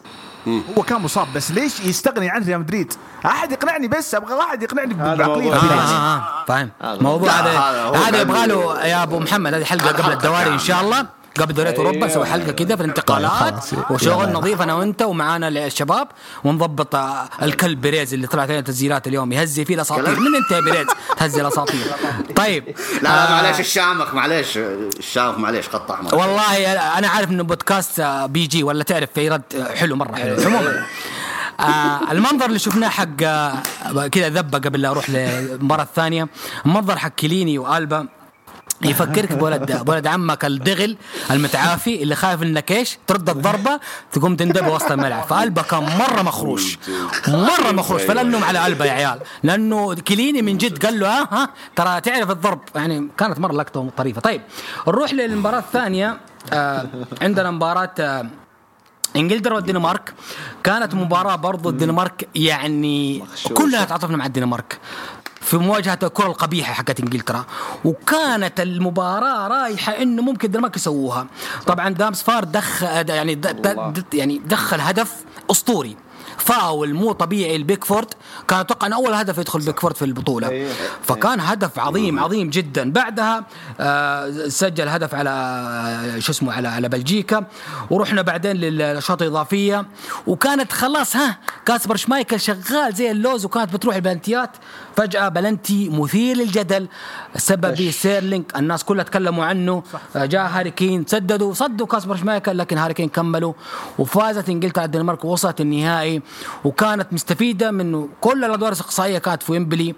هو كان مصاب بس ليش يستغني عن ريال مدريد؟ أحد يقنعني بس؟ أبغى واحد يقنعني بعقلية موضوع آه. آه آه فاهم. هذا موضوع هذا هذا يبغى له يا أبو محمد هذه حلقة قبل الدواري إن. شاء الله. قبل دوريات أوروبا. نسوي حلقة كذا في الانتقالات. خلاص. وشغل نظيف أنا وأنت ومعانا الشباب ونضبط آه، الكلب بيريز اللي طلعت عليه تسجيلات اليوم يهزئ فيه الأساطير. من أنت يا بيريز تهزئ الأساطير. طيب لا لا آه، معليش الشامخ معليش الشامخ معليش خط احمر والله أنا عارف إنه بودكاست آه، بي جي ولا تعرف في رد آه، حلو مرة حلو. عموما آه المنظر اللي شفناه حق كذا ذبة قبل لا أروح للمباراه الثانية المنظر حق كيليني وألبا. يفكرك بولد بولد عمك الدغل المتعافي اللي خايف انك إيش ترد الضربة تقوم تندب وسط الملعب. فالبا كان مرة مخروش. مرة مخروش. فلا على البا يا عيال. لأنه كليني من جد قال له ها ها ترى تعرف الضرب. يعني كانت مرة لقطة طريفة. طيب نروح للمباراة الثانية. آه عندنا مباراة آه إنجلترا والدنمارك. كانت مباراة برضو الدنمارك يعني كلنا تعاطفنا مع الدنمارك. في مواجهة الكره القبيحه حقت انجلترا وكانت المباراة رايحة إنه ممكن الدنمارك يسووها. طبعا دامس فار دخل يعني يعني دخل هدف أسطوري. فاول مو طبيعي البيكفورد كان أتوقع ان أول هدف يدخل بيكفورد في البطولة. فكان هدف عظيم عظيم جدا. بعدها آه سجل هدف على آه، شو اسمه على على بلجيكا. ورحنا بعدين للأشواط الإضافية. وكانت خلاص ها كاسبر شمايكل شغال زي اللوز وكانت بتروح البلنتيات فجأة بلنتي مثير للجدل سبب ستيرلينج الناس كلها تكلموا عنه آه، جاء هاري كين سددوا صدوا كاسبر شمايكل لكن هاري كين كملوا وفازت إنجلترا على الدنمارك ووصلت النهائي وكانت مستفيدة منه كل الأدوار الإقصائية كانت في ويمبلي.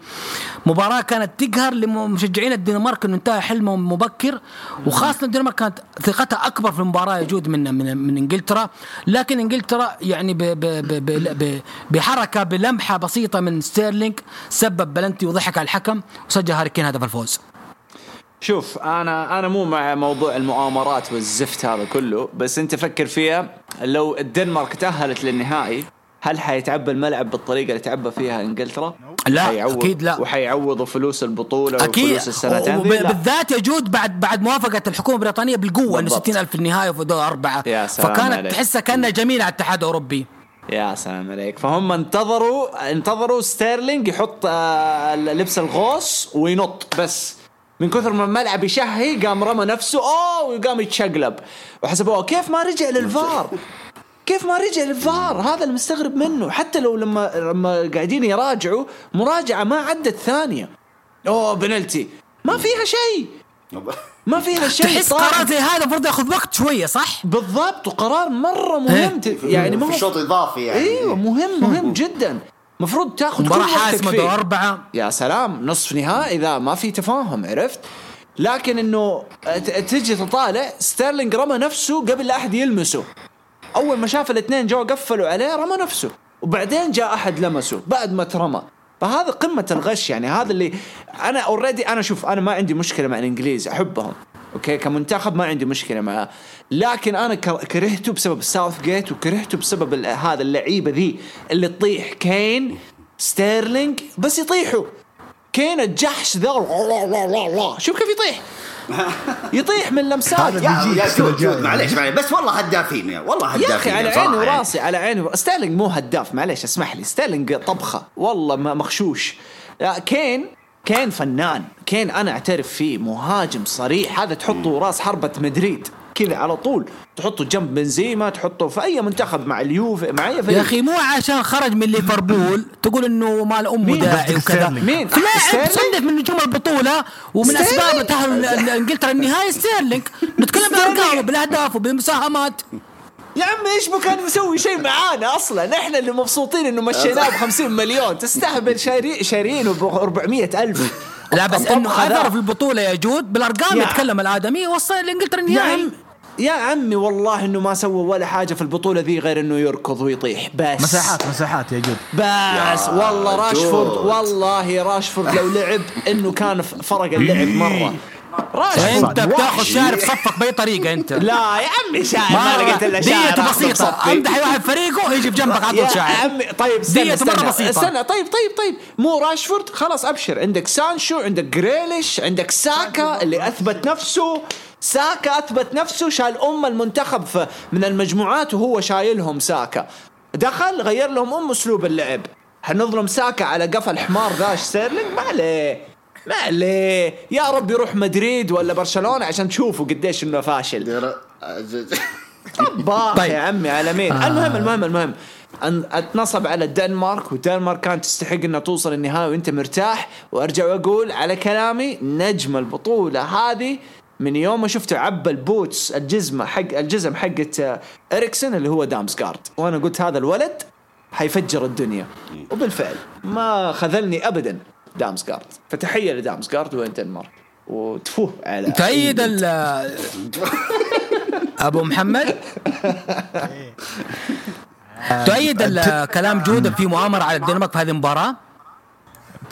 مباراة كانت تقهر لمشجعين الدنمارك إنه انتهى حلمهم مبكر وخاصة الدنمارك كانت ثقتها أكبر في المباراة يجود من من, من إنجلترا. لكن إنجلترا يعني ب ب ب ب ب بحركة بلمحة بسيطة من ستيرلينج سبب بلنتي وضحك على الحكم وسجل هاري كين هدف الفوز شوف أنا أنا مو مع موضوع المؤامرات والزفت هذا كله بس أنت فكر فيها لو الدنمارك تأهلت للنهائي هل حيتعبى الملعب بالطريقة اللي تعبى فيها إنجلترا؟ لا، أكيد لا. وحيعوضوا فلوس البطولة أكيد وفلوس السنتين. بالذات يجود بعد بعد موافقة الحكومة البريطانية بالقوة إنه بالضبط. 60 ألف في النهاية وفي دور أربعة يا سلام فكانت. تحسها كأنها جميلة على الاتحاد الأوروبي يا سلام عليك. فهم انتظروا انتظروا ستيرلينج يحط آه، لبس الغوص وينط بس. من كثر ما الملعب يشهي قام رمى نفسه. أوه وقام يتشقلب. وحسبوه كيف ما رجع للفار؟ كيف ما رجع للفار؟ هذا المستغرب منه. حتى لو لما لما قاعدين يراجعوا مراجعة ما عدت ثانية. أوه بنالتي ما فيها شيء. ما فيها شيء تحس. قرار زي هذا المفروض ياخذ وقت شوية صح؟ بالضبط وقرار مرة مهم ت- يعني ما في هو شوط إضافي يعني. إيوه مهم مهم جدا. المفروض تاخذ حاسمة فيه. دور أربعة. يا سلام نصف نهائي إذا ما في تفاهم عرفت؟ لكن إنه ت- تجي تطالع ستيرلينج رمى نفسه قبل لا أحد يلمسه. أول ما شاف الاثنين جو قفلوا عليه رمى نفسه. وبعدين جاء أحد لمسه بعد ما ترمى. فهذا قمة الغش يعني هذا اللي أنا already أنا شوف أنا ما عندي مشكلة مع الإنجليز أحبهم okay؟ كمنتخب ما عندي مشكلة معاه. لكن أنا كرهته بسبب ساوثجيت وكرهته بسبب هذا اللعيبة ذي اللي تطيح كين ستيرلينج بس يطيحوا. كين الجحش ذا شوف كيف يطيح. يطيح من لمسات يا يا جود. معليش معليش بس والله هدافين يا والله هدافين يا أخي على عيني. وراسي على عيني وراسي. ستيرلينج مو هداف معليش اسمح لي ستيرلينج طبخة والله ما مخشوش لا، كين كين فنان كين أنا أعترف فيه مهاجم صريح هذا تحطه راس حربة مدريد كذا على طول. تحطه جنب بنزيما تحطه في أي منتخب مع اليوف مع أي فريق. يا أخي مو عشان خرج من ليفربول تقول إنه مال أمه مين؟ داعي وكذا؟ مين؟ لاعب؟ صنف من نجوم البطولة ومن؟ أسباب تاهل ال- إنجلترا النهائي ستيرلينج نتكلم بارقامه بالاهداف وبالمساهمات يا عمي إيش بو كان يسوي شيء معانا أصلا؟ إحنا اللي مبسوطين إنه مشيناه ب 50 مليون. تستهبل شاري شاريينه ب 400 ألف. لا بس إنه. اثر في البطولة يا جود. بالأرقام يتكلم الآدمي وصل لإنجلترا النهائي. يا عمي والله إنه ما سوى ولا حاجة في البطولة ذي غير إنه يركض ويطيح. بس. مساحات مساحات يا جود. بس. والله راشفورد. والله راشفورد لو لعب إنه كان فرق اللعب مرة. راشفورد. أنت بتاخذ. شارب صفك بأي طريقة أنت. لا يا عمي شاعر ما لقيت إلا شاعر ديته بسيطة. امدح واحد فريقه يجي في جنبك على يا طول شاعر عمي طيب استنى ديته استنى. مرة بسيطة. استنى طيب طيب طيب. مو راشفورد؟ خلاص أبشر. عندك سانشو عندك جريليش عندك ساكا اللي أثبت نفسه. ساكا أثبت نفسه شال أم المنتخب من المجموعات وهو شايلهم ساكا. دخل غير لهم أم أسلوب اللعب. حنظلم ساكا على قفا الحمار ذا ستيرلينج ما عليه. ما عليه. يا رب يروح مدريد ولا برشلونة عشان تشوفوا قديش إنه فاشل. طباخ طيب. يا عمي على مين؟ آه. المهم المهم المهم. أن أتنصب على الدنمارك والدنمارك كانت تستحق إنها توصل النهائي وأنت مرتاح. وأرجع وأقول على كلامي نجم البطولة هذه من يوم ما شفته عبى ال boots الجزمة حق الجزم حقت آه، اريكسن اللي هو دامسجارد وأنا قلت هذا الولد حيفجر الدنيا. وبالفعل ما خذلني ابدا دامسجارد فتحية لدامسجارد والدنمارك وتفوه على تأيد ال أبو محمد؟ تؤيد ال- كلام جودة في مؤامرة على الدنمارك في هذه المباراة؟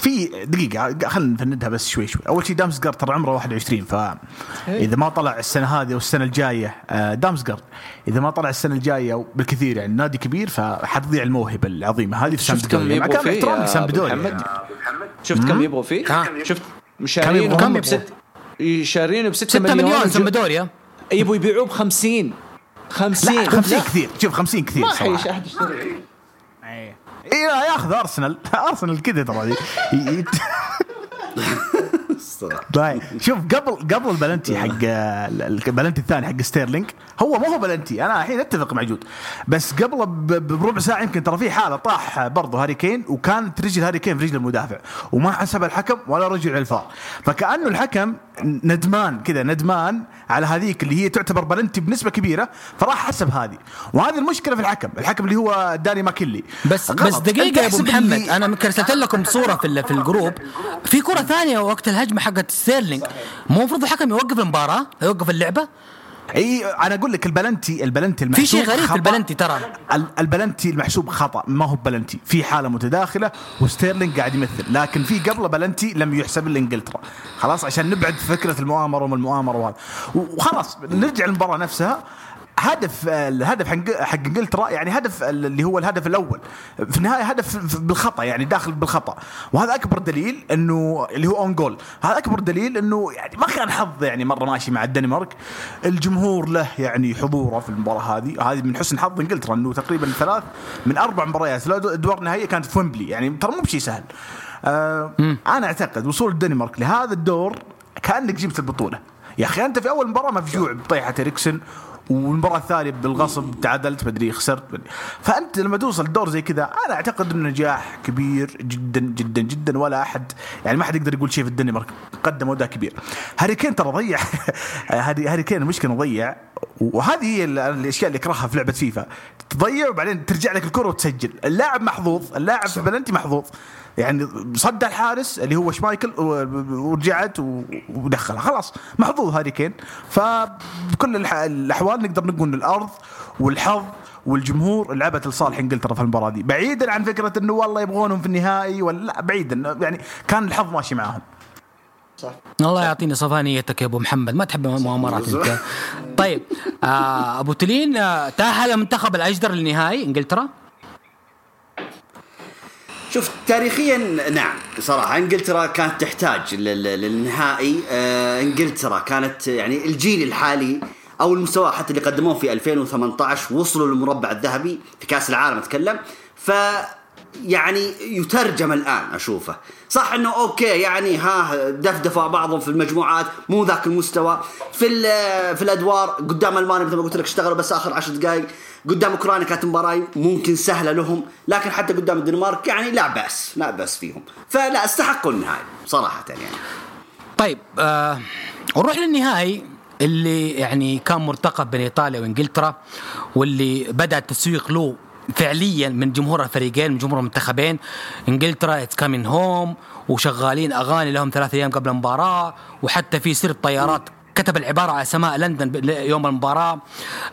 في دقيقة خلينا نفندها بس شوي شوي، أول شيء دامسجارد ترى عمره 21 فإذا ما طلع السنة هذه أو السنة الجاية آه، دامسجارد. إذا ما طلع السنة الجاية بالكثير يعني نادي كبير فحتضيع الموهبة العظيمة هذه في شفت كم سامبدوريا مع يبغوا كامل فيه احترامي سامبدوريا. محمد؟ شفت كم يبغوا فيه؟ شفت يبغوا؟ كم بست شارينه ب 6 6 مليون, مليون سمبدوريا يبغوا يبيعوه ب 50 50 لا. 50 كثير. شوف 50 كثير ما احد يشتري اي ياخذ أرسنال أرسنال كذا ترى. طيب شوف قبل قبل البلنتي حق ال- البلنتي الثاني حق ستيرلينج هو ما هو بلنتي أنا الحين أتفق مع جود. بس قبله ب- بربع ساعة يمكن ترى في حالة طاح برضه هاري كين وكانت رجل هاري كين في رجل المدافع وما حسب الحكم ولا رجع الفار. فكأنه الحكم ندمان كذا ندمان على هذيك اللي هي تعتبر بلنتي بنسبة كبيرة فراح حسب هذه. وهذه المشكلة في الحكم الحكم اللي هو داني ماكلي بس غلط. بس أنت دقيقة يا أبو محمد أنا ارسلت لكم صورة في في ال group. في كرة ثانية وقت الهجمة حقت ستيرلينج مو المفروض الحكم يوقف المباراة؟ يوقف اللعبة؟ إي أنا أقول لك البلنتي البلنتي في المحسوب شيء غريب في. البلنتي ترى. ال- البلنتي المحسوب خطأ. ما هو بلنتي. في حالة متداخلة وستيرلينج قاعد يمثل. لكن في قبله بلنتي لم يحسب لإنجلترا. خلاص عشان نبعد فكرة المؤامرة وما المؤامرة وهذا. وخلاص نرجع للمباراة نفسها. هدف الهدف حق حق انجلترا يعني هدف اللي هو الهدف الأول. في النهاية هدف بالخطأ يعني داخل بالخطأ. وهذا أكبر دليل إنه اللي هو own goal هذا أكبر دليل إنه يعني ما كان حظ يعني مرة ماشي مع الدنمارك. الجمهور له يعني حضوره في المباراة هذه. هذه من حسن حظ انجلترا إنه تقريبا ثلاث من أربع مباريات أدوار نهائية كانت في ويمبلي يعني ترى مو بشيء سهل. آه أنا أعتقد وصول الدنمارك لهذا الدور كأنك جبت البطولة. يا أخي أنت في أول مباراة مفجوع بطيحة إريكسن والمباراة الثانية بالغصب تعادلت مدري خسرت مدري. فأنت لما توصل دور زي كذا أنا أعتقد إنه نجاح كبير جدا جدا جدا ولا أحد يعني ما حد يقدر يقول شيء في الدنمارك قدموا أداء كبير. هاري كين ترى ضيع. هاري هاري كين المشكلة ضيع وهذه هي ال- الأشياء اللي اكرهها في لعبة فيفا. تضيع وبعدين ترجع لك الكرة وتسجل. اللاعب محظوظ اللاعب في بلنتي محظوظ. يعني صد الحارس اللي هو شمايكل ورجعت ودخلها خلاص محظوظ هاري كين. فبكل الأحوال نقدر نقول إن الأرض والحظ والجمهور لعبت لصالح إنجلترا في المباراة دي. بعيدا عن فكرة إنه والله يبغونهم في النهائي ولا لا بعيدا. يعني كان الحظ ماشي معاهم. الله يعطيني صفانيتك يا أبو محمد. ما تحب مؤامرات أنت. طيب آه أبو تلين آه تأهل المنتخب الاجدر للنهائي إنجلترا؟ شوف تاريخيا نعم صراحة إنجلترا كانت تحتاج لل- للنهائي. آه إنجلترا كانت يعني الجيل الحالي أو المستوى حتى اللي قدموه في 2018 وصلوا للمربع الذهبي في كأس العالم أتكلم. ف يعني يترجم الآن أشوفه. صح إنه أوكي يعني ها دفدفوا بعضهم في المجموعات مو ذاك المستوى. في في الأدوار قدام ألمانيا مثل ما قلت لك اشتغلوا بس آخر عشر دقائق قدام أوكرانيا كانت مباراة ممكن سهلة لهم لكن حتى قدام الدنمارك يعني لا بأس لا بأس فيهم. فلا استحقوا النهائي صراحة يعني. طيب آه نروح للنهائي اللي يعني كان مرتقب بين إيطاليا وإنجلترا واللي بدأ التسويق له فعليا من جمهور الفريقين من جمهور المنتخبين. إنجلترا اتس كامين هوم وشغالين أغاني لهم ثلاث أيام قبل المباراة. وحتى في سرب طيارات كتب العبارة على سماء لندن يوم المباراة.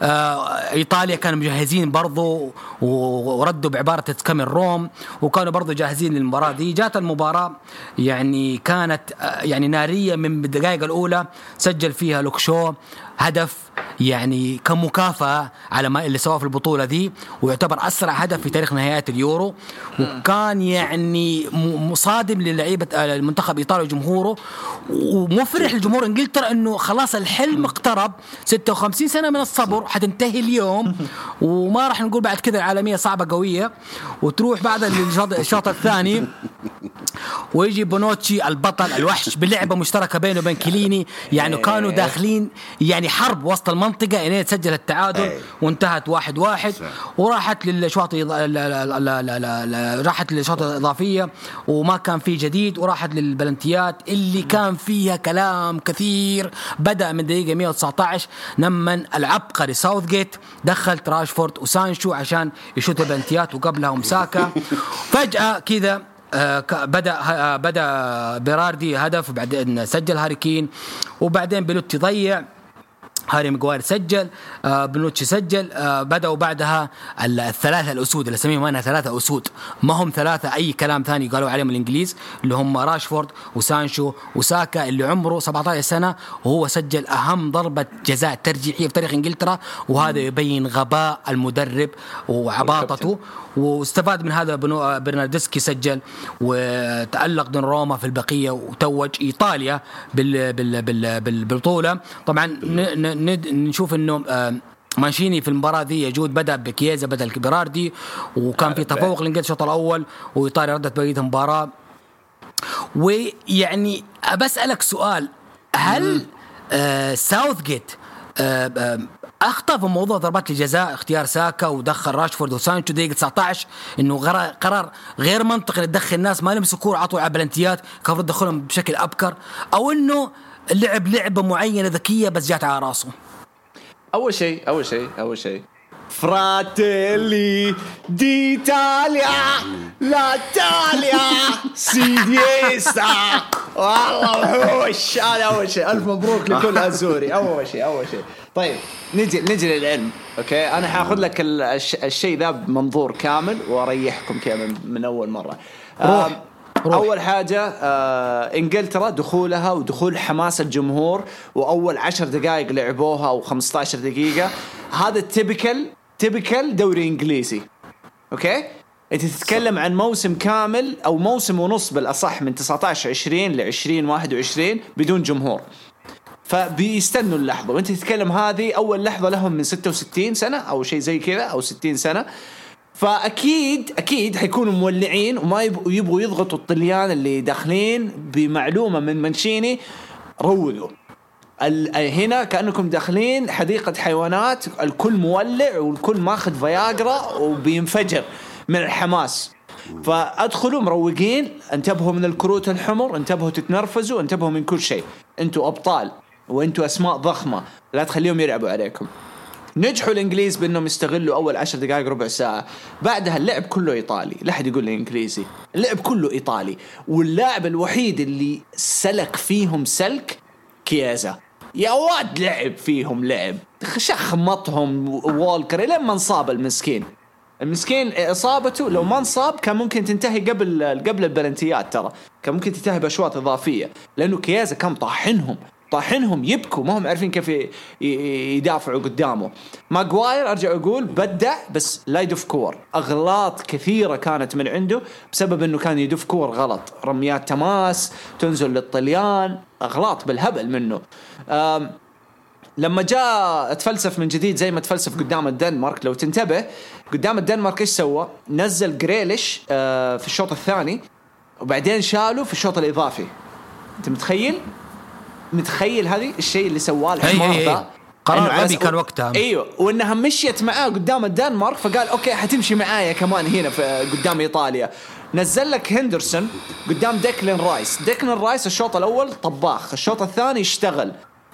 آه إيطاليا كانوا مجهزين برضو وردوا بعبارة coming Rome وكانوا برضو جاهزين للمباراة دي. جات المباراة يعني كانت آه يعني نارية من الدقائق الأولى. سجل فيها لوك شو هدف يعني كمكافأة على ما اللي سواه في البطولة دي ويعتبر أسرع هدف في تاريخ نهائيات اليورو. وكان يعني مصادم للعيبة آه، المنتخب إيطاليا وجمهوره. ومفرح لجمهور إنجلترا أنه خلاص الحلم اقترب. 56 سنة من الصبر حتنتهي اليوم. وما راح نقول بعد كذا العالمية صعبة قوية. وتروح بعد الشوط الشوط الثاني ويجي بونوتشي البطل الوحش بلعبة مشتركة بينه وبين كيليني. يعني. كانوا داخلين يعني حرب وسط المنطقة الين تسجل التعادل. وانتهت واحد واحد. صح. وراحت لا- راحت للشواطئ الإضافية وما كان في جديد. وراحت للبلنتيات اللي كان فيها كلام كثير. بدأ من دقيقة 119 لما العبقري ساوث جيت دخل راشفورد وسانشو عشان يشوت البلنتيات وقبلها وساكا فجأة كذا آه، بدأ آه، بدأ بيراردي هدف وبعدين سجل هاري كين. وبعدين بيلوتي ضيع. هاري ماجواير سجل آه بنوتشي سجل آه بدأوا بعدها ال- الثلاثة الأسود اللي اسميهم أنا ثلاثة أسود. ما هم ثلاثة أي كلام ثاني قالوا عليهم الإنجليز اللي هم راشفورد وسانشو وساكا اللي عمره 17 سنة وهو سجل أهم ضربة جزاء ترجيحية في تاريخ إنجلترا وهذا يبين غباء المدرب وعباطته. واستفاد من هذا بنو آه، برناردسكي سجل وتألق دون روما في البقية وتوج إيطاليا بال بال بال بال بالبطولة. طبعا نشوف إنه آه، مانشيني في المباراة ذي يجود بدأ بكييزا بدل بيراردي وكان في تفوق الانجليز الشوط الأول وإيطاليا ردت بقية المباراة. ويعني بسألك سؤال. هل آه ساوث جيت آه آه أخطأ في موضوع ضربات الجزاء؟ اختيار ساكا ودخل راشفورد وسانشو دقيقه 19 إنه قرار غير منطقي تدخل الناس ما لمسوا كورة عطوا على بلنتيات المفروض تدخلهم بشكل أبكر أو إنه لعب لعبة معينة ذكية بس جات على راسه. أول شيء أول شيء أول شيء. Fratelli d'Italia l'Italia s'è desta والله وحوش هذا اول شيء الف مبروك لكل ازوري اول شيء اول شيء طيب نجي نجي للعلم okay أنا حاخذ لك ال- الش- الشيء ذا بمنظور كامل وأريحكم كذا من, من أول مرة. روح. روح. أول حاجة آه إنجلترا دخولها ودخول حماس الجمهور وأول عشر دقائق لعبوها أو 15 دقيقة. هذا التبكل تبكل دوري إنجليزي. أوكي؟ أنت تتكلم عن موسم كامل أو موسم ونص بالأصح من 19 20 ل 20 21 بدون جمهور. فبيستنوا اللحظة. وأنت تتكلم هذه أول لحظة لهم من 66 سنة أو شيء زي كذا أو 60 سنة. فأكيد أكيد حيكونوا مولعين وما يبغوا يضغطوا الطليان اللي داخلين بمعلومة من منشيني روقوا هنا كأنكم داخلين حديقة حيوانات الكل مولع والكل ماخذ فياجرا وبينفجر من الحماس. فأدخلوا مروقين انتبهوا من الكروت الحمر انتبهوا تتنرفزوا انتبهوا من كل شيء. أنتوا أبطال وأنتوا أسماء ضخمة لا تخليهم يلعبوا عليكم. نجحوا الإنجليز بأنهم يستغلوا أول عشر دقائق ربع ساعة. بعدها اللعب كله إيطالي. لا أحد يقول لي انجليزي اللعب كله إيطالي. واللاعب الوحيد اللي سلك فيهم سلك كيازا. يا واد لعب فيهم لعب. شخمطهم وولكر لين ما انصاب المسكين. المسكين إصابته لو ما انصاب كان ممكن تنتهي قبل قبل البلنتيات ترى. كان ممكن تنتهي بأشواط إضافية. لأنه كيازا كان طاحنهم طاحنهم يبكوا ما هم عارفين كيف يدافعوا قدامه. ماجواير أرجع أقول بدع بس لا يدف كور. أغلاط كثيرة كانت من عنده بسبب إنه كان يدف كور غلط. رميات تماس تنزل للطليان أغلاط بالهبل منه. لما جاء تفلسف من جديد زي ما تفلسف قدام الدنمارك. لو تنتبه قدام الدنمارك إيش سوى؟ نزل جريليش آه، في الشوط الثاني وبعدين شاله في الشوط الإضافي. أنت متخيل؟ متخيل هذه الشيء اللي سواه الحمار ذا. قرار غبي س- كان وقتها. أيوه وإنها مشيت معاه قدام الدنمارك فقال okay حتمشي معايا كمان هنا في قدام إيطاليا. نزل لك هندرسون قدام ديكلين رايس. ديكلين رايس الشوط الأول طباخ الشوط الثاني اشتغل.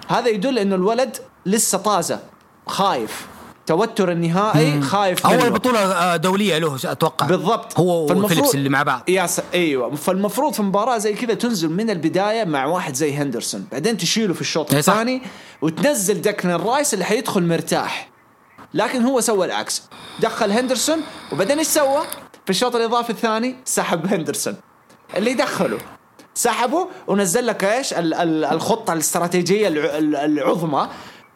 هذا يدل إنه الولد لسه طازة خايف. توتر النهائي خايف أول منه. بطولة آه، دولية له أتوقع. بالضبط. هو وفيليبس اللي مع بعض. يا س... أيوه. فالمفروض في مباراة زي كذا تنزل من البداية مع واحد زي هندرسون. بعدين تشيله في الشوط إيه. الثاني وتنزل دكلين رايس اللي حيدخل مرتاح. لكن هو سوى العكس. دخل هندرسون وبعدين إيش سوى؟ في الشوط الإضافي الثاني سحب هندرسون. اللي دخله. سحبه ونزل لك إيش؟ ال- ال- الخطة الاستراتيجية الع- ال- العظمى.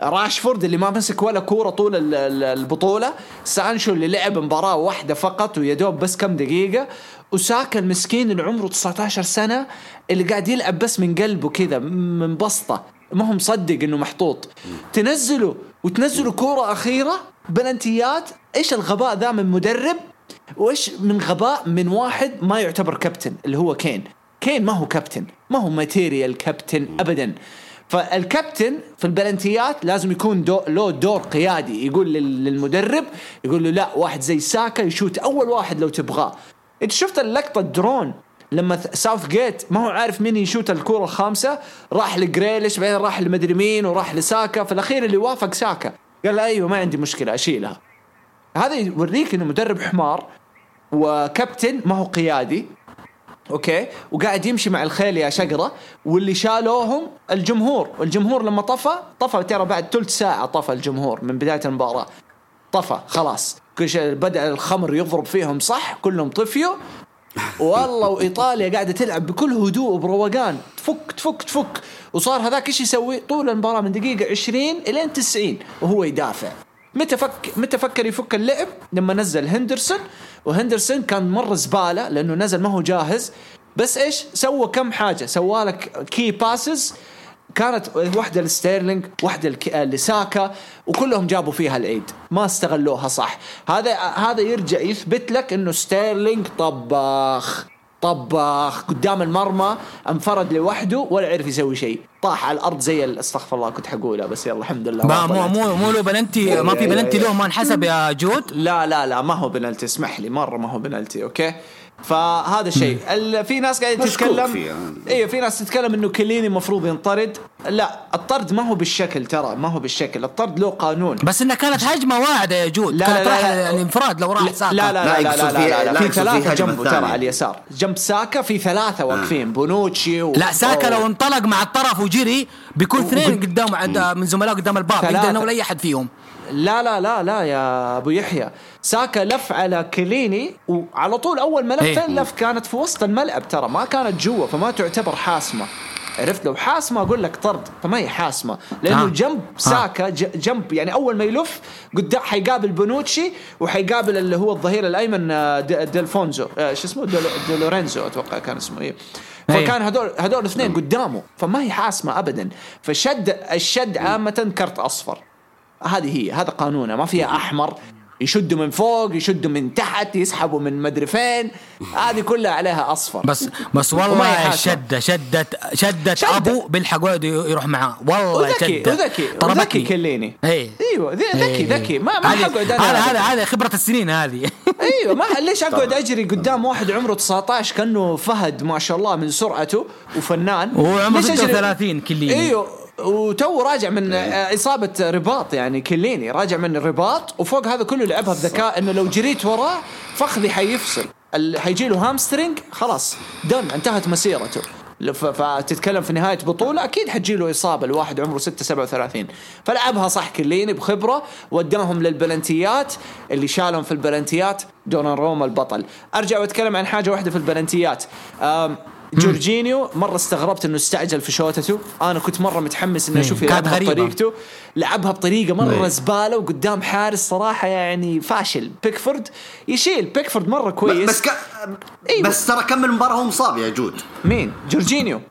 راشفورد اللي ما مسك ولا كورة طول ال- ال- البطولة سانشو اللي لعب مباراة واحدة فقط ويدوب بس كم دقيقة. وساكا المسكين اللي عمره 19 سنة اللي قاعد يلعب بس من قلبه كذا منبسط. ما هو مصدق إنه محطوط. تنزله وتنزلوا كورة أخيرة بلنتيات. إيش الغباء ذا من مدرب؟ وإيش من غباء من واحد ما يعتبر كابتن اللي هو كين. كين ما هو كابتن ما هو material كابتن ابدا. فالكابتن في البلنتيات لازم يكون دو له دور قيادي. يقول لل- للمدرب يقول له لا واحد زي ساكا يشوت أول واحد لو تبغاه. أنت شفت اللقطة الدرون لما ساوث جيت ما هو عارف مين يشوت الكره الخامسة؟ راح لجريليش بعدين راح لمدري مين وراح لساكا. في الأخير اللي وافق ساكا قال له أيوه ما عندي مشكلة أشيلها. هذا يوريك إنه مدرب حمار وكابتن ما هو قيادي. أوكي؟ وقاعد يمشي مع الخيل يا شقرة واللي شالوهم الجمهور والجمهور لما طفى طفى ترى بعد ثلث ساعة طفى الجمهور من بداية المباراة. طفى خلاص. كل شيء بدأ الخمر يضرب فيهم صح؟ كلهم طفيوا. والله وإيطاليا قاعدة تلعب بكل هدوء وبروقان. تفك تفك تفك. وصار هذاك إيش يسوي؟ طول المباراة من دقيقة 20 إلين 90 وهو يدافع. متى فك متى فكر يفك اللعب؟ لما نزل هندرسون وهندرسون كان مره زبالة لأنه نزل ما هو جاهز. بس إيش؟ سوى كم حاجة. سوى لك key passes كانت واحدة لستيرلينج واحدة لساكا وكلهم جابوا فيها العيد. ما استغلوها صح. هذا هذا يرجع يثبت لك إنه ستيرلينج طباخ. طباخ قدام المرمى انفرد لوحده ولا عرف يسوي شيء. طاح على الأرض زي استغفر الله كنت حقولها بس يلا الحمد لله. ما مو. مو مو له بلنتي ما في بلنتي له ما انحسب يا جود؟ لا لا لا ما هو بنالتي اسمح لي مرة ما هو بنالتي okay؟ فهذا شيء ال- في ناس قاعدة تتكلم. أيوه في ناس تتكلم إنه كيليني المفروض ينطرد. لا الطرد ما هو بالشكل ترى ما هو بالشكل. الطرد له قانون. بس انها كانت هجمة واعدة يا جود. لا، كانت لا، راح لا. يعني انفراد لو راح ساكا. لا لا لا، لا لا لا, في- لا, لا, لا، في يقصد في ثلاثة هجمة جنبه ترى. على اليسار. جنب ساكا في ثلاثة واقفين بونوتشي و... لا ساكا. لو انطلق مع الطرف وجري بيكون اثنين قدام من زملائه قدام الباب. يقدر ينول أي أحد فيهم. لا لا لا لا يا أبو يحيى. ساكا لف على كليني وعلى طول أول ما لف إيه. لف كانت في وسط الملعب ترى ما كانت جوا فما تعتبر حاسمة. عرفت؟ لو حاسمة أقول لك طرد فما هي حاسمة. لأنه آه. جنب ساكا ج- جنب يعني أول ما يلف قدام حيقابل بونوتشي وحيقابل اللي هو الظهير الأيمن آه، ديلفونزو آه، شو اسمه؟ ديل- ديلورينزو أتوقع كان اسمه إيه. إيه. فكان هذول هذول الاثنين قدامه فما هي حاسمة ابدا. فالشد الشد عامة كرت أصفر. هذه هي هذا قانونه ما فيها أحمر. يشدوا من فوق يشدوا من تحت يسحبوا من مدري فين. هذه كلها عليها أصفر. بس بس والله. شده شدت شدت شدة. أبو بالحق ولده يروح معاه. والله وذكي شدة. وذكي. وذكي كليني. إيه. أيوه. ذي- ذكي إيه. ذكي ما ما حقعد أنا هذا هذا هذا خبرة السنين هذه. أيوه. ما ليش أقعد أجري قدام واحد عمره 19 كأنه فهد ما شاء الله من سرعته وفنان. وهو عمره ليش أجري- 36 كليني. أيوه. وتو راجع من آه، إصابة رباط يعني كليني راجع من الرباط وفوق هذا كله لعبها بذكاء إنه لو جريت وراه فخذي حيفصل. حيجي له hamstring خلاص done انتهت مسيرته. فتتكلم في نهاية بطولة أكيد حتجي له إصابة الواحد عمره 6 37 فلعبها صح كليني بخبرة وداهم للبلنتيات اللي شالهم في البلنتيات دوناروما البطل. أرجع وأتكلم عن حاجة واحدة في البلنتيات. جورجينيو مرة استغربت إنه استعجل في شوتته أنا كنت مرة متحمس اني أشوف كانت يلعبها. بطريقته. لعبها بطريقة مرة إيه. زبالة وقدام حارس صراحة يعني فاشل. بيكفورد يشيل. بيكفورد مرة كويس. بس ك... أيوة. بس ترى كمل المباراة هو مصاب يا جود. مين؟ جورجينيو.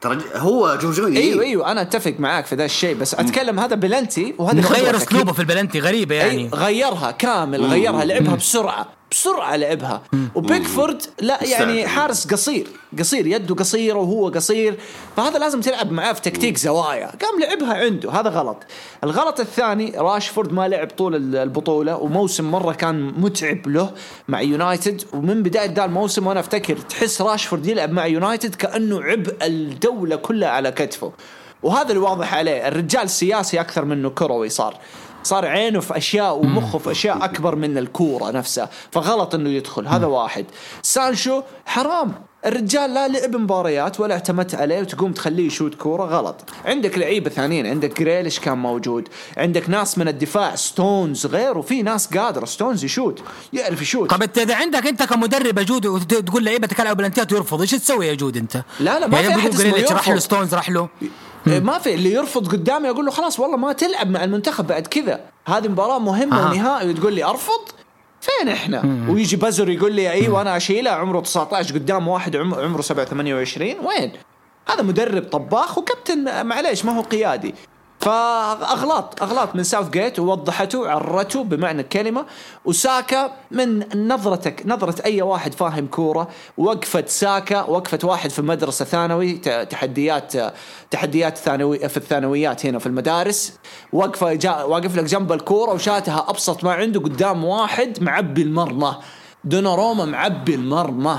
ترى هو جورجينيو. أيوه أيوه. أنا أتفق معاك في ذا الشيء. بس أتكلم هذا بلنتي وهذا غير. أسلوبه في البلنتي غريبة يعني. أي غيرها كامل غيرها لعبها بسرعة. بسرعة لعبها. وبيكفورد لا يعني. حارس قصير قصير يده قصيرة وهو قصير. فهذا لازم تلعب معاه في تكتيك زوايا. قام لعبها عنده هذا غلط. الغلط الثاني راشفورد ما لعب طول ال- البطولة وموسم مرة كان متعب له مع يونايتد. ومن بداية ذا الموسم وأنا أفتكر تحس راشفورد يلعب مع يونايتد كأنه عبء الدولة كلها على كتفه. وهذا اللي واضح عليه. الرجال سياسي أكثر منه كروي صار. صار عينه في أشياء ومخه في أشياء أكبر من الكورة نفسها فغلط إنه يدخل هذا واحد. سانشو حرام. الرجال لا لعب مباريات ولا اعتمدت عليه وتقوم تخليه يشوت كورة غلط. عندك لعيبه ثانيين عندك جريليش كان موجود عندك ناس من الدفاع ستونز غيره في ناس قادرة ستونز يشوت يعرف يشوت. طب إنت إذا عندك أنت كمدرب يا جود وتقول لعيبتك ألعب بلنتيات ويرفض إيش تسوي يا جود أنت؟ لا، لا، ما يعني في بيقول اسمه جريليش راح يرفض. له ستونز راح له. ما في اللي يرفض قدامي أقول له خلاص والله ما تلعب مع المنتخب بعد كذا. هذه مباراة مهمة أها. ونهائي وتقول لي أرفض؟ فين إحنا؟ ويجي بزر يقول لي أيوه أنا أشيله عمره 19 قدام واحد عم- عمره 7 28 وين؟ هذا مدرب طباخ وكابتن معليش ما هو قيادي. فأغلاط أغلاط من ساوث جيت ووضحته وعرته بمعنى الكلمة وساكا من نظرتك نظرة أي واحد فاهم كورة وقفة ساكا وقفة واحد في مدرسة ثانوي تحديات تحديات ثانوي في الثانويات هنا في المدارس. وقفة واقف لك جنب الكورة وشاتها أبسط ما عنده قدام واحد معبي المرمى. دوناروما معبي المرمى.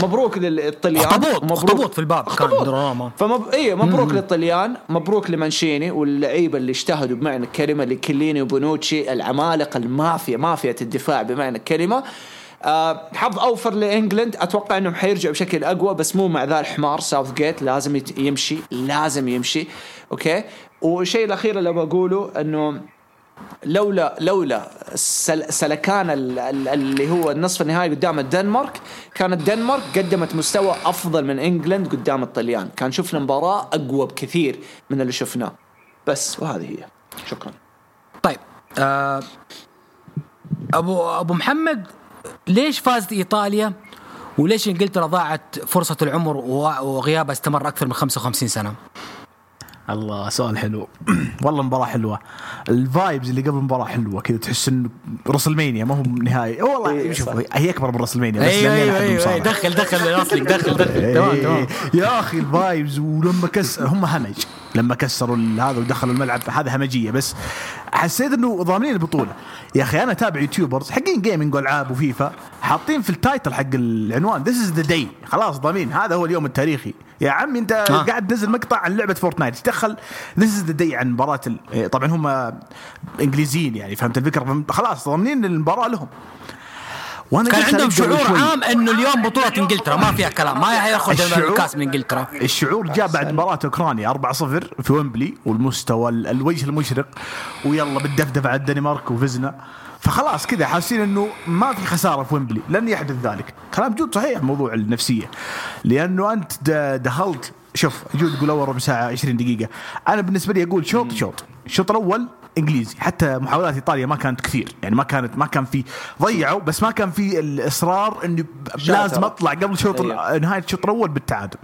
فمبروك للطليان. أخطبوط مبروك أخطبوط في الباب كان أخطبوط. دراما. فمب... إيه مبروك للطليان مبروك لمانشيني واللعيبة اللي اجتهدوا بمعنى الكلمة لكليني وبونوتشي العمالقة المافيا مافيا الدفاع بمعنى الكلمة. آه حظ أوفر لإنجلند. أتوقع إنهم حيرجعوا بشكل أقوى بس مو مع ذا الحمار. ساوث جيت لازم يمشي لازم يمشي. okay؟ والشيء الأخير اللي بقوله إنه لولا لولا سل سلكان ال- ال- اللي هو النصف النهائي قدام الدنمارك كانت الدنمارك قدمت مستوى أفضل من إنجلند قدام الطليان. كان شفنا مباراة أقوى بكثير من اللي شفناه. بس وهذه هي. شكرا. طيب آه ابو أبو محمد ليش فازت إيطاليا؟ وليش إنجلترا ضاعت فرصة العمر وغيابها استمر أكثر من 55 سنة؟ الله سؤال حلو. والله مباراة حلوة. ال vibes اللي قبل المباراة حلوة كذا تحس انه WrestleMania ما هو نهائي. والله إيه، شوف. هي أكبر من WrestleMania بس أيوه, أيوة المصارعة. دخل دخل دخل دخل. تمام إيه، تمام يا أخي ال vibes ولما كسر هم همج. لما كسروا هذا ودخلوا الملعب هذا همجية. بس حسيت إنه ضامنين البطولة. يا أخي أنا أتابع YouTubers حقين gaming وألعاب وفيفا حاطين في ال title حق العنوان this is the day خلاص ضامنين هذا هو اليوم التاريخي. يا عمي أنت آه. قاعد تنزل مقطع عن لعبة Fortnite إيش دخل؟ this is the day عن مباراة ال- طبعا هم إنجليزيين يعني فهمت الفكرة؟ خلاص ضامنين المباراة لهم. وأنا كان عندهم شعور شوي. عام إنه اليوم بطولة إنجلترا ما فيها كلام ما ياخذ الشعور- الكاس من إنجلترا. الشعور جاء بعد مباراة أوكرانيا 4-0 في ويمبلي والمستوى ال- الوجه المشرق ويلا بالدفدفة على الدنمارك وفزنا. فخلاص كذا حاسين إنه ما في خسارة في ويمبلي لن يحدث ذلك. كلام جود صحيح موضوع النفسية. لأنه أنت دخلت شوف جود يقول أول ربع ساعة 20 دقيقة. أنا بالنسبة لي أقول شوط شوط. الشوط الأول إنجليزي. حتى محاولات إيطاليا ما كانت كثير. يعني ما كانت ما كان في ضيعوا بس ما كان في الإصرار اني لازم أطلع قبل شوط أيوة. نهاية الشوط الأول بالتعادل.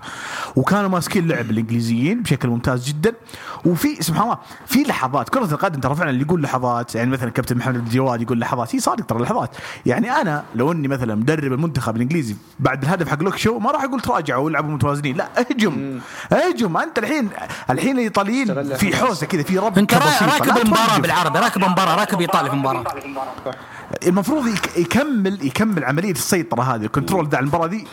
وكانوا ماسكين اللعب الإنجليزيين بشكل ممتاز جدا. وفي سبحان الله في لحظات كرة القدم ترى فعلا اللي يقول لحظات يعني مثلا كابتن محمد الجواد يقول لحظات هي صادق ترى لحظات. يعني أنا لو إني مثلا مدرب المنتخب الإنجليزي بعد الهدف حق لوك شو ما راح أقول تراجعوا والعبوا متوازنين. لا اهجم. اهجم. أنت الحين الحين الإيطاليين في حوسة كذا في ربكه أنت. راكب توقف. بالعربي راكب المباراه راكب ايطاليا في المباراه المفروض يك- يكمل يكمل عملية السيطرة هذه ال control ذا على المباراة دي.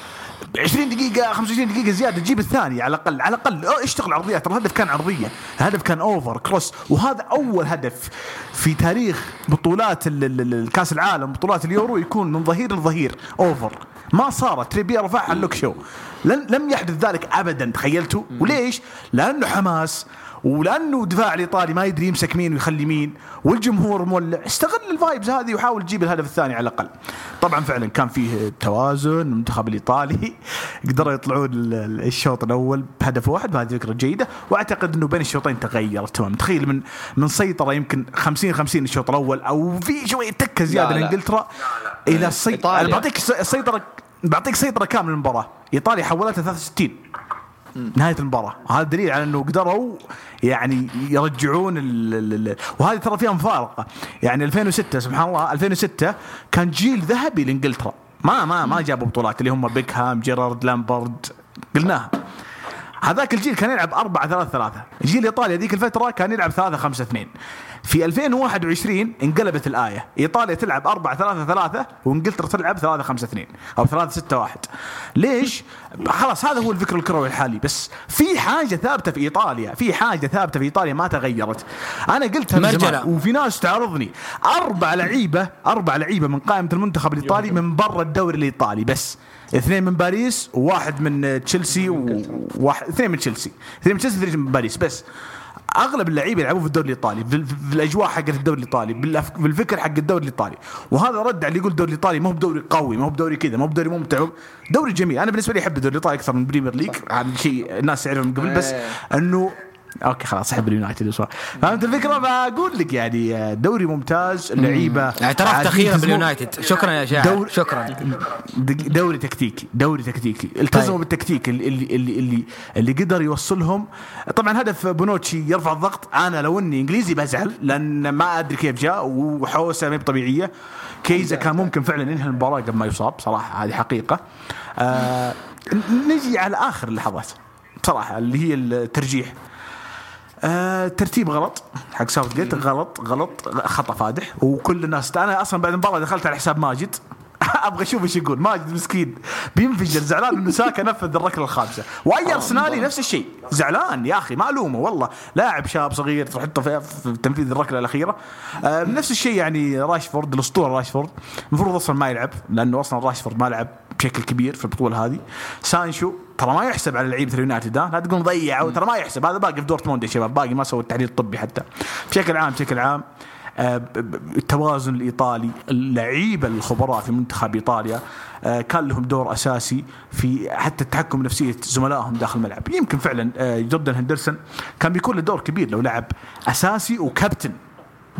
20 دقيقة 25 دقيقة زيادة تجيب الثاني على الأقل على الأقل. اشتغل عرضيات ترى الهدف كان عرضية الهدف كان over cross وهذا أول هدف في تاريخ بطولات ال- ال- ال- الكأس العالم بطولات اليورو يكون من ظهير لظهير over ما صارت. تريبيير رفعها للوك شو. لم يحدث ذلك أبدا تخيلتوا. وليش؟ لأنه حماس. ولأنه دفاع الايطالي ما يدري يمسك مين ويخلي مين. والجمهور مولع. استغل الفايبز هذه وحاول تجيب الهدف الثاني على الأقل. طبعا فعلا كان فيه توازن المنتخب الإيطالي. قدروا يطلعون ال- ال- الشوط الأول بهدف واحد وهذه فكرة جيدة. وأعتقد إنه بين الشوطين تغيرت تمام تخيل من من سيطرة يمكن 50 50 الشوط الأول أو في شوية تكه زيادة لا، لا. لانجلترا إلى السيطره بعطيك السيطره بعطيك سيطرة كاملة للمباراه إيطاليا حولتها 63 نهاية المباراة. هذا دليل على إنه قدروا يعني يرجعون ال ال ال وهذه ترى فيها مفارقة. يعني 2006 سبحان الله 2006 كان جيل ذهبي لإنجلترا. ما ما ما جابوا بطولات اللي هم بيكهام جيرارد لامبرد قلناها. هذاك الجيل كان يلعب 4 3 3 جيل إيطاليا ذيك الفترة كان يلعب 3 5 2 في 2021 انقلبت الآية. إيطاليا تلعب 4 3 3 وإنجلترا تلعب 3 5 2 أو 3 6 1 ليش؟ خلاص هذا هو الفكر الكروي الحالي. بس في حاجة ثابتة في إيطاليا في حاجة ثابتة في إيطاليا ما تغيرت. أنا قلتها من. زمان وفي ناس تعارضني أربع لعيبة أربع لعيبة من قائمة المنتخب الإيطالي من برا الدوري الإيطالي بس. اثنين من باريس وواحد من تشيلسي وواحد اثنين من تشيلسي. اثنين من تشيلسي اثنين من باريس. بس أغلب اللعيبة يلعبون في الدوري الإيطالي في, في الأجواء حقت الدوري الإيطالي بالفكر حق الدوري الإيطالي. وهذا رد على اللي يقول الدوري الإيطالي ما هو بدوري قوي ما هو بدوري كذا ما هو بدوري ممتع. دوري جميل. أنا بالنسبة لي أحب الدوري الإيطالي أكثر من ال Premier League هذا شيء الناس يعرفون من قبل بس إيه. إنه okay خلاص أحب اليونايتد وصار. فهمت الفكرة؟ بقول لك يعني دوري ممتاز اللعيبه اعترفت أخيرا باليونايتد. شكرا يا شاعر دور- شكرا. دوري تكتيكي دوري تكتيكي. التزموا طيب. بالتكتيك اللي اللي اللي اللي, اللي قدر يوصلهم. طبعا هدف بونوتشي يرفع الضغط. أنا لو إني إنجليزي بزعل لأن ما أدري كيف جاء وحوسة ما طبيعيه كيزا كان ممكن فعلا ينهي المباراة قبل ما يصاب صراحة هذه حقيقة. آه نجي على آخر اللحظات. بصراحه اللي هي الترجيح. آه ترتيب غلط حق ساوث جيت غلط غلط خطأ فادح. وكل الناس أنا أصلا بعد المباراة دخلت على حساب ماجد. أبغى أشوف إيش يقول. ماجد مسكين. بينفجر زعلان إنه ساكا نفذ الركلة الخامسة. وأي أرسنالي نفس الشيء. زعلان يا أخي ما الومه والله. لاعب شاب صغير تحطه في, في تنفيذ الركلة الأخيرة. آه نفس الشيء يعني راشفورد الأسطورة راشفورد. المفروض أصلا ما يلعب لأنه أصلا راشفورد ما لعب بشكل كبير في البطولة هذه. سانشو ترى ما يحسب على لعيبة اليونايتد لا تقول ضيع أو ترى ما يحسب. هذا باقي في دورتموند يا شباب باقي ما سوى التحليل الطبي حتى. بشكل عام بشكل عام آه، التوازن الإيطالي اللعيبة الخبراء في منتخب إيطاليا آه، كان لهم دور أساسي في حتى التحكم بنفسيه زملائهم داخل الملعب. يمكن فعلا آه، جوردن هندرسون كان بيكون له دور كبير لو لعب أساسي وكابتن.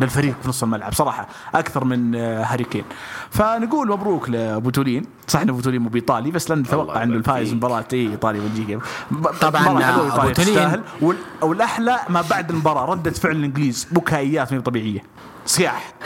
للفريق في نص الملعب. صراحة أكثر من آه، هاري كين. فنقول مبروك لأبو تولين صح انه أبو تولين مو بايطالي بس لن نتوقع إنه الفايز مباراة اي ايطالي بلجيكا طبعاً، أبو تولين. والأحلى ما بعد المباراة ردة فعل الإنجليز بكائيات غير طبيعية. صياح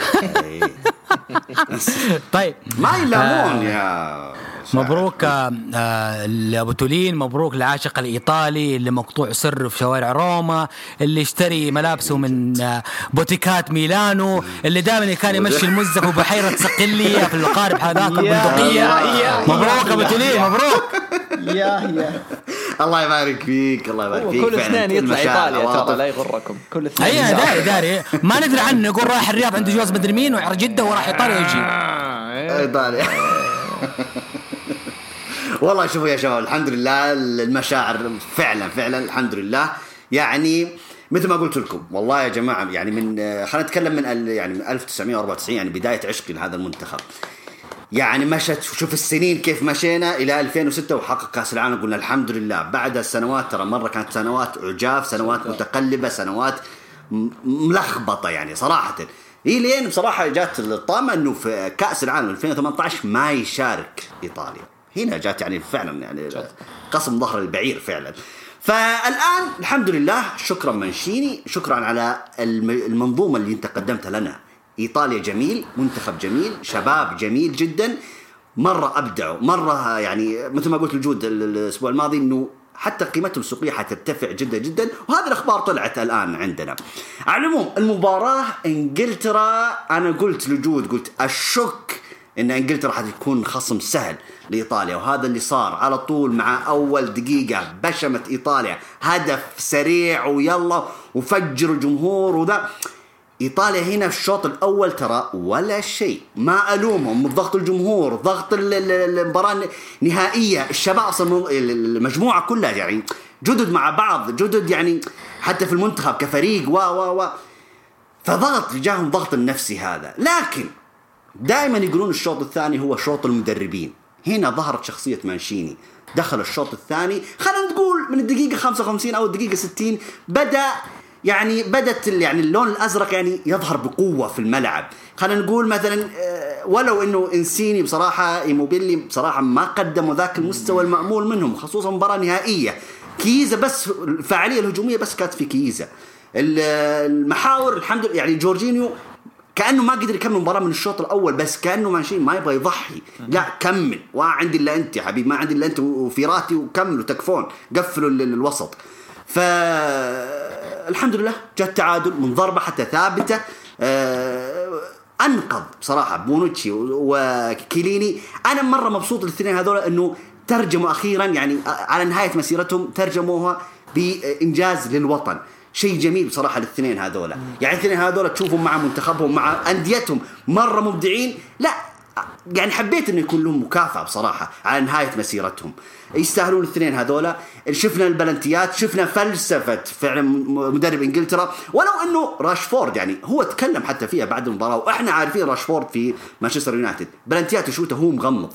طيب. ما يلامون يا مبروك آه، آه، لأبو تولين مبروك لعاشق الإيطالي اللي مقطوع سره في شوارع روما اللي اشتري ملابسه من آه، بوتيكات ميلانو اللي دائما كان يمشي المزق وبحيره صقليه في القارب هذاك البندقيه مبروك أبو تولين مبروك. يا يا. الله يبارك فيك الله يبارك فيك كل اثنين يطلع إيطاليا. ترى لا يغركم. كل اثنين أي داري داري. ما ندري عنه يقول راح الرياض عنده جواز مدري مين وراح جدة وراح إيطاليا ويجي إيطاليا. والله شوفوا يا شباب الحمد لله المشاعر فعلا فعلا الحمد لله. يعني مثل ما قلت لكم والله يا جماعة يعني من خلينا نتكلم من ال- يعني من 1994 يعني بداية عشقي لهذا المنتخب. يعني مشت. شوف السنين كيف مشينا إلى 2006 وحقق كأس العالم. قلنا الحمد لله. بعد السنوات ترى مرة كانت سنوات عجاف سنوات متقلبة سنوات ملخبطة يعني صراحة. هي لين بصراحة جات الطامة إنه في كأس العالم 2018 ما يشارك إيطاليا. هنا جات يعني فعلا يعني قسم ظهر البعير فعلا. فالآن الحمد لله شكرا منشيني شكرا على الم- المنظومة اللي أنت قدمتها لنا. إيطاليا جميل منتخب جميل شباب جميل جدا. مرة أبدعوا مرة يعني مثل ما قلت الجود ال- الأسبوع الماضي إنه حتى قيمتهم السوقية حترتفع جدا جدا وهذه الأخبار طلعت الآن عندنا. على العموم المباراة إنجلترا أنا قلت لجود قلت أشك إن إنجلترا حتكون خصم سهل لإيطاليا وهذا اللي صار على طول مع أول دقيقة بشمت إيطاليا. هدف سريع ويلا وفجروا الجمهور وذا. إيطاليا هنا في الشوط الأول ترى ولا شيء. ما ألومهم. ضغط الجمهور ضغط ال- ال- المباراة النهائية. الشباب أصلا المجموعة كلها يعني جدد مع بعض جدد يعني حتى في المنتخب كفريق و و و. فضغط جاهم ضغط النفسي هذا. لكن دائما يقولون الشوط الثاني هو شوط المدربين. هنا ظهرت شخصية مانشيني. دخل الشوط الثاني خلينا نقول من الدقيقة 55 أو الدقيقة 60 بدأ يعني بدت يعني اللون الأزرق يعني يظهر بقوة في الملعب. خلينا نقول مثلا آه، ولو إنه إنسيني بصراحة إيموبيلي بصراحة ما قدموا ذاك المستوى المأمول منهم خصوصا مباراة نهائية. كيزا بس الفعاليه الهجومية بس كانت في كيزا. ال- المحاور الحمد لله يعني جورجينيو كأنه ما قدر يكمل المباراه من الشوط الأول بس كأنه ماشي ما يبغى يضحي. لا كمل. وعندي إلا أنت يا حبيبي ما عندي إلا أنت وفيراتي وكملوا تكفون قفلوا ال- الوسط. فالحمد لله جاء التعادل من ضربة حتى ثابتة. آه، أنقذ بصراحة بونوتشي وكيليني. أنا مرة مبسوط الاثنين هذول إنه ترجموا أخيرا يعني على نهاية مسيرتهم ترجموها بإنجاز للوطن. شيء جميل بصراحة الاثنين هذول. يعني الاثنين هذول تشوفهم مع منتخبهم مع أنديتهم مرة مبدعين. لا يعني حبيت إنه يكون لهم مكافأة بصراحة على نهاية مسيرتهم. يستاهلون الاثنين هذولا. شفنا البلنتيات شفنا فلسفة فعلا مدرب إنجلترا. ولو إنه راشفورد يعني هو تكلم حتى فيها بعد المباراة وإحنا عارفين راشفورد في مانشستر يونايتد. بلنتيات يشوتها هو مغمض.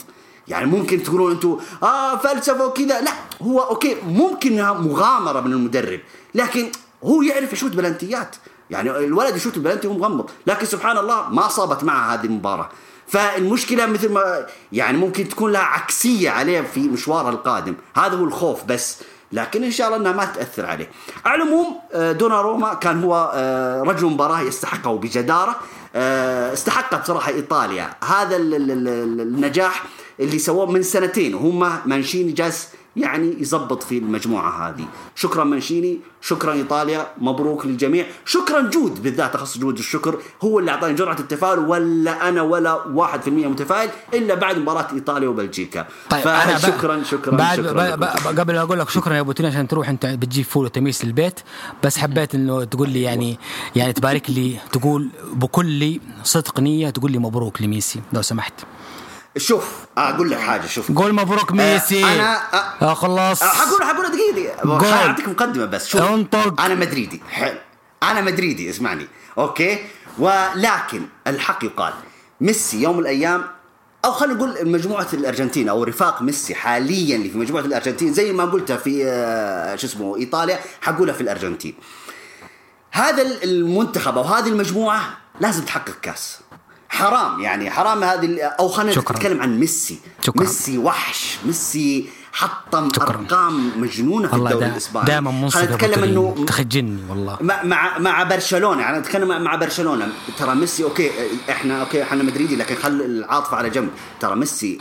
يعني ممكن تقولون أنتم آه فلسفة وكذا. لا هو okay ممكن إنها مغامرة من المدرب لكن هو يعرف يشوت بلنتيات. يعني الولد يشوت البلنتي وهو مغمض. لكن سبحان الله ما صابت معه هذه المباراة. فالمشكلة مثل ما يعني ممكن تكون لها عكسية عليه في مشواره القادم. هذا هو الخوف بس. لكن إن شاء الله إنها ما تأثر عليه. على العموم آه، دوناروما كان هو آه، رجل مباراة يستحقه بجدارة. آه، استحق بصراحه إيطاليا. هذا ال- ال- ال- النجاح اللي سووه من سنتين. وهم مانشيني جالس يعني يزبط في المجموعة هذه. شكرا مانشيني شكرا إيطاليا مبروك للجميع. شكرا جود بالذات اخص جود بالشكر هو اللي أعطاني جرعة التفاؤل ولا أنا ولا 1% متفائل إلا بعد مباراة إيطاليا وبلجيكا. طيب أنا ب- فشكرا شكرا بعد شكرا. ب- لكم. ب- قبل ما أقول لك شكرا يا أبو توني عشان تروح أنت بتجيب فول وتميس للبيت. بس حبيت إنه تقول لي يعني يعني تبارك لي تقول بكل صدق نية تقول لي مبروك لميسي لو سمحت. شوف أقول لك حاجة شوف. قول مبروك ميسي. أنا- أ- آه خلاص. حقول حقول دقيقة دقيقة. أعطيك مقدمة بس شوف. انطق. أنا مدريدي حلو. أنا مدريدي اسمعني. okay؟ ولكن الحق يقال ميسي يوم من الأيام أو خلينا نقول مجموعة الأرجنتين أو رفاق ميسي حاليا اللي في مجموعة الأرجنتين زي ما قلتها في آه، شو اسمه إيطاليا حقولها في الأرجنتين. هذا المنتخب أو هذه المجموعة لازم تحقق كاس. حرام يعني حرام هذه أو خلينا. نتكلم عن ميسي شكراً. ميسي وحش ميسي حطم شكراً. أرقام مجنونة في الدوري الإسباني دائما منصف نتكلم. إنه تخجلني والله مع مع برشلونة يعني نتكلم مع- برشلونة ترى ميسي okay إحنا okay إحنا مدريدي لكن خل العاطفة على جنب ترى ميسي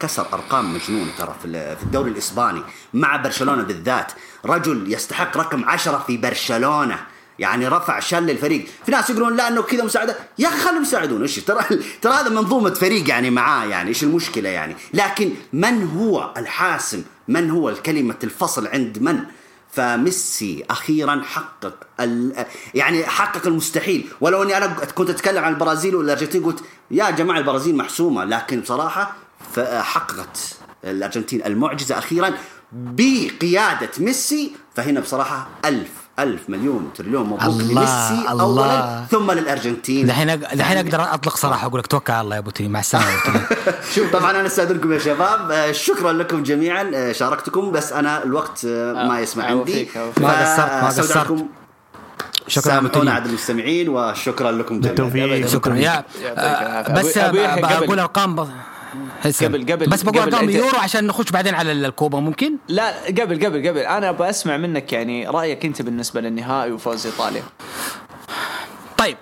كسر أرقام مجنونة ترى في الدوري الإسباني مع برشلونة بالذات رجل يستحق رقم عشرة في برشلونة يعني رفع شل الفريق. في ناس يقولون لا إنه كذا مساعدة. يا أخي خليهم يساعدون. إيش ترى؟ ترى هذا منظومة فريق يعني معاه يعني. إيش المشكلة يعني؟ لكن من هو الحاسم؟ من هو الكلمة الفصل عند من؟ فميسي أخيرا حقق. يعني حقق المستحيل. ولو إني أنا كنت أتكلم عن البرازيل والارجنتين قلت يا جماعة البرازيل محسومة. لكن بصراحة حققت الأرجنتين المعجزة أخيرا. بقيادة ميسي فهنا بصراحة ألف ألف مليون تريليون مبروك الله، لميسي الله. اولا ثم للأرجنتين دحين دحين أقدر أطلق صراحة أقول لك توكل على الله يا توني مع أبو توني. شوف طبعا أنا أستاذنكم يا شباب آه، شكرا لكم جميعا آه، شاركتكم بس أنا الوقت آه، ما يسمع عندي. ما قصرت، ما قصرت. شكرا أبو سامحونا. عدد المستمعين وشكرا لكم جميعا بالتوفيق. شكرا يا. بس أبو- أبو. بقول أرقام اسلم. قبل- قبل- بس بقول ارقام يورو عشان نخش بعدين على الكوبا ممكن؟ لا قبل قبل قبل. أنا أبغى أسمع منك يعني رأيك أنت بالنسبة للنهائي وفوز إيطاليا. طيب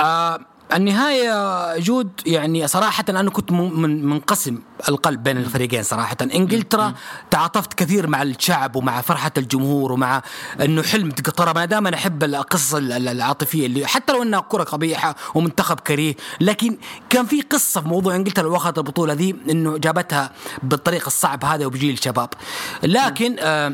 آه النهاية جود يعني صراحة أنا كنت منقسم القلب بين الفريقين صراحة. إنجلترا تعاطفت كثير مع الشعب ومع فرحة الجمهور ومع أنه حلم ترى ما دام أنا أحب القصص ال- ال- العاطفية اللي حتى لو أنها كرة قبيحة ومنتخب كريه لكن كان في قصة في موضوع إنجلترا اللي أخذت البطولة ذي أنه جابتها بالطريقة الصعب هذا وبجيل شباب. لكن آه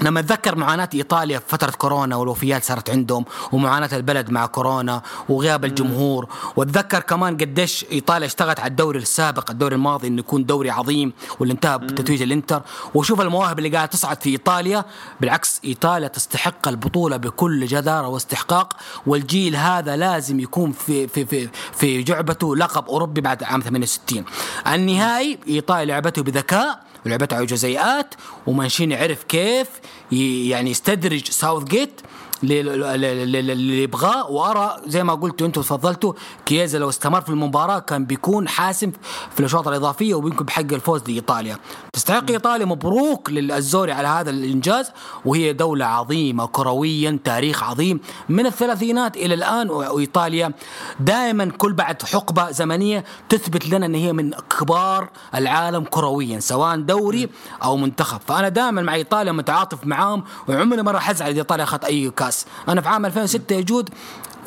لما أتذكر معاناة إيطاليا في فترة كورونا والوفيات صارت عندهم ومعاناة البلد مع كورونا وغياب الجمهور وأتذكر كمان قديش إيطاليا اشتغلت على الدوري السابق الدوري الماضي إنه يكون دوري عظيم واللي انتهى بتتويج الإنتر. وشوف المواهب اللي قاعدة تصعد في إيطاليا بالعكس إيطاليا تستحق البطولة بكل جدارة واستحقاق والجيل هذا لازم يكون في في في في جعبته لقب أوروبي بعد عام 68 النهائي إيطاليا لعبته بذكاء ولعبته على جزيئات ومانشيني عرف كيف يعني يستدرج ساوث جيت اللي يبغاه وأرى زي ما قلتوا أنتم تفضلتوا كييزا لو استمر في المباراة كان بيكون حاسم في الاشواط الإضافية وبيمكن بحق الفوز لإيطاليا. تستحق إيطاليا مبروك للزوري على هذا الإنجاز وهي دولة عظيمة كرويا تاريخ عظيم من الثلاثينات إلى الآن وإيطاليا دائما كل بعد حقبة زمنية تثبت لنا إن هي من كبار العالم كرويا سواء دوري أو منتخب. فأنا دائما مع إيطاليا متعاطف معاهم وعمري ما راح أزعل إذا إيطاليا اخذت أي كاس أنا في عام 2006 يجود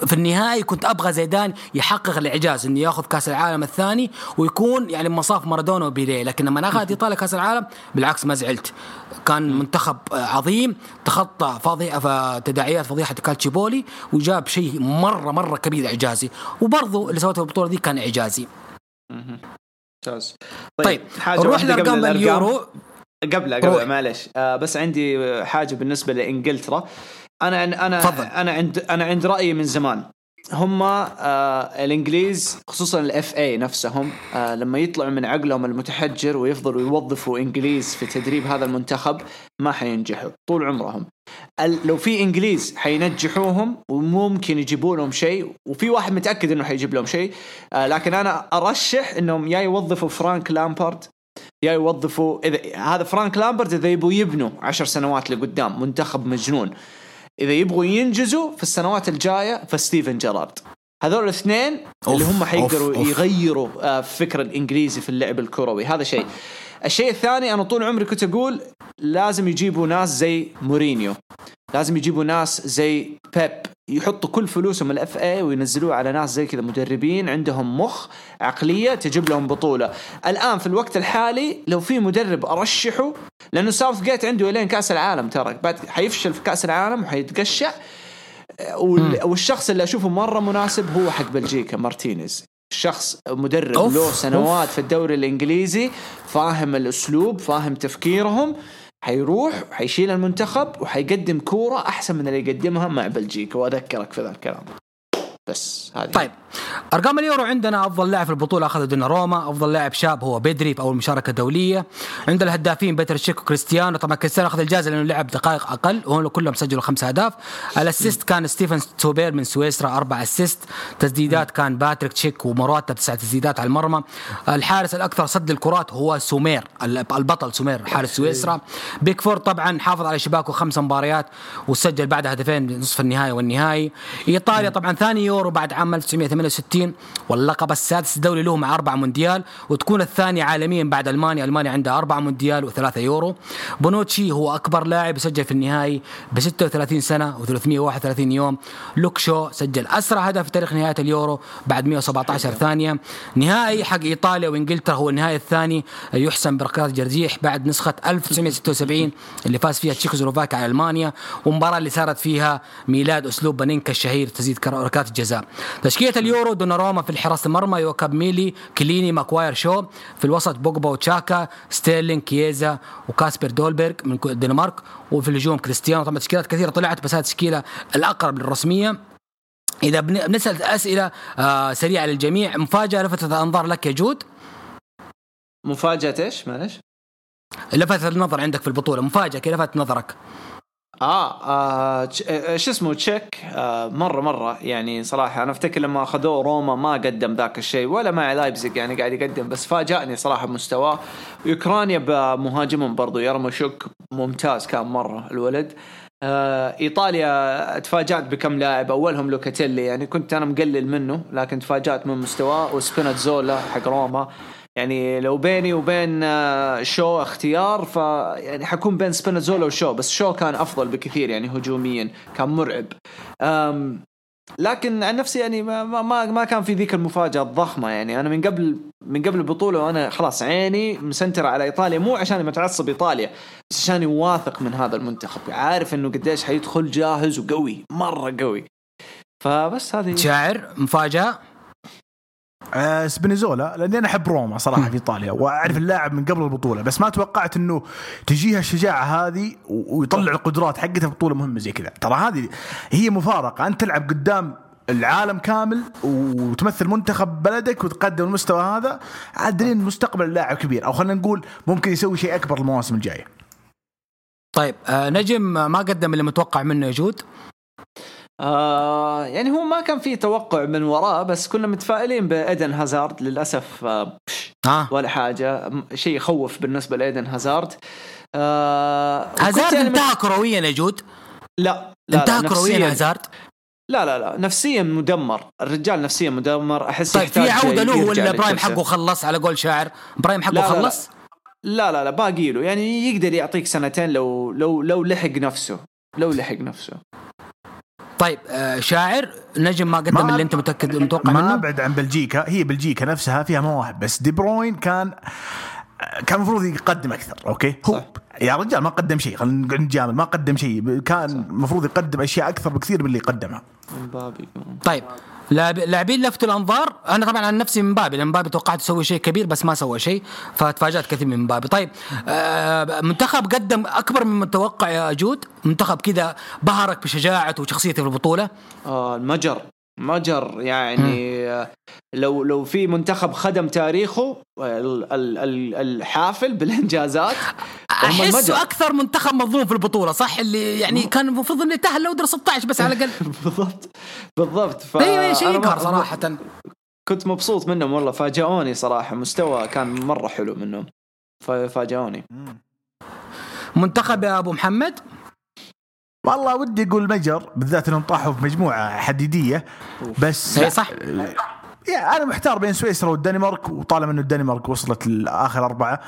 في النهائي كنت أبغى زيدان يحقق الإعجاز إنه ياخذ كأس العالم الثاني ويكون يعني مصاف مارادونا وبيليه لكن لما اخذت ايطاليا كأس العالم بالعكس ما زعلت. كان منتخب عظيم تخطى فضيحه تداعيات فضيحة كالتشيبولي وجاب شيء مرة مرة كبير إعجازي. وبرضه اللي سوته في البطوله دي كان إعجازي. ممتاز. طيب حاجة نروح لأرقام. اليورو. قبل. قبل معلش آه بس عندي حاجة بالنسبة لإنجلترا. أنا أنا تفضل. أنا عند أنا عند رأيي من زمان. هم آه الإنجليز خصوصا ال FA نفسهم آه لما يطلعوا من عقلهم المتحجر ويفضلوا يوظفوا إنجليز في تدريب هذا المنتخب ما حينجحوا طول عمرهم. لو في إنجليز حينجحوهم وممكن يجيبوا لهم شيء وفي واحد متأكد إنه حيجيب لهم شيء آه لكن أنا أرشح إنهم يا يوظفوا فرانك لامبارد يا يوظفوا اذا هذا فرانك لامبرد إذا يبغوا يبنوا عشر سنوات لقدام منتخب مجنون. إذا يبغوا ينجزوا في السنوات الجاية فستيفن جيرارد. هذول الاثنين اللي هم حيقدروا. يغيروا آه، فكر الإنجليزي في اللعب الكروي. هذا شيء. الشيء الثاني أنا طول عمري كنت أقول لازم يجيبوا ناس زي مورينيو. لازم يجيبوا ناس زي بيب. يحطوا كل فلوسهم ال FA وينزلوها على ناس زي كذا مدربين عندهم مخ عقلية تجيب لهم بطولة. الآن في الوقت الحالي لو في مدرب أرشحه لأنه ساوث جيت عنده إلين كأس العالم ترى. بعد حيفشل في كأس العالم وحيتقشع. وال- والشخص اللي أشوفه مرة مناسب هو حق بلجيكا مارتينيز. شخص مدرب أوف، له سنوات أوف. في الدوري الإنجليزي فاهم الأسلوب فاهم تفكيرهم. حيروح حيشيل المنتخب وحيقدم كورة أحسن من اللي يقدمها مع بلجيكا وأذكرك في ذا الكلام. بس هذه. طيب أرقام اليورو عندنا أفضل لاعب في البطولة اخذ دوناروما أفضل لاعب شاب هو بدري في أول مشاركة دوليه عند الهدافين بيتر شيك وكريستيانو طبعا كريستيانو أخذ الجائزة لأنه لعب دقائق أقل وهم كلهم سجلوا خمس أهداف. ال assist كان ستيفن زوبير من سويسرا أربع assist. تسديدات كان باتريك تشيك ومراتا تسع تسديدات على المرمى. الحارس الأكثر صد الكرات هو سومير البطل سومير حارس سويسرا. بيكفورد طبعا حافظ على شباكه خمس مباريات وسجل بعد هدفين نصف النهائي والنهائي. إيطاليا طبعا ثاني يورو بعد عام 1968 واللقب السادس دولي له مع أربعة مونديال وتكون الثاني عالميا بعد ألمانيا. ألمانيا عندها أربعة مونديال وثلاثة يورو. بونوتشي هو أكبر لاعب سجل في النهائي ب 36 سنة و331 يوم. لوك شو سجل أسرع هدف في تاريخ نهائي اليورو بعد 117 ثانية. نهائي حق إيطاليا وإنجلترا هو النهائي الثاني يحسم بركلات ترجيح بعد نسخة 1976 اللي فاز فيها تشيكوسلوفاكيا على ألمانيا ومباراة اللي صارت فيها ميلاد أسلوب بانينكا الشهير تسديد ركلات الجزاء. تشكيلة اليورو دوناروما في حراسه المرمى يواكيم ميلي كيليني ماكواير شو في الوسط بوجبا وتشاكا ستيرلينج كييزا وكاسبر دولبرغ من الدنمارك وفي الهجوم كريستيانو. طبعا تشكيلات كثيرة طلعت بس هذه التشكيلة الأقرب للرسمية. إذا بن- بنسأل أسئلة آه سريعة للجميع. مفاجأة لفتت الأنظار لك يا جود؟ مفاجأة إيش؟ معلش. لفتت النظر عندك في البطولة. مفاجأة كذا لفتت نظرك؟ آه, آه تش- آه، شو اسمه تشيك؟ آه مرة مرة. يعني صراحة أنا أفتكر لما أخذوه روما ما قدم ذاك الشيء ولا مع لايبزيج يعني قاعد يقدم بس فاجأني صراحة بمستواه اوكرانيا بمهاجمهم برضو يرمشوك ممتاز كان مرة الولد. آه إيطاليا تفاجأت بكم لاعب أولهم لوكاتيلي يعني كنت أنا مقلل منه لكن تفاجأت من مستواه. وسبيناتزولا حق روما. يعني لو بيني وبين آه، شو اختيار ف يعني حكون بين سبينازولا وشو بس شو كان أفضل بكثير يعني هجوميا كان مرعب. لكن عن نفسي يعني ما ما ما- ما كان في ذيك المفاجأة الضخمة يعني. أنا من قبل من قبل البطولة وأنا خلاص عيني مسنترة على إيطاليا مو عشان متعصب إيطاليا بس عشان واثق من هذا المنتخب. عارف إنه قديش حيدخل جاهز وقوي مرة قوي. فبس هذه شاعر مفاجأة؟ آه سبينيزولا لأني أنا أحب روما صراحة في إيطاليا وأعرف اللاعب من قبل البطولة بس ما توقعت إنه تجيها الشجاعة هذه ويطلع القدرات حقته في بطولة مهمة زي كذا. ترى هذه هي مفارقة أنت تلعب قدام العالم كامل وتمثل منتخب بلدك وتقدم المستوى هذا عاد دليل إن مستقبل اللاعب كبير أو خلينا نقول ممكن يسوي شيء أكبر المواسم الجاية. طيب آه نجم ما قدم اللي متوقع منه يا جود آه يعني هو ما كان في توقع من وراه بس كنا متفائلين بإيدن هازارد للأسف. آه ها ولا حاجة. شيء يخوف بالنسبة لإيدن هازارد. آه هازارد يعني انتهى كرويا يا جود. لا لا انتهى لا كرويا هازارد. لا لا لا نفسيا مدمر. الرجال نفسيا مدمر. أحس طيب في عودة له ولا prime. حقه خلص على قول شاعر؟ prime حقه لا، لا، لا. خلص؟ لا لا لا باقي له. يعني يقدر يعطيك سنتين لو لو لو لحق نفسه. لو لحق نفسه. طيب آه شاعر نجم ما قدم ما- اللي انت متأكد متوقع ما منه؟ ابعد عن بلجيكا هي بلجيكا نفسها فيها مواهب بس. دي بروين كان كان المفروض يقدم أكثر okay؟ هو صح. يا رجال ما قدم شيء خلينا نقعد نجامل ما قدم شيء. كان المفروض يقدم أشياء أكثر بكثير من اللي قدمها. مبابي. طيب لاعبين لفتوا الأنظار. أنا طبعا عن نفسي مبابي لأن مبابي توقعت يسوي شيء كبير بس ما سوى شيء فتفاجأت كثير مبابي طيب آه منتخب قدم أكبر من متوقع يا جود. منتخب كذا بهرك بشجاعته وشخصيته في البطولة. آه المجر. مجر يعني لو لو في منتخب خدم تاريخه ال- ال- ال- الحافل بالإنجازات. أحسه أكثر منتخب مظلوم في البطولة صح؟ اللي يعني كان المفروض إنه يتأهل لو در 16 بس على الأقل. بالضبط بالضبط. ف أيوه شيء أنا يقهر صراحة. كنت مبسوط منهم والله فاجئوني صراحة. مستوى كان مرة حلو منهم ففاجئوني منتخب يا أبو محمد؟ والله ودي أقول مجر بالذات إنهم طاحوا في مجموعة حديدية بس اي صح؟ يا أنا محتار بين سويسرا والدنمارك وطالما إنه الدنمارك وصلت لآخر أربعة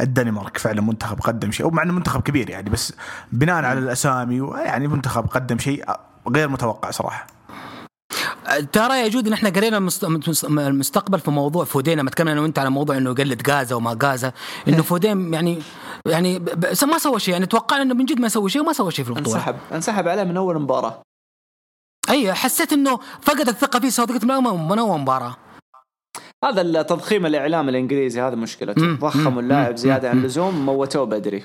الدنمارك فعلا منتخب قدم شيء ومع إنه منتخب كبير يعني بس بناء على الأسامي يعني منتخب قدم شيء غير متوقع صراحة. ترى يا جود إن إحنا قرينا المست- المستقبل في موضوع فودين لما تكلمنا أنا وأنت على موضوع إنه يقلد غازا وما غازا إنه فودين يعني يعني ما سوى شيء يعني توقعنا إنه من جد ما يسوي شيء وما سوى شيء في البطولة. انسحب انسحب عليه من أول مباراة. أي حسيت إنه فقد الثقة فيه سواء من أول مباراة. هذا التضخيم الاعلام الإنجليزي هذا مشكلته. ضخموا. اللاعب زيادة عن. اللزوم موتوه بدري.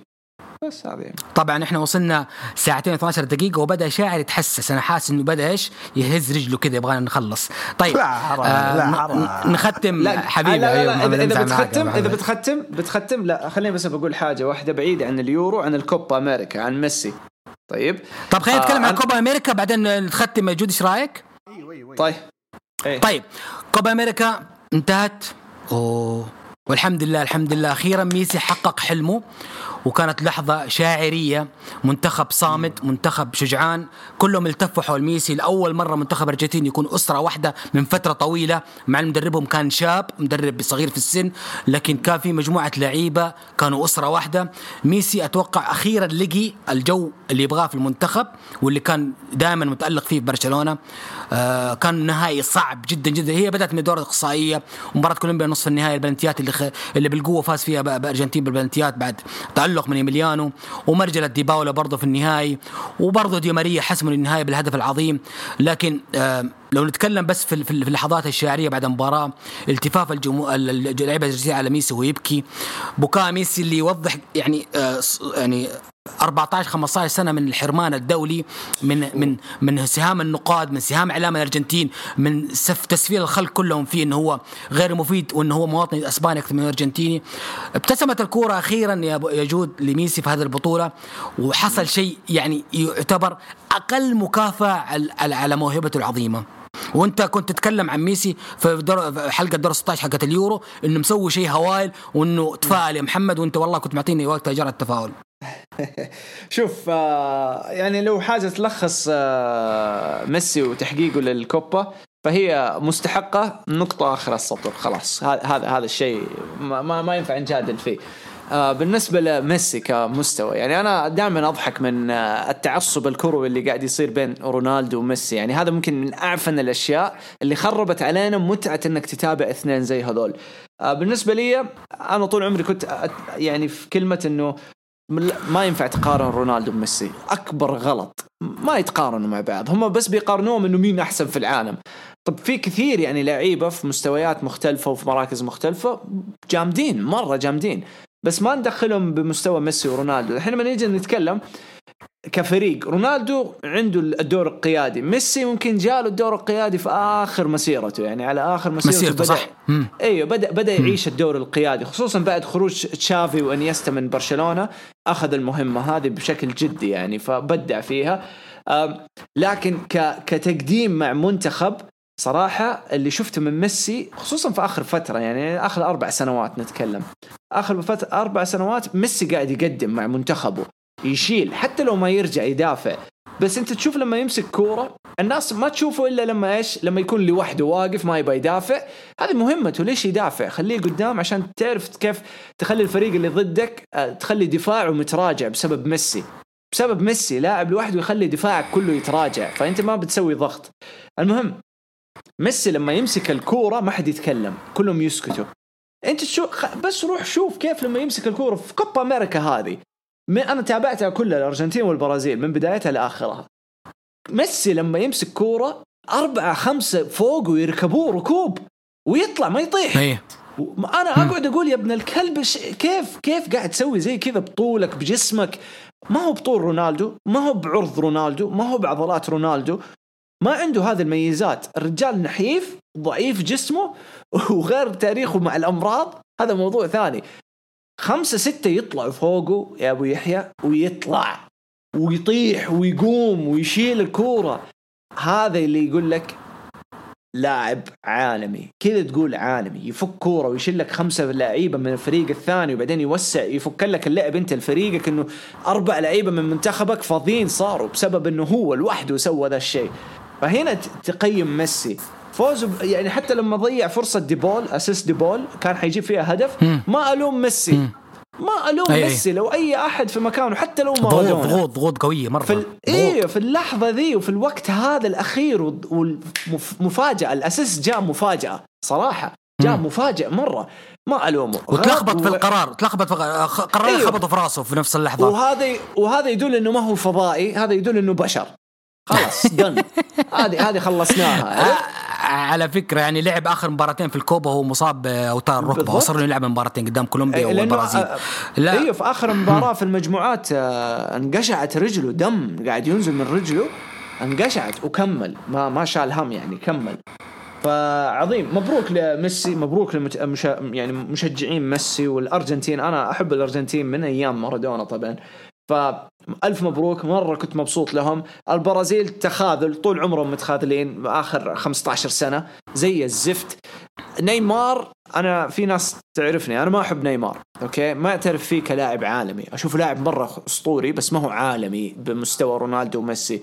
بس يعني طبعا إحنا وصلنا ساعتين 12 دقيقة وبدأ شاعر يتحسس. أنا حاسس إنه بدأ إيش؟ يهز رجله كذا يبغانا نخلص. طيب لا حرام، لا ن- حرام. نختم حبيبي لا لا أيوة، لا, ما إذا, إذا بتختم إذا. بتختم بتختم لا خليني بس بقول حاجة. واحدة بعيدة عن اليورو عن الكوبا أمريكا عن ميسي. طيب؟ طب خلينا آه، نتكلم عن أنا- كوبا أمريكا بعدين نختم. يا جود إيش رأيك؟ طيب. إيه. طيب كوبا أمريكا انتهت. أوه. والحمد لله الحمد لله. أخيرا ميسي حقق حلمه وكانت لحظة شاعرية. منتخب صامت منتخب شجعان. كلهم التفوا حول ميسي. لأول مرة منتخب أرجنتين يكون أسرة واحدة من فترة طويلة مع مدربهم كان شاب مدرب صغير في السن لكن كان في مجموعة لعيبة كانوا أسرة واحدة. ميسي أتوقع أخيرا لقي الجو اللي يبغاه في المنتخب واللي كان دائما متألق فيه في برشلونة. آه كان نهائي صعب جدا جدا. هي بدأت من الدور الإقصائية ومباراة كولومبيا نصف النهائي البلنتيات اللي خ... اللي بالقوة فاز فيها ب- بأرجنتين بالبلنتيات بعد تألق من إيميليانو. ومرجلة دي باول برضه في النهائي. وبرضه دي ماريا حسموا للنهاية بالهدف العظيم. لكن آه لو نتكلم بس في في اللحظات الشعرية بعد المباراة التفاف الجمهور اللعيبه الارجنتين على ميسي وهو يبكي بكاء ميسي اللي يوضح يعني آه يعني 14 15 سنة من الحرمان الدولي من من من سهام النقاد من سهام إعلام الأرجنتين من سف تسفير الخلق كلهم فيه إنه هو غير مفيد وإنه هو مواطن أسباني أكثر من أرجنتيني. ابتسمت الكورة أخيرا يا جود لميسي في هذه البطولة وحصل شيء يعني يعتبر أقل مكافأة على- موهبته العظيمة. وأنت كنت تتكلم عن ميسي في في حلقة دور 16 حقت اليورو إنه مسوي شيء هوايل وإنه تفائل يا محمد وأنت والله كنت معطيني وقت جرعة التفاؤل. شوف آه يعني لو حاجة تلخص آه ميسي وتحقيقه للكوبا فهي مستحقة نقطة آخر السطر خلاص. هذا هذا الشيء ما, ما, ينفع نجادل فيه. آه بالنسبة لميسي كمستوى يعني أنا دائما أضحك من التعصب الكروي اللي قاعد يصير بين رونالدو وميسي. يعني هذا ممكن من أعفن الأشياء اللي خربت علينا متعة إنك تتابع اثنين زي هذول. بالنسبة لي أنا طول عمري كنت يعني في كلمة إنه ما ينفع تقارن رونالدو بميسي أكبر غلط. ما يتقارنوا مع بعض. هم بس بيقارنوهم إنه مين أحسن في العالم. طب في كثير يعني لعيبة في مستويات مختلفة وفي مراكز مختلفة جامدين مرة جامدين. بس ما ندخلهم بمستوى ميسي ورونالدو. الحين لما نيجي نتكلم كفريق. رونالدو عنده الدور القيادي. ميسي ممكن جاله الدور القيادي في آخر مسيرته. يعني على آخر مسيرته, مسيرته بدأ صح. أيوه بدا بدأ يعيش الدور القيادي. خصوصا بعد خروج تشافي وإنيستا من برشلونة. أخذ المهمة هذه بشكل جدي يعني فبدع فيها. لكن كتقديم مع منتخب صراحة اللي شفته من ميسي خصوصا في آخر فترة يعني آخر أربع سنوات نتكلم. آخر فترة أربع سنوات ميسي قاعد يقدم مع منتخبه. يشيل حتى لو ما يرجع يدافع. بس انت تشوف لما يمسك كورة الناس ما تشوفه إلا لما إيش؟ لما يكون لوحده واقف ما يبغى يدافع. هذه مهمته ليش يدافع؟ خليه قدام عشان تعرف كيف تخلي الفريق اللي ضدك آه، تخلي دفاعه متراجع بسبب ميسي. بسبب ميسي لاعب لوحده يخلي دفاعك كله يتراجع فأنت ما بتسوي ضغط. المهم ميسي لما يمسك الكورة ما حد يتكلم كلهم يسكتوا. انت شو بس روح شوف كيف لما يمسك الكورة في كوبا أمريكا هذه. أنا تابعتها كلها الأرجنتين والبرازيل من بدايتها لآخرها. ميسي لما يمسك كورة أربعة خمسة فوق ويركبوه ركوب ويطلع ما يطيح. إيه. و- أنا أقعد أقول يا ابن الكلب ش- كيف كيف قاعد تسوي زي كذا بطولك بجسمك؟ ما هو بطول رونالدو ما هو بعرض رونالدو ما هو بعضلات رونالدو. ما عنده هذه الميزات. الرجال نحيف ضعيف جسمه وغير تاريخه مع الأمراض هذا موضوع ثاني. خمسة ستة يطلعوا فوقه يا أبو يحيى ويطلع ويطيح ويقوم ويشيل الكورة. هذا اللي يقول لك لاعب عالمي. كذا تقول عالمي. يفك كورة ويشيل لك خمسة لعيبة من الفريق الثاني وبعدين يوسع يفك لك اللعب أنت لفريقك إنه أربع لعيبة من منتخبك فاضيين صاروا بسبب إنه هو لوحده سوى ذا الشيء. فهنا تقيم ميسي. فوزه يعني حتى لما ضيع فرصة ديبول assist ديبول كان حيجيب فيها هدف. ما ألوم ميسي. ما ألوم أي ميسي. لو أي أحد في مكانه حتى لو مارادونا ضغوط ضغوط ضغوط قوية مرة. في أيوه في اللحظة ذي وفي الوقت هذا الأخير والمفاجاه الاسيس جاء مفاجأة. صراحة جاء مفاجئ مرة. ما ألومه. وتلخبط في القرار. تلخبط في قرار أيوه. خبطه في راسه في نفس اللحظة. وهذا وهذا يدل إنه ما هو فضائي. هذا يدل إنه بشر. خلاص دن هذه هذه خلصناها. على فكرة يعني لعب آخر مباراتين في الكوبا وهو مصاب باوتار الركبه وصار يلعب مباراتين قدام كولومبيا إيه، والبرازيل. آه، لا. أيوه في آخر مباراة في المجموعات آه، انقشعت رجله دم قاعد ينزل من رجله انقشعت وكمل. ما ما شال هم يعني كمل. فعظيم. مبروك لميسي مبروك لمش... يعني مشجعين ميسي والأرجنتين. أنا أحب الأرجنتين من أيام مارادونا طبعا. فألف مبروك مرة كنت مبسوط لهم. البرازيل تخاذل طول عمرهم متخاذلين آخر 15 سنة. زي الزفت. نيمار أنا في ناس تعرفني أنا ما أحب نيمار okay؟ ما أعترف فيه كلاعب عالمي. أشوفه لاعب مرة أسطوري بس ما هو عالمي بمستوى رونالدو وميسي.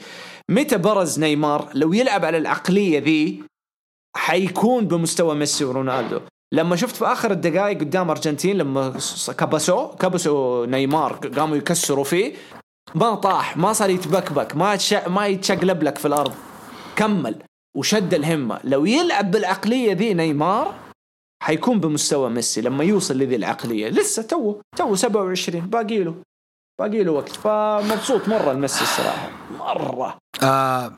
متى برز نيمار؟ لو يلعب على العقلية ذي حيكون بمستوى ميسي ورونالدو. لما شفت في آخر الدقائق قدام أرجنتين لما كبسوا كبسوا نيمار قاموا يكسروا فيه ما طاح ما صار يتبكبك ما تش... ما يتشقلب لك في الأرض. كمل وشد الهمة. لو يلعب بالعقلية ذي نيمار حيكون بمستوى ميسي لما يوصل لذي العقلية. لسه تو تو 27 باقي له باقي له وقت. فمبسوط مرة الميسي الصراحة. مرة. آه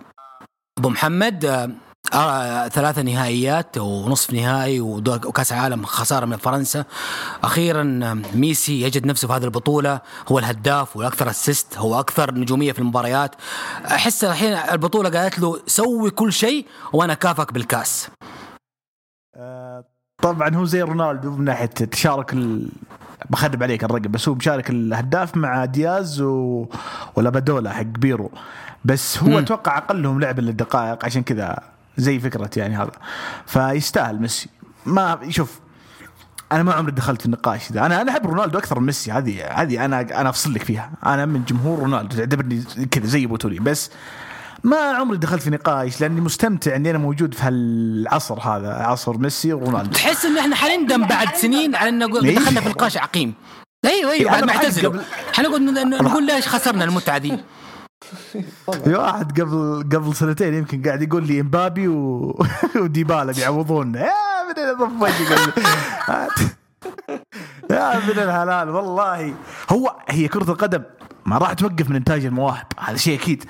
أبو محمد آه آه ثلاثة نهائيات ونصف نهائي وكأس عالم خسارة من فرنسا. أخيرا ميسي يجد نفسه في هذه البطولة. هو الهداف والأكثر assist هو أكثر نجومية في المباريات. أحس الحين البطولة قالت له سوي كل شيء وأنا أكافيك بالكأس. آه طبعا هو زي رونالدو من ناحية تشارك ال... بخرب عليك الرقم بس هو مشارك الهداف مع دياز و... ولابادولا حق بيرو. بس هو أتوقع أقلهم لعبا للدقائق عشان كذا زي فكرة يعني هذا. فيستاهل ميسي. ما شوف أنا ما عمري دخلت في النقاش ذا. أنا أنا أحب رونالدو أكثر من ميسي. هذه هذه أنا أنا أفصل لك فيها. أنا من جمهور رونالدو. تعتبرني كذا زي بوتولي بس ما عمري دخلت في نقاش لأني مستمتع إني أنا موجود في هالعصر هذا. عصر ميسي ورونالدو. تحس إن إحنا حنندم بعد سنين على إن دخلنا في نقاش عقيم. أيوه أيوه بعد ما اعتزلوا. حنقعد نقول ليش خسرنا المتعة دي في واحد قبل قبل سنتين يمكن قاعد يقول لي امبابي و... وديبالا بيعوضونا. يا من يا ابن الحلال والله. هو هي كرة القدم ما راح توقف من إنتاج المواهب. هذا شيء أكيد.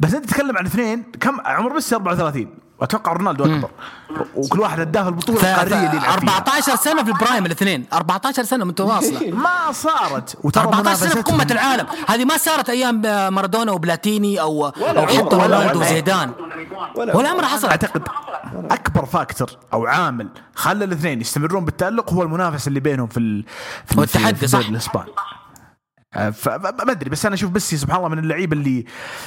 بس أنت تتكلم عن اثنين. كم عمر ميسي 34 واتوقع رونالدو أكبر. وكل واحد اداه البطولة القارية اللي 14 سنة في ال prime الاثنين. 14 سنة متواصلة. ما صارت. وترى 14 سنة في قمة العالم. هذه ما صارت أيام مارادونا وبلاتيني أو أو حتى رونالدو وزيدان. ولا عمرها حصل أعتقد أكبر factor أو عامل خلى الاثنين يستمرون بالتألق هو المنافسه اللي بينهم في في التحدي صح. الاسبان فما أدري بس أنا أشوف ميسي سبحان الله من اللعيبة اللي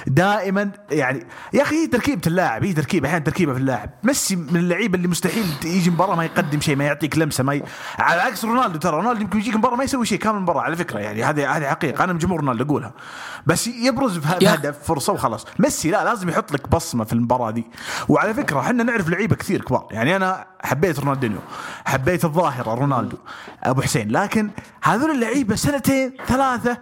دائما يعني يا أخي هي تركيبة اللاعب هي تركيبة أحيانا تركيبة في اللاعب. ميسي من اللعيبة اللي مستحيل يجي مباراه ما يقدم شيء ما يعطيك لمسة ما ي... على عكس رونالدو ترى رونالدو يمكن يجيك مباراه ما يسوي شيء كامل المباراه على فكرة يعني هذه هذه حقيقة أنا من جمهور رونالدو أقولها. بس يبرز بهدف فرصة وخلاص. ميسي لا لازم يحط لك بصمة في المباراة دي. وعلى فكرة إحنا نعرف لعيبة كثير كبار. يعني أنا حبيت رونالدينيو حبيت الظاهرة رونالدو أبو حسين. لكن هذول اللعيبة سنتين ثلاثة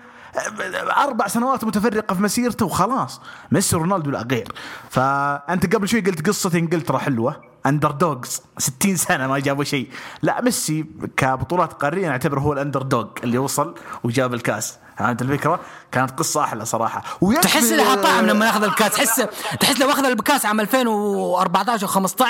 أربع سنوات متفرقة في مسيرته وخلاص. ميسي رونالدو لا غير. فأنت قبل شوي قلت قصه انجلترا حلوة. underdogs 60 سنة ما جابوا شيء. لا ميسي كبطولات قارية نعتبره هو ال underdog اللي وصل وجاب الكاس. فهمت الفكرة؟ كانت قصة أحلى صراحة. تحس لها طعم لما ياخذ الكاس. تحس تحس لو أخذ الكاس عام 2014 و15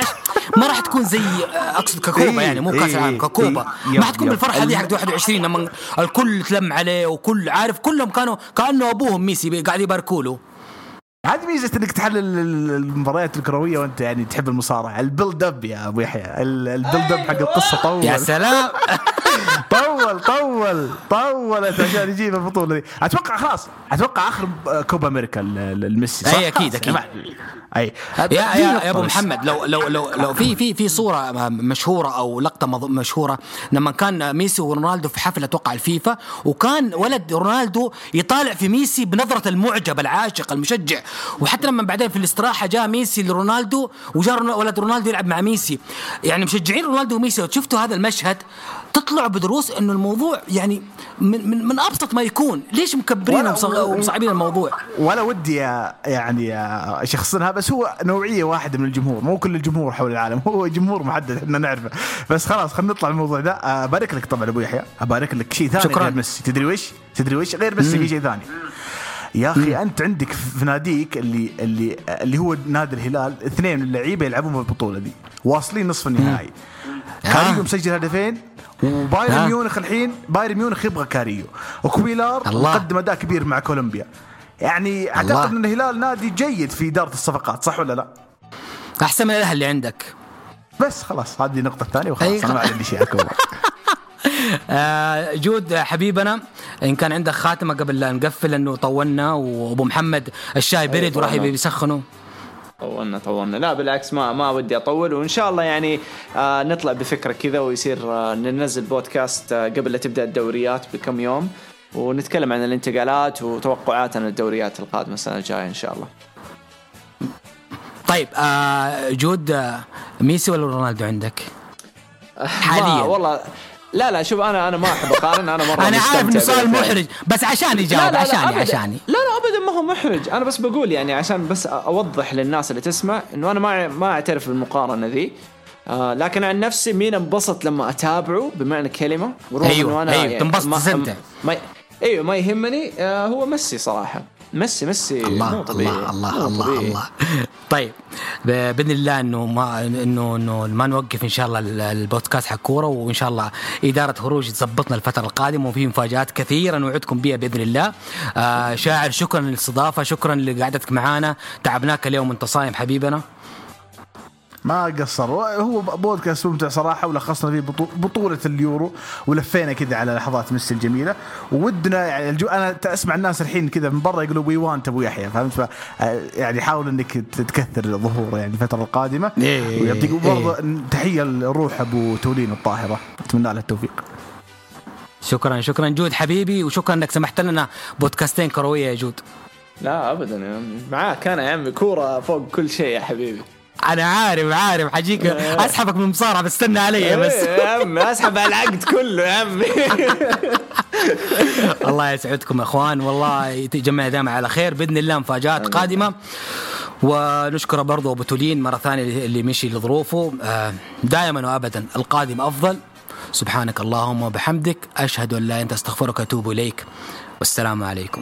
ما راح تكون زي أقصد ككوبا يعني مو كاس العالم ككوبا. ما حتكون بالفرحة دي حق 21 لما الكل تلم عليه وكل عارف كلهم كانوا كأنه أبوهم ميسي قاعد يباركوا له هذه ميزة إنك تحلل ال- المباريات الكروية وأنت يعني تحب المصارعة. ال build up يا أبو يحيى. ال- ال build up حق القصة طول. يا سلام. طول طول طولت عشان يجيب البطولة دي. أتوقع خلاص. أتوقع آخر كوبا أمريكا ال- ال- الميسي صح؟ أي أكيد، خلاص، أكيد. يعني ما- أي. يا يا, يا أبو. محمد لو لو لو لو في في في صورة مشهورة أو لقطة مشهورة لما كان ميسي ورونالدو في حفل أتوقع الفيفا وكان ولد رونالدو يطالع في ميسي بنظرة المعجب العاشق المشجع. وحتى لما بعدين في الاستراحة جاء ميسي لرونالدو وجاء ولد رونالدو يلعب مع ميسي. يعني مشجعين رونالدو وميسي لو شفتوا هذا المشهد تطلعوا بدروس إنه الموضوع يعني من من, من أبسط ما يكون. ليش مكبرين ومصعبين الموضوع؟ ولا ودي يعني شخصنها بس هو نوعية واحدة من الجمهور. مو كل الجمهور حول العالم. هو جمهور محدد إحنا نعرفه. بس خلاص خلينا نطلع من الموضوع ده. أبارك لك طبعا أبو يحيى. أبارك لك شيء ثاني شكراً. غير ميسي تدري وش؟ تدري وش؟ غير ميسي في شيء ثاني. يا أخي أنت عندك في ناديك اللي اللي اللي هو نادي الهلال اثنين من اللعيبة يلعبون في البطوله دي. واصلين نصف النهائي. كاريو مسجل هدفين وبايرن. ميونخ الحين بايرن ميونخ يبغى كاريو وكويلار الله. مقدم اداء كبير مع كولومبيا يعني. أعتقد إن الهلال نادي جيد في إدارة الصفقات صح ولا لا؟ أحسن من الاهل اللي عندك بس خلاص هذه النقطة الثانية وخلاص أي أنا ما عندي شيء اكبر آه، جود حبيبنا إن كان عندك خاتمة قبل لا نقفل انه طولنا وأبو محمد الشاي برد وراح طولنا. يسخنوا طولنا طولنا لا بالعكس ما ما ودي أطول وإن شاء الله يعني آه نطلع بفكرة كذا ويصير آه ننزل بودكاست آه قبل لا تبدأ الدوريات بكم يوم ونتكلم عن الانتقالات وتوقعاتنا للدوريات القادمة السنة الجاية إن شاء الله طيب آه جود آه ميسي ولا رونالدو عندك؟ حالياً. ما والله لا لا شوف أنا أنا ما أحب أقارن أنا مرة أنا عارف إنه سؤال. محرج بس عشان يجاوب عشاني أبداً. عشاني لا لا ابدا ما هو محرج أنا بس بقول يعني عشان بس أوضح للناس اللي تسمع إنه أنا ما ما أعترف بالمقارنة ذي آه لكن عن نفسي مين انبسط لما أتابعه بمعنى كلمة ورغم أيوة، إنه أنا أيوة، تنبسط ما- تستمتع. ما أيوه ما يهمني آه هو ميسي صراحة ميسي ميسي الله طبيعي. الله الله الله طبيعي. الله. طيب بإذن الله إنه ما انه إنه ما نوقف إن شاء الله ال- البودكاست حق كورة وإن شاء الله إدارة هروج تظبطنا الفترة القادمة وفي مفاجآت كثيرة نوعدكم بها بإذن الله. آه شاعر شكرا للاستضافة شكرا لقعدتك معانا. تعبناك اليوم وانت صايم حبيبنا. ما قصر هو بودكاست ممتع صراحة ولخصنا فيه بطو- بطولة اليورو ولفينا كذا على لحظات ميسي الجميلة. ودنا يعني الجو أنا أسمع الناس الحين كذا من برا يقولوا وي وانت أبو يحيى فهمت؟ ف- يعني حاول إنك تكثر ظهوره يعني الفترة القادمة. إيه، ويعطيك إيه. برضه تحية لروح أبو تولين الطاهرة. أتمنى له التوفيق. شكرا شكرا جود حبيبي وشكرا إنك سمحت لنا بودكاستين كروية يا جود. لا ابدا يا عمي. معاك أنا يا عمي كورة فوق كل شيء يا حبيبي. أنا عارف عارف. حجيك أسحبك من المصارعه بس استنى علي بس. إيه يا عمي أسحب على العقد كله يا عمي. الله يسعدكم يا إخوان. والله يجمعنا دائما على خير. بإذن الله مفاجآت قادمة. ونشكر برضو أبو تولين مرة ثانية اللي مشي لظروفه. آه، دائما وابدا القادم أفضل. سبحانك اللهم وبحمدك. أشهد أن لا أنت أستغفرك وأتوب إليك. والسلام عليكم.